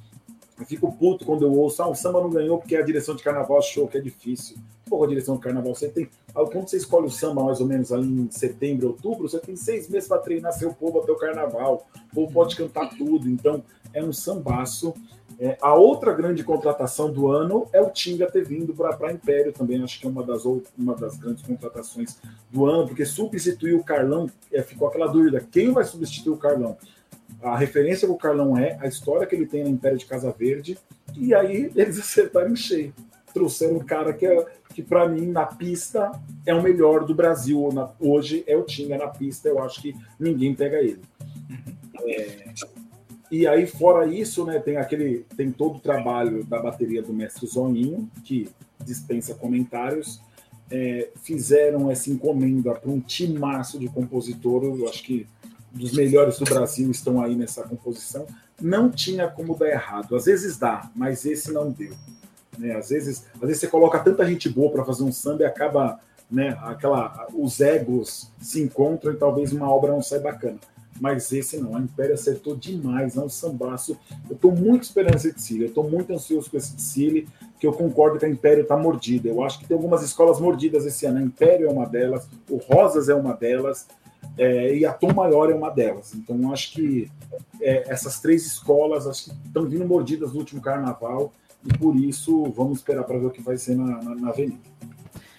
Eu fico puto quando eu ouço, ah, o samba não ganhou porque a direção de carnaval achou que é difícil. Pô, a direção de carnaval, você tem. Quando você escolhe o samba mais ou menos ali em setembro, outubro, você tem seis meses para treinar seu povo até o carnaval. O povo pode cantar tudo. Então, é um sambaço. É, a outra grande contratação do ano é o Tinga ter vindo para Império também. Acho que é uma das, uma das grandes contratações do ano, porque substituir o Carlão, é, ficou aquela dúvida: quem vai substituir o Carlão? A referência que o Carlão é, a história que ele tem na Império de Casa Verde, e aí eles (laughs) acertaram em cheio. Trouxeram um cara que, é, que para mim, na pista, é o melhor do Brasil. Na, hoje é o Tinga na pista, eu acho que ninguém pega ele. É, e aí, fora isso, né, tem aquele. Tem todo o trabalho da bateria do mestre Zoninho, que dispensa comentários. É, fizeram essa encomenda para um timaço de compositor, eu acho que dos melhores do Brasil estão aí nessa composição. Não tinha como dar errado. Às vezes dá, mas esse não deu. Né? Às, vezes, às vezes você coloca tanta gente boa para fazer um samba e acaba. Né, aquela, os egos se encontram e talvez uma obra não saia bacana. Mas esse não, a Império acertou demais, é um sambaço. Eu estou muito esperando esse Tsili, eu estou muito ansioso com esse Tsili, que eu concordo que a Império está mordida. Eu acho que tem algumas escolas mordidas esse ano. A Império é uma delas, o Rosas é uma delas, é, e a Tom Maior é uma delas. Então, acho que é, essas três escolas estão vindo mordidas no último carnaval e por isso vamos esperar para ver o que vai ser na, na, na Avenida.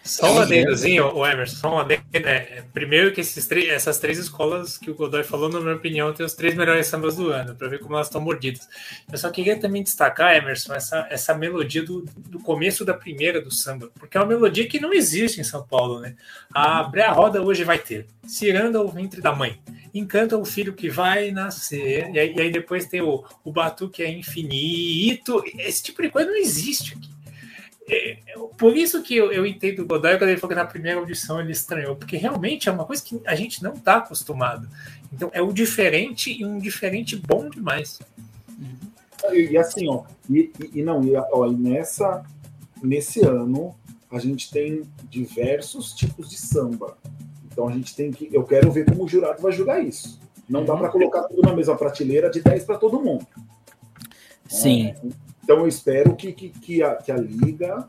Só um adendozinho, o Emerson, só um adendo. É, primeiro que esses três, essas três escolas que o Godoy falou, na minha opinião, tem os três melhores sambas do ano, para ver como elas estão mordidas. Eu só queria também destacar, Emerson, essa, essa melodia do, do começo da primeira do samba, porque é uma melodia que não existe em São Paulo, né? A Abre a Roda hoje vai ter. Ciranda o ventre da mãe. Encanta o filho que vai nascer. E aí, e aí depois tem o, o Batu que é infinito. Esse tipo de coisa não existe aqui. É, por isso que eu, eu entendo o Godoy quando ele falou que na primeira audição ele estranhou, porque realmente é uma coisa que a gente não está acostumado. Então é o diferente e um diferente bom demais. E, e assim, ó, e, e não, e, ó, nessa, nesse ano a gente tem diversos tipos de samba. Então a gente tem que. Eu quero ver como o jurado vai julgar isso. Não dá uhum. para colocar tudo na mesma prateleira de 10 para todo mundo. Sim. É, então eu espero que, que, que, a, que a Liga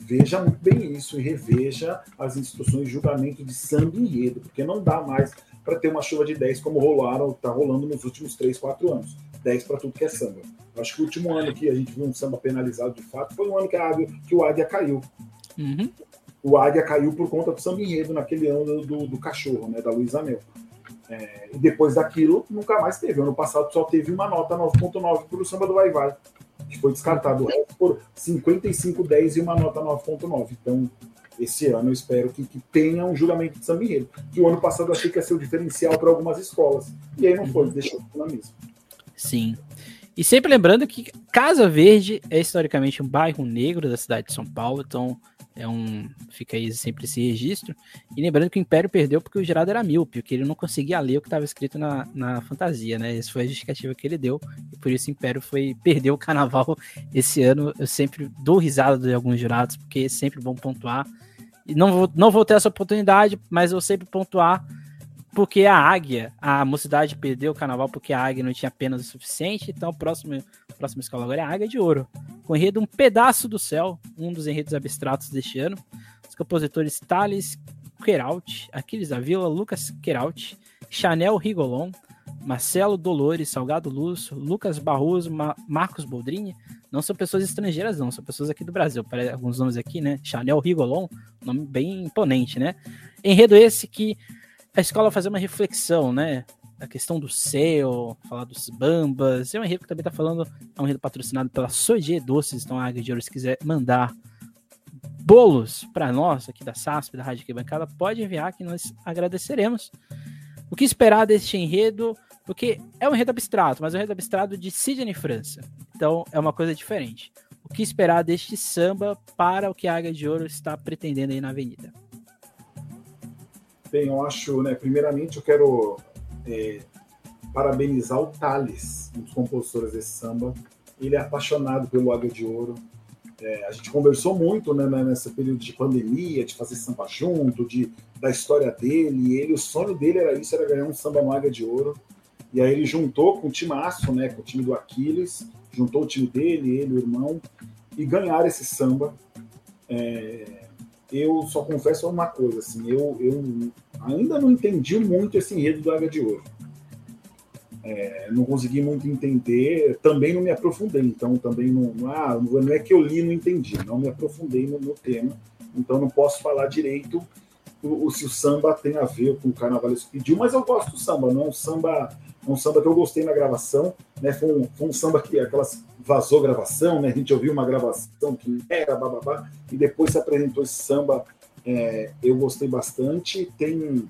veja muito bem isso e reveja as instruções de julgamento de samba e enredo, porque não dá mais para ter uma chuva de 10 como rolaram, está rolando nos últimos 3, 4 anos. 10 para tudo que é samba. Eu acho que o último ano que a gente viu um samba penalizado de fato foi o ano que, a Águia, que o Águia caiu. Uhum. O Águia caiu por conta do samba enredo naquele ano do, do cachorro, né, da Luísa Mel. É, e depois daquilo, nunca mais teve. Ano passado só teve uma nota 9.9 para o samba do Vai Vai que foi descartado. O resto por 55,10 e uma nota 9,9. Então, esse ano eu espero que, que tenha um julgamento de samba enredo. Que o ano passado eu achei que ia ser o diferencial para algumas escolas. E aí não foi, deixou na mesma. Sim. E sempre lembrando que Casa Verde é historicamente um bairro negro da cidade de São Paulo, então é um. Fica aí sempre esse registro. E lembrando que o Império perdeu porque o Geraldo era míope, porque ele não conseguia ler o que estava escrito na, na fantasia, né? Essa foi a justificativa que ele deu. E por isso o Império foi perdeu o carnaval esse ano. Eu sempre dou risada de alguns jurados, porque é sempre bom pontuar. E não vou, não vou ter essa oportunidade, mas eu sempre pontuar porque a águia, a mocidade perdeu o carnaval porque a águia não tinha apenas o suficiente, então a próxima, a próxima escola agora é a águia de ouro. Com o enredo Um Pedaço do Céu, um dos enredos abstratos deste ano. Os compositores Thales Queralt, Aquiles da Vila, Lucas Queralt, Chanel Rigolon, Marcelo Dolores, Salgado Lúcio, Lucas Barroso, Ma Marcos Boldrini, não são pessoas estrangeiras, não, são pessoas aqui do Brasil. Para alguns nomes aqui, né? Chanel Rigolon, nome bem imponente, né? Enredo esse que a escola fazer uma reflexão, né? A questão do céu, falar dos bambas. É um enredo que também está falando, é um enredo patrocinado pela Soje Doces. Então, a Águia de Ouro, se quiser mandar bolos para nós aqui da SASP, da Rádio Bancada, pode enviar que nós agradeceremos. O que esperar deste enredo? Porque é um enredo abstrato, mas é um enredo abstrato de Sidney França. Então é uma coisa diferente. O que esperar deste samba para o que a Águia de Ouro está pretendendo aí na Avenida? Bem, eu acho, né, primeiramente eu quero é, parabenizar o Thales, um dos compositores desse samba. Ele é apaixonado pelo Águia de Ouro. É, a gente conversou muito né, né, nesse período de pandemia, de fazer samba junto, de, da história dele. Ele, o sonho dele era isso, era ganhar um samba no Águia de Ouro. E aí ele juntou com o time aço, né, com o time do Aquiles, juntou o time dele, ele, o irmão, e ganharam esse samba. É, eu só confesso uma coisa, assim, eu, eu ainda não entendi muito esse enredo do Águia de Ouro. É, não consegui muito entender, também não me aprofundei, então também não, ah, não é que eu li e não entendi, não me aprofundei no, no tema, então não posso falar direito o, o, se o samba tem a ver com o carnaval que pediu, mas eu gosto do samba, não é um samba, é um samba que eu gostei na gravação, né? Foi um, foi um samba que aquelas vazou gravação, né? A gente ouviu uma gravação que era bababá, e depois se apresentou esse samba, é, eu gostei bastante. Tem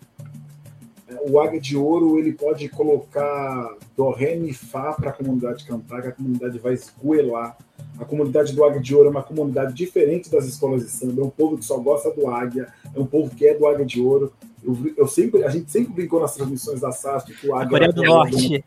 o Águia de Ouro ele pode colocar do ré mi fá para a comunidade cantar, que a comunidade vai esgoelar. A comunidade do Águia de Ouro é uma comunidade diferente das escolas de samba, é um povo que só gosta do Águia, é um povo que é do Águia de Ouro. Eu, eu sempre, a gente sempre brincou nas transmissões da SASP que o Águia... Coreia do Norte.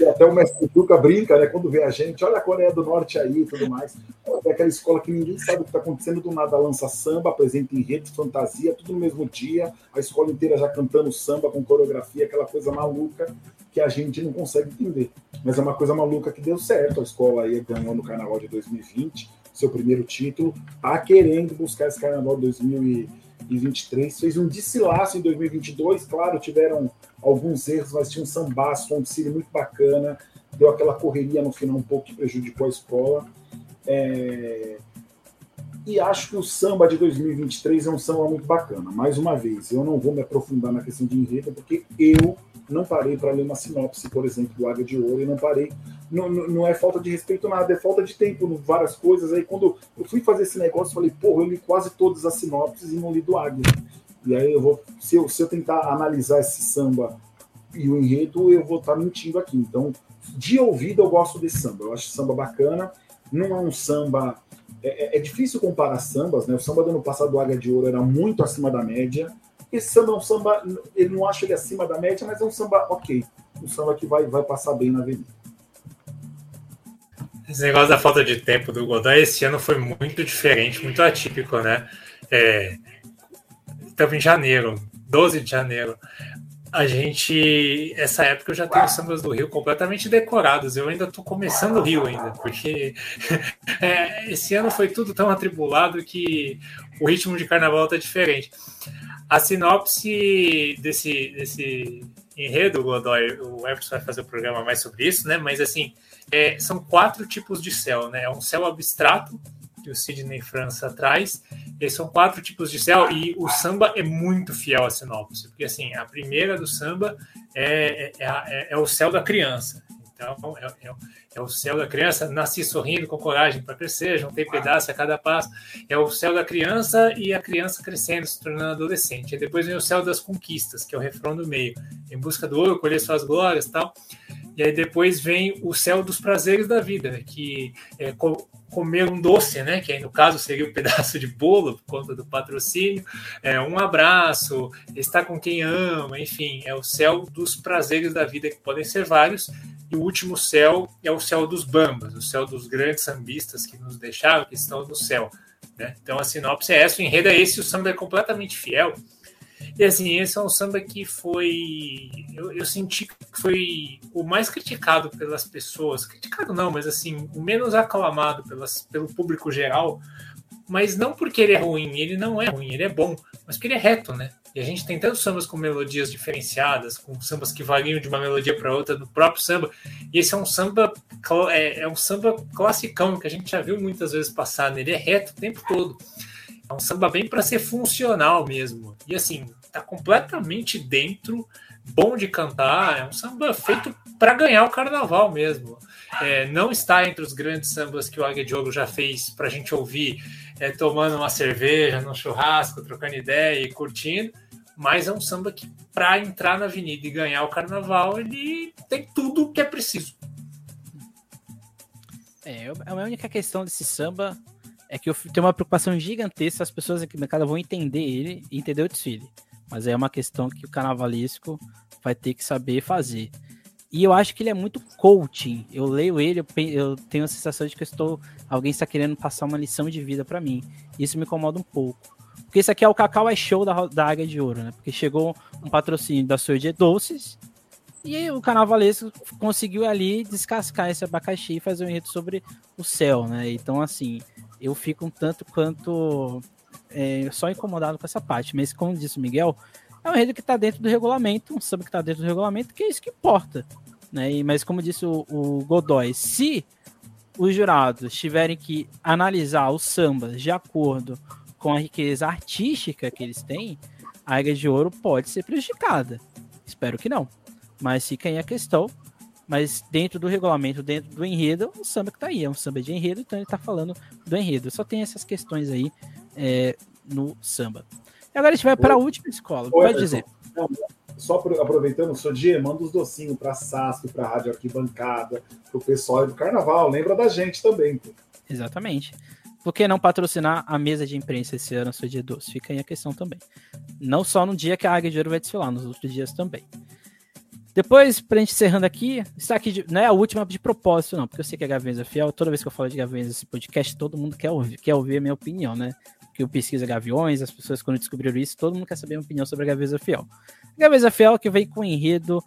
E até o mestre Tuca brinca, né? Quando vê a gente, olha a Coreia do Norte aí e tudo mais. É aquela escola que ninguém sabe o que está acontecendo, do nada lança samba, apresenta em rede, fantasia, tudo no mesmo dia, a escola inteira já cantando samba com coreografia, aquela coisa maluca que a gente não consegue entender. Mas é uma coisa maluca que deu certo. A escola aí ganhou no carnaval de 2020, seu primeiro título, tá querendo buscar esse carnaval de 2023, fez um descilaço em 2022, claro, tiveram alguns erros, mas tinha um sambaço, um desfile muito bacana, deu aquela correria no final um pouco que prejudicou a escola. É... E acho que o samba de 2023 é um samba muito bacana. Mais uma vez, eu não vou me aprofundar na questão de enredo, porque eu não parei para ler uma sinopse, por exemplo, do Águia de Ouro, e não parei. Não, não é falta de respeito nada, é falta de tempo, várias coisas. Aí quando eu fui fazer esse negócio, falei, porra, eu li quase todas as sinopses e não li do Águia. E aí eu vou, se eu, se eu tentar analisar esse samba e o enredo, eu vou estar tá mentindo aqui. Então, de ouvido, eu gosto desse samba. Eu acho samba bacana. Não é um samba. É, é, é difícil comparar sambas, né? O samba do ano passado, do Águia de Ouro, era muito acima da média. Esse samba é um samba, ele não acha ele acima da média, mas é um samba ok. Um samba que vai, vai passar bem na avenida. Esse negócio da falta de tempo do Godin esse ano foi muito diferente, muito atípico, né? É, estava em janeiro, 12 de janeiro. A gente, essa época eu já tenho os sambas do Rio completamente decorados. Eu ainda estou começando o Rio ainda, porque (laughs) é, esse ano foi tudo tão atribulado que o ritmo de carnaval está diferente. A sinopse desse, desse enredo, Godoy, o Everson vai fazer o um programa mais sobre isso, né? Mas assim, é, são quatro tipos de céu, né? É um céu abstrato, que o Sidney França traz. Esses são quatro tipos de céu e o samba é muito fiel à sinopse, porque assim, a primeira do samba é, é, é, é o céu da criança. Então, é, é, é, o céu da criança, nasci sorrindo com coragem para crescer, juntei pedaço a cada passo. É o céu da criança e a criança crescendo, se tornando adolescente. E depois vem o céu das conquistas, que é o refrão do meio. Em busca do ouro, colher suas glórias tal. E aí depois vem o céu dos prazeres da vida, que é comer um doce, né? Que aí no caso seria um (laughs) pedaço de bolo por conta do patrocínio, é, um abraço, estar com quem ama, enfim, é o céu dos prazeres da vida que podem ser vários. E o último céu é o céu dos bambas, o céu dos grandes sambistas que nos deixaram, que estão no céu. Né? Então a sinopse é essa, o enredo é esse, o samba é completamente fiel. E assim, esse é um samba que foi. Eu, eu, senti que foi o mais criticado pelas pessoas. Criticado não, mas assim, o menos aclamado pelas, pelo público geral. Mas não porque ele é ruim, ele não é ruim, ele é bom, mas porque ele é reto, né? E a gente tem tantos sambas com melodias diferenciadas, com sambas que variam de uma melodia para outra no próprio samba. E esse é um samba é, é um samba classicão que a gente já viu muitas vezes passar. Né? Ele é reto o tempo todo. É um samba bem para ser funcional mesmo. E assim, tá completamente dentro, bom de cantar. É um samba feito para ganhar o carnaval mesmo. É, não está entre os grandes sambas que o Águia Diogo já fez para a gente ouvir é, tomando uma cerveja, no churrasco, trocando ideia e curtindo. Mas é um samba que, para entrar na avenida e ganhar o carnaval, ele tem tudo que é preciso. É, a única questão desse samba é que eu tenho uma preocupação gigantesca, as pessoas aqui no mercado vão entender ele e entender o desfile. Mas é uma questão que o carnavalesco vai ter que saber fazer. E eu acho que ele é muito coaching. Eu leio ele, eu, eu tenho a sensação de que estou, alguém está querendo passar uma lição de vida para mim. Isso me incomoda um pouco. Porque isso aqui é o Cacau é Show da, da Águia de Ouro, né? Porque chegou um patrocínio da Soja Doces E o carnavalesco conseguiu ali descascar esse abacaxi e fazer um enredo sobre o céu, né? Então, assim, eu fico um tanto quanto é, só incomodado com essa parte. Mas, como disse o Miguel, é um enredo que está dentro do regulamento, um samba que está dentro do regulamento, que é isso que importa. Né? E, mas, como disse o, o Godoy, se os jurados tiverem que analisar os sambas de acordo com a riqueza artística que eles têm, a Águia de Ouro pode ser prejudicada. Espero que não. Mas fica aí a questão. Mas dentro do regulamento, dentro do enredo, o samba que tá aí. É um samba de enredo, então ele tá falando do enredo. Só tem essas questões aí é, no samba. E agora a gente vai para a última escola. Oi, Pode dizer. Só aproveitando, sou Dia, manda os docinhos para SASP, para a Rádio Arquibancada, para o pessoal do Carnaval. Lembra da gente também. Pô. Exatamente. Por que não patrocinar a mesa de imprensa esse ano, seu dia doce? Fica aí a questão também. Não só no dia que a Águia de Ouro vai desfilar, nos outros dias também. Depois, pra gente encerrando aqui, está aqui, de, não é a última de propósito, não, porque eu sei que a Gaviões é fiel. Toda vez que eu falo de Gaviões nesse podcast, todo mundo quer ouvir, quer ouvir a minha opinião, né? Porque eu pesquiso Gaviões, as pessoas quando descobriram isso, todo mundo quer saber a minha opinião sobre a Gaviões fiel. A Gaviões fiel que vem com o enredo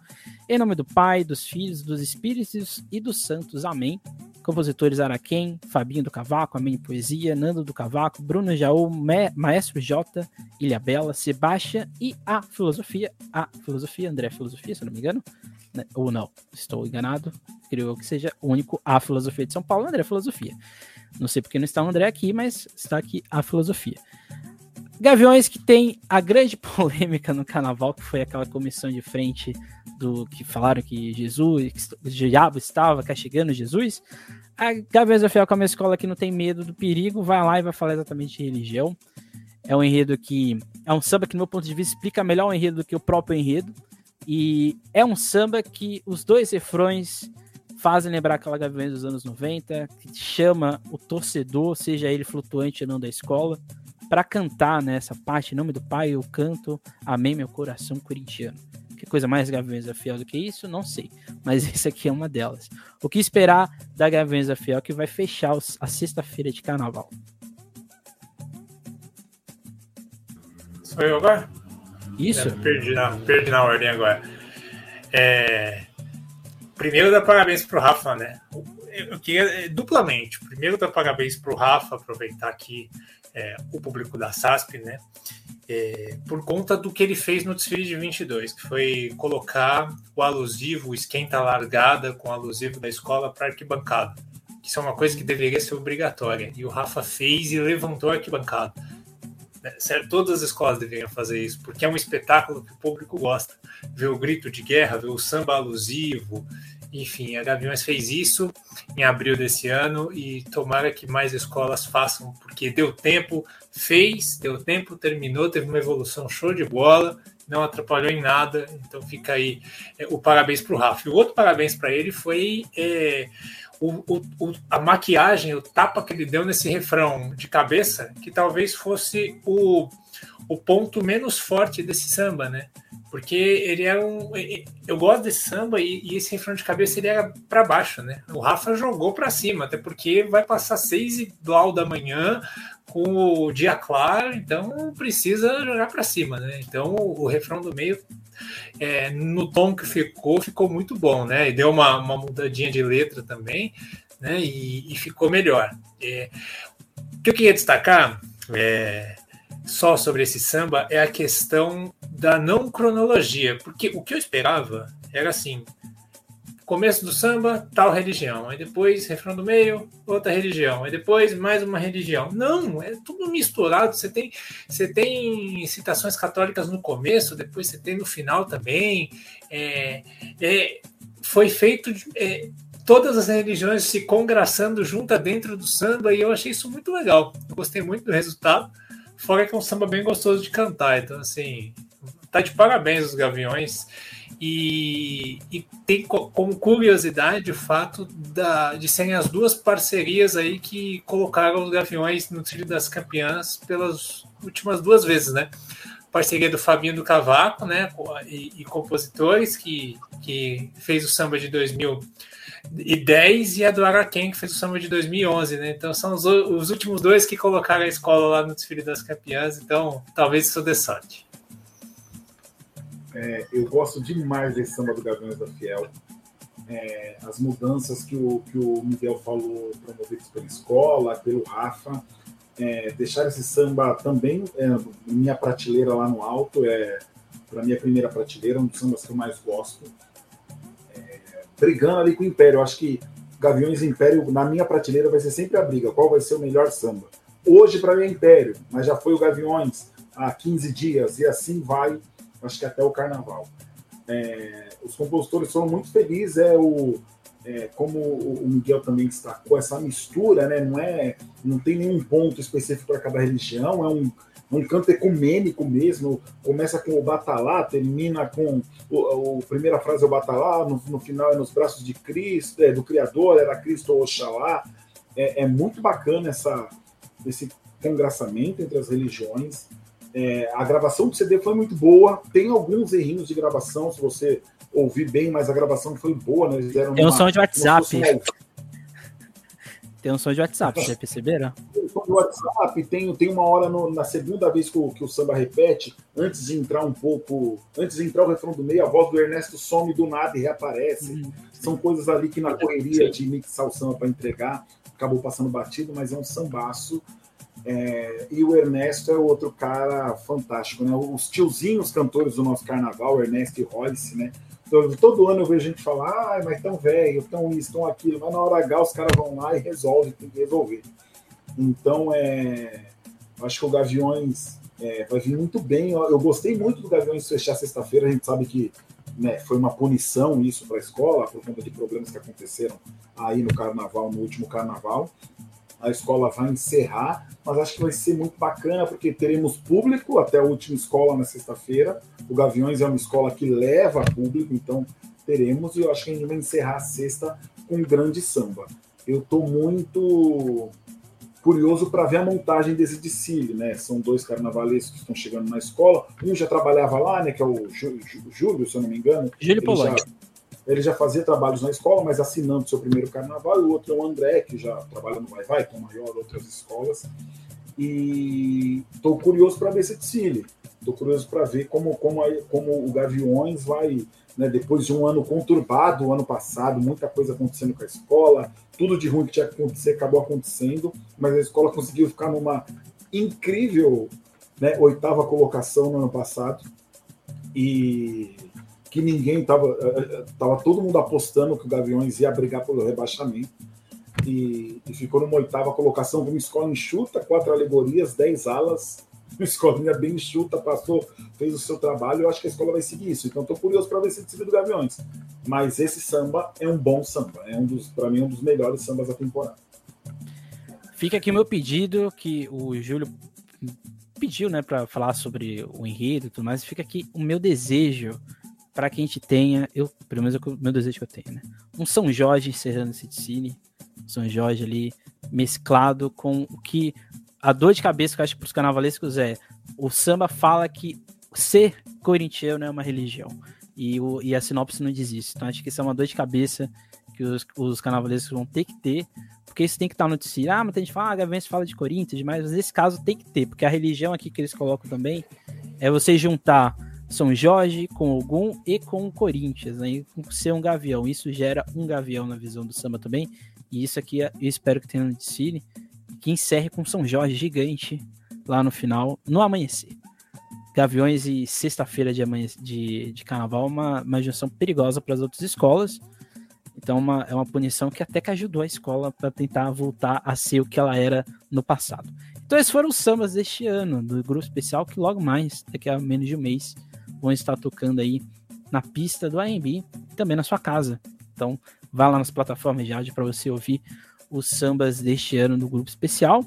em nome do Pai, dos Filhos, dos Espíritos e dos Santos. Amém. Compositores Araquém, Fabinho do Cavaco, Amém Poesia, Nando do Cavaco, Bruno Jaú, Maestro J, Ilha Bela, Sebastião e a Filosofia. A Filosofia, André Filosofia, se não me engano. Né? Ou não, estou enganado. Creio que seja o único A Filosofia de São Paulo, André Filosofia. Não sei porque não está o André aqui, mas está aqui a Filosofia. Gaviões que tem a grande (laughs) polêmica no carnaval, que foi aquela comissão de frente do que falaram que Jesus, que o diabo estava castigando Jesus. A Gaviões da Fiel, que é uma escola que não tem medo do perigo, vai lá e vai falar exatamente de religião. É um enredo que. É um samba que, do meu ponto de vista, explica melhor o enredo do que o próprio enredo. E é um samba que os dois refrões fazem lembrar aquela Gaviões dos anos 90, que chama o torcedor, seja ele flutuante ou não da escola, para cantar nessa né, parte, em nome do Pai, eu canto, amém meu coração corintiano. Que coisa mais Gaviões Fiel do que isso? Não sei. Mas (laughs) essa aqui é uma delas. O que esperar da Gaviões Fiel que vai fechar a sexta-feira de carnaval? Sou eu agora? Isso. É, perdi, na, perdi na ordem agora. É... Primeiro, dá parabéns pro Rafa, né? Eu queria duplamente. Primeiro, dá parabéns pro Rafa, aproveitar aqui é, o público da SASP, né? é, por conta do que ele fez no desfile de 22, que foi colocar o alusivo, o esquenta largada com o alusivo da escola para arquibancada. Isso é uma coisa que deveria ser obrigatória. E o Rafa fez e levantou a arquibancada. Né, certo? Todas as escolas deveriam fazer isso, porque é um espetáculo que o público gosta. Ver o grito de guerra, ver o samba alusivo, enfim, a Gaviões fez isso em abril desse ano e tomara que mais escolas façam, porque deu tempo, fez, deu tempo, terminou, teve uma evolução show de bola, não atrapalhou em nada, então fica aí é, o parabéns para o Rafa. O outro parabéns para ele foi é, o, o, a maquiagem, o tapa que ele deu nesse refrão de cabeça, que talvez fosse o, o ponto menos forte desse samba, né? Porque ele é um. Eu gosto desse samba e, e esse refrão de cabeça ele era para baixo, né? O Rafa jogou para cima, até porque vai passar seis e do da manhã com o dia claro, então precisa jogar para cima, né? Então o, refrão do meio, é, no tom que ficou, ficou muito bom, né? E deu uma, uma mudadinha de letra também, né? E, e ficou melhor. É, o que eu queria destacar é, só sobre esse samba é a questão da não cronologia, porque o que eu esperava era assim: começo do samba, tal religião, aí depois refrão do meio, outra religião, aí depois mais uma religião. Não, é tudo misturado. Você tem, você tem citações católicas no começo, depois você tem no final também. É, é, foi feito é, todas as religiões se congraçando juntas dentro do samba e eu achei isso muito legal. Gostei muito do resultado. Fora que é um samba bem gostoso de cantar. Então, assim, tá de parabéns os Gaviões. E, e tem como curiosidade o fato da, de serem as duas parcerias aí que colocaram os Gaviões no trilho das campeãs pelas últimas duas vezes, né? Parceria do Fabinho do Cavaco, né? E, e compositores que, que fez o samba de 2000 e 10 e a do Araquém, que fez o samba de 2011, né? Então são os, os, últimos dois que colocaram a escola lá no desfile das campeãs, então talvez isso dê sorte. É, eu gosto demais desse samba do Gaviões da Fiel. É, as mudanças que o, que o Miguel falou promovidas pela escola, pelo Rafa, é, deixar esse samba também é, minha prateleira lá no alto, é para minha primeira prateleira, um dos sambas que eu mais gosto. Brigando ali com o Império, eu acho que Gaviões e Império, na minha prateleira, vai ser sempre a briga, qual vai ser o melhor samba. Hoje, para mim, é Império, mas já foi o Gaviões há 15 dias, e assim vai, acho que até o Carnaval. É, os compositores foram muito felizes, é o é, como o Miguel também destacou, essa mistura, né? Não é, não tem nenhum ponto específico para cada religião, é um, um canto ecumênico mesmo. Começa com o Batalá, termina com o, a primeira frase é o Batalá, no, no, final é nos braços de Cristo, é, do Criador, era Cristo Oxalá. É, é muito bacana essa, esse congraçamento entre as religiões. É, a gravação do CD foi muito boa. Tem alguns errinhos de gravação, se você ouvir bem, mas a gravação foi boa, né? Eles Tem um uma, som de WhatsApp. Tem um som de WhatsApp, vocês perceberam? Tem um som de WhatsApp, tem, tem uma hora no, na segunda vez que o, que o samba repete, antes de entrar um pouco, antes de entrar o refrão do meio, a voz do Ernesto some do nada e reaparece. Uhum. São coisas ali que na correria de mixar o samba para entregar, acabou passando batido, mas é um sambaço. É, e o Ernesto é outro cara fantástico, né? Os tiozinhos cantores do nosso carnaval, Ernesto e Royce, né? Todo, ano eu vejo gente falar, ah, mas tão velho, tão isso, tão aquilo, mas na hora H os caras vão lá e resolvem, tem que resolver. Então, é, acho que o Gaviões é, vai vir muito bem. Eu, eu gostei muito do Gaviões fechar sexta-feira, a gente sabe que né, foi uma punição isso para a escola, por conta de problemas que aconteceram aí no carnaval, no último carnaval a escola vai encerrar, mas acho que vai ser muito bacana porque teremos público até a última escola na sexta-feira. O Gaviões é uma escola que leva público, então teremos, e eu acho que a gente vai encerrar a sexta com um grande samba. Eu estou muito curioso para ver a montagem desse desfile, né? São dois carnavalescos que estão chegando na escola. Um já trabalhava lá, né? Que é o Júlio, se eu não me engano. Júlio Poloni. Ele já fazia trabalhos na escola, mas assinando seu primeiro carnaval, o outro é o André, que já trabalha no Vai Vai, Tom Maior, outras escolas. E estou curioso para ver esse desfile. Estou curioso para ver como, como, como o Gaviões vai, né, depois de um ano conturbado, o ano passado, muita coisa acontecendo com a escola, tudo de ruim que tinha que acontecer acabou acontecendo, mas a escola conseguiu ficar numa incrível né, oitava colocação no ano passado. E que ninguém estava. Tava todo mundo apostando que o Gaviões ia brigar pelo rebaixamento. E, e ficou numa oitava colocação com uma escola enxuta, quatro alegorias, dez alas, (laughs) uma escolinha bem enxuta, passou, fez o seu trabalho. Eu acho que a escola vai seguir isso. Então estou curioso para ver esse time do Gaviões. Mas esse samba é um bom samba, é um dos, para mim, um dos melhores sambas da temporada. Fica aqui o meu pedido que o Júlio pediu, né, para falar sobre o enredo e tudo mais. Fica aqui o meu desejo para que a gente tenha, eu, pelo menos é o meu desejo que eu tenho, né? Um São Jorge encerrando esse Cine, São Jorge ali mesclado com o que a dor de cabeça que eu acho para os carnavalescos é o samba fala que ser corintiano é uma religião e, o, e a sinopse não diz isso. Então acho que isso é uma dor de cabeça que os, os carnavalescos vão ter que ter, porque isso tem que estar no noticiário. Ah, mas a gente fala, ah, Gaviões fala de Corinthians, mas nesse caso tem que ter, porque a religião aqui que eles colocam também é você juntar são Jorge, com Ogum e com o Corinthians, né? com ser um gavião. Isso gera um gavião na visão do samba também. E isso aqui eu espero que tenha no que encerre com São Jorge gigante lá no final, no amanhecer. Gaviões e sexta-feira de, de, de carnaval, uma, uma junção perigosa para as outras escolas. Então, uma, é uma punição que até que ajudou a escola para tentar voltar a ser o que ela era no passado. Então, esses foram os sambas deste ano, do grupo especial, que logo mais, daqui a menos de um mês, vão estar tocando aí na pista do AMB e também na sua casa. Então, vá lá nas plataformas de áudio para você ouvir os sambas deste ano do grupo especial.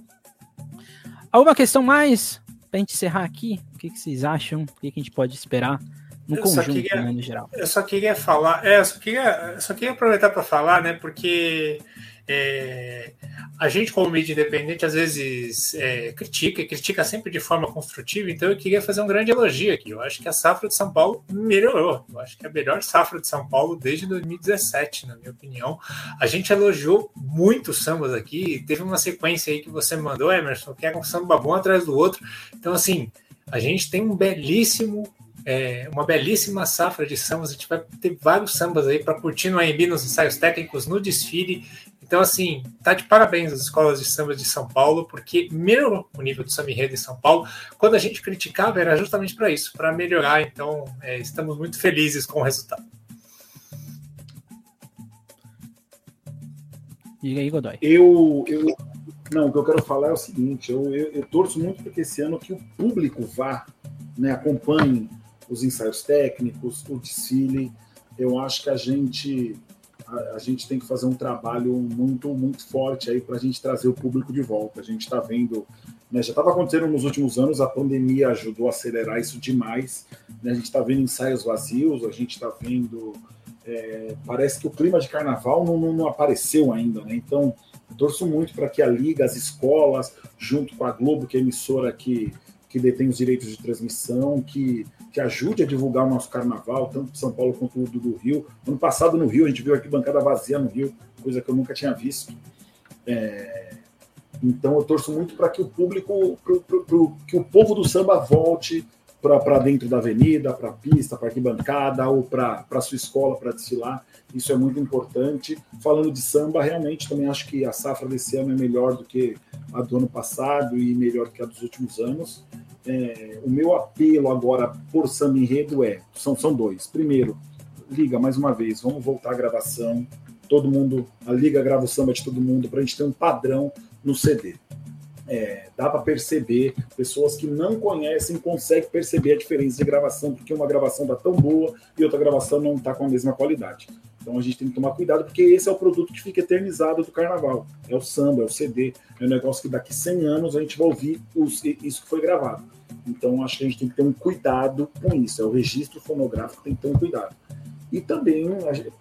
Alguma questão mais para a gente encerrar aqui? O que, que vocês acham? O que, que a gente pode esperar no eu conjunto, queria, né, no geral? Eu só queria falar, é, eu só queria, eu só queria aproveitar para falar, né, porque é, a gente, como mídia independente, às vezes é, critica, e critica sempre de forma construtiva, então eu queria fazer um grande elogio aqui. Eu acho que a safra de São Paulo melhorou. Eu acho que é a melhor safra de São Paulo desde 2017, na minha opinião. A gente elogiou muitos sambas aqui, teve uma sequência aí que você mandou, Emerson, que é um samba bom atrás do outro. Então, assim, a gente tem um belíssimo é, uma belíssima safra de sambas. A gente vai ter vários sambas aí para curtir no AMB, nos ensaios técnicos, no desfile. Então, assim, tá de parabéns às escolas de samba de São Paulo, porque melhorou o nível do samba enredo em São Paulo. Quando a gente criticava, era justamente para isso, para melhorar. Então, é, estamos muito felizes com o resultado. Diga aí, Godoy. Eu, eu, não, o que eu quero falar é o seguinte: eu, eu, eu torço muito para que esse ano que o público vá, né, acompanhe os ensaios técnicos, o desfile. Eu acho que a gente a, gente tem que fazer um trabalho muito muito forte aí para a gente trazer o público de volta. A gente está vendo, né, já estava acontecendo nos últimos anos, a pandemia ajudou a acelerar isso demais. Né, a gente está vendo ensaios vazios, a gente está vendo é, parece que o clima de carnaval não, não, não apareceu ainda, né? Então, torço muito para que a Liga, as escolas, junto com a Globo, que é a emissora que, que detém os direitos de transmissão, que, que ajude a divulgar o nosso carnaval, tanto de São Paulo quanto do, Rio. Ano passado no Rio, a gente viu aqui bancada vazia no Rio, coisa que eu nunca tinha visto. É, então eu torço muito para que o público, pro, pro, pro, que o povo do samba volte para dentro da avenida, para a pista, para arquibancada ou para a sua escola para desfilar. Isso é muito importante. Falando de samba, realmente também acho que a safra desse ano é melhor do que a do ano passado e melhor que a dos últimos anos. É, o meu apelo agora por samba enredo é: são, são dois. Primeiro, liga mais uma vez, vamos voltar à gravação. Todo mundo, a liga grava o samba de todo mundo para a gente ter um padrão no CD é, dá para perceber, pessoas que não conhecem conseguem perceber a diferença de gravação, porque uma gravação está tão boa e outra gravação não está com a mesma qualidade. Então a gente tem que tomar cuidado, porque esse é o produto que fica eternizado do carnaval. É o samba, é o CD, é um negócio que daqui 100 anos a gente vai ouvir os, isso que foi gravado. Então acho que a gente tem que ter um cuidado com isso, é o registro fonográfico tem que ter um cuidado. E também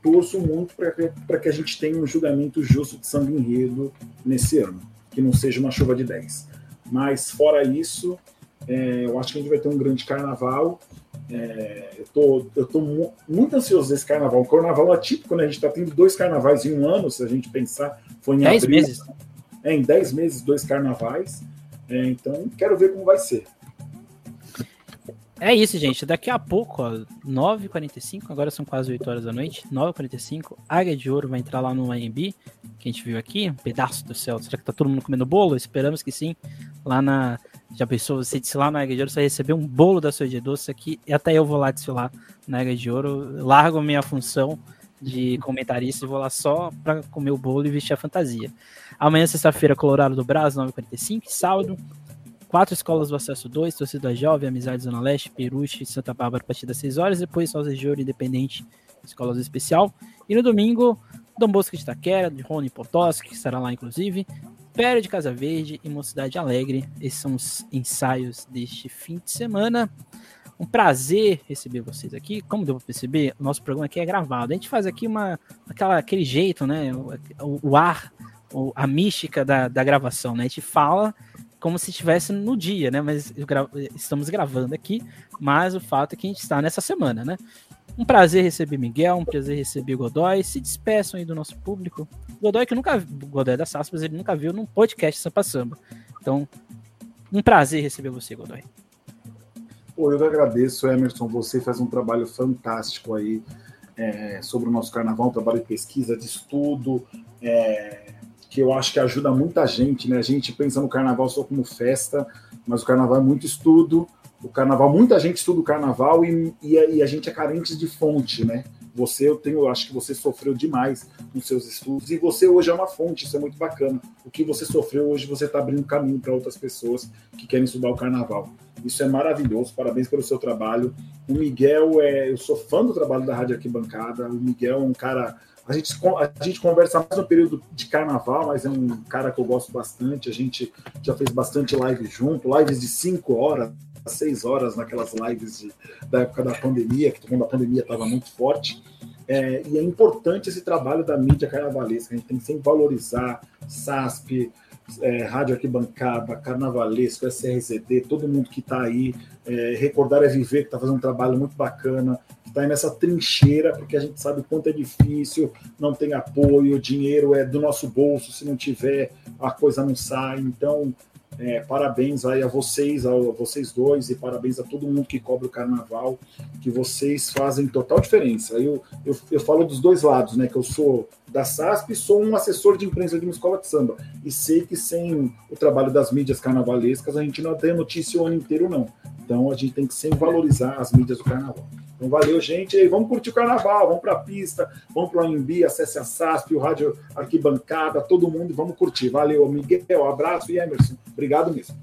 torço muito para que a gente tenha um julgamento justo de samba enredo nesse ano que não seja uma chuva de 10. Mas fora isso, é, eu acho que a gente vai ter um grande carnaval. É, eu tô, eu tô muito ansioso desse carnaval. O carnaval é típico, né? A gente está tendo dois carnavais em um ano, se a gente pensar. Foi em dez abril, meses. É, em dez meses, dois carnavais. É, então, quero ver como vai ser. É isso, gente. Daqui a pouco, ó, 9h45, agora são quase 8 horas da noite, 9h45, Águia de Ouro vai entrar lá no AMB, que a gente viu aqui, um pedaço do céu. Será que tá todo mundo comendo bolo? Esperamos que sim. Lá na. Já pensou, você desfilar na Águia de Ouro, você vai receber um bolo da sua de doce aqui, e até eu vou lá desfilar na Águia de Ouro. Largo minha função de comentarista e vou lá só para comer o bolo e vestir a fantasia. Amanhã, sexta-feira, Colorado do Brasil, 9h45, sábado, Quatro escolas do acesso 2, Torcida Jovem, Amizade Zona Leste, Peruche, Santa Bárbara, a partir das 6 horas. Depois, Sós de Ouro, Independente, Escolas Especial. E no domingo, Dom Bosco de Itaquera, de Rony Potoski, que estará lá inclusive. Pério de Casa Verde e Mocidade Alegre. Esses são os ensaios deste fim de semana. Um prazer receber vocês aqui. Como deu para perceber, o nosso programa aqui é gravado. A gente faz aqui uma, aquela, aquele jeito, né? O, o ar, a mística da, da gravação, né? A gente fala como se estivesse no dia, né? Mas gra estamos gravando aqui, mas o fato é que a gente está nessa semana, né? Um prazer receber Miguel, um prazer receber Godoy. Se despeçam aí do nosso público. Godoy que nunca Godoy da Saspas, ele nunca viu num podcast Sampa Samba. Então, um prazer receber você, Godoy. Pô, eu agradeço, Emerson. Você faz um trabalho fantástico aí é, sobre o nosso carnaval, um trabalho de pesquisa, de estudo. É, que eu acho que ajuda muita gente, né? A gente pensa no carnaval só como festa, mas o carnaval é muito estudo. O carnaval, muita gente estuda o carnaval e, e, a, e a gente é carente de fonte, né? Você, eu tenho, eu acho que você sofreu demais nos seus estudos e você hoje é uma fonte, isso é muito bacana. O que você sofreu hoje, você está abrindo caminho para outras pessoas que querem estudar o carnaval. Isso é maravilhoso, parabéns pelo seu trabalho. O Miguel, é, eu sou fã do trabalho da Rádio Arquibancada. O Miguel é um cara a gente, a gente conversa mais no período de carnaval, mas é um cara que eu gosto bastante. A gente já fez bastante live junto, lives de 5 horas, 6 horas, naquelas lives de, da época da pandemia, que quando a pandemia estava muito forte. É, e é importante esse trabalho da mídia carnavalesca. A gente tem que sempre valorizar SASP, é, Rádio Arquibancada, Carnavalesco, SRZD, todo mundo que está aí. É, Recordar é Viver, que está fazendo um trabalho muito bacana está nessa trincheira, porque a gente sabe quanto é difícil, não tem apoio, o dinheiro é do nosso bolso, se não tiver, a coisa não sai. Então, É, parabéns aí a vocês, a vocês dois, e parabéns a todo mundo que cobre o carnaval, que vocês fazem total diferença. Eu, eu, eu falo dos dois lados, né? Que eu sou da SASP sou um assessor de imprensa de uma escola de samba. E sei que sem o trabalho das mídias carnavalescas a gente não tem notícia o ano inteiro, não. Então a gente tem que sempre valorizar as mídias do carnaval. Então valeu, gente. E vamos curtir o carnaval, vamos para a pista, vamos para o AMB, acesse a SASP, o Rádio Arquibancada, todo mundo, vamos curtir. Valeu, Miguel, abraço e Emerson. Obrigado mesmo.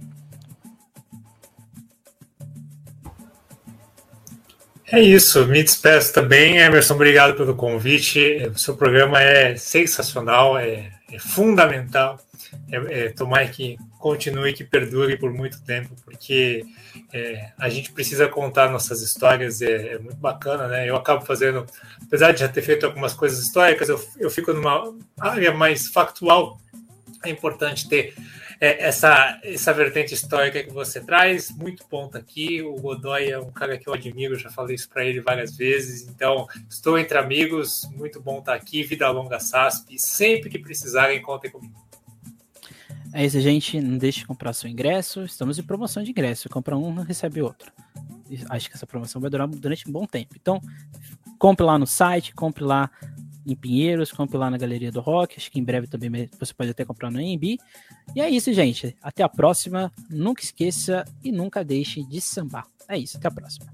É isso, me despeço também. Emerson, obrigado pelo convite. O seu programa é sensacional, é, é fundamental. É, é, tomar que continue, que perdure por muito tempo, porque é, a gente precisa contar nossas histórias, é, é, muito bacana, né? Eu acabo fazendo, apesar de já ter feito algumas coisas históricas, eu, eu fico numa área mais factual. É importante ter é, essa, essa vertente histórica que você traz, muito ponto aqui. O Godoy é um cara que eu admiro, já falei isso para ele várias vezes. Então, estou entre amigos, muito bom estar aqui. Vida longa, SASP. Sempre que precisarem, contem comigo. É isso, gente. Não deixe de comprar seu ingresso. Estamos em promoção de ingresso. Compra um, não recebe outro. Acho que essa promoção vai durar durante um bom tempo. Então, compre lá no site, compre lá em Pinheiros, compre lá na Galeria do Rock. Acho que em breve também você pode até comprar no AMB. E é isso, gente. Até a próxima. Nunca esqueça e nunca deixe de sambar. É isso, até a próxima.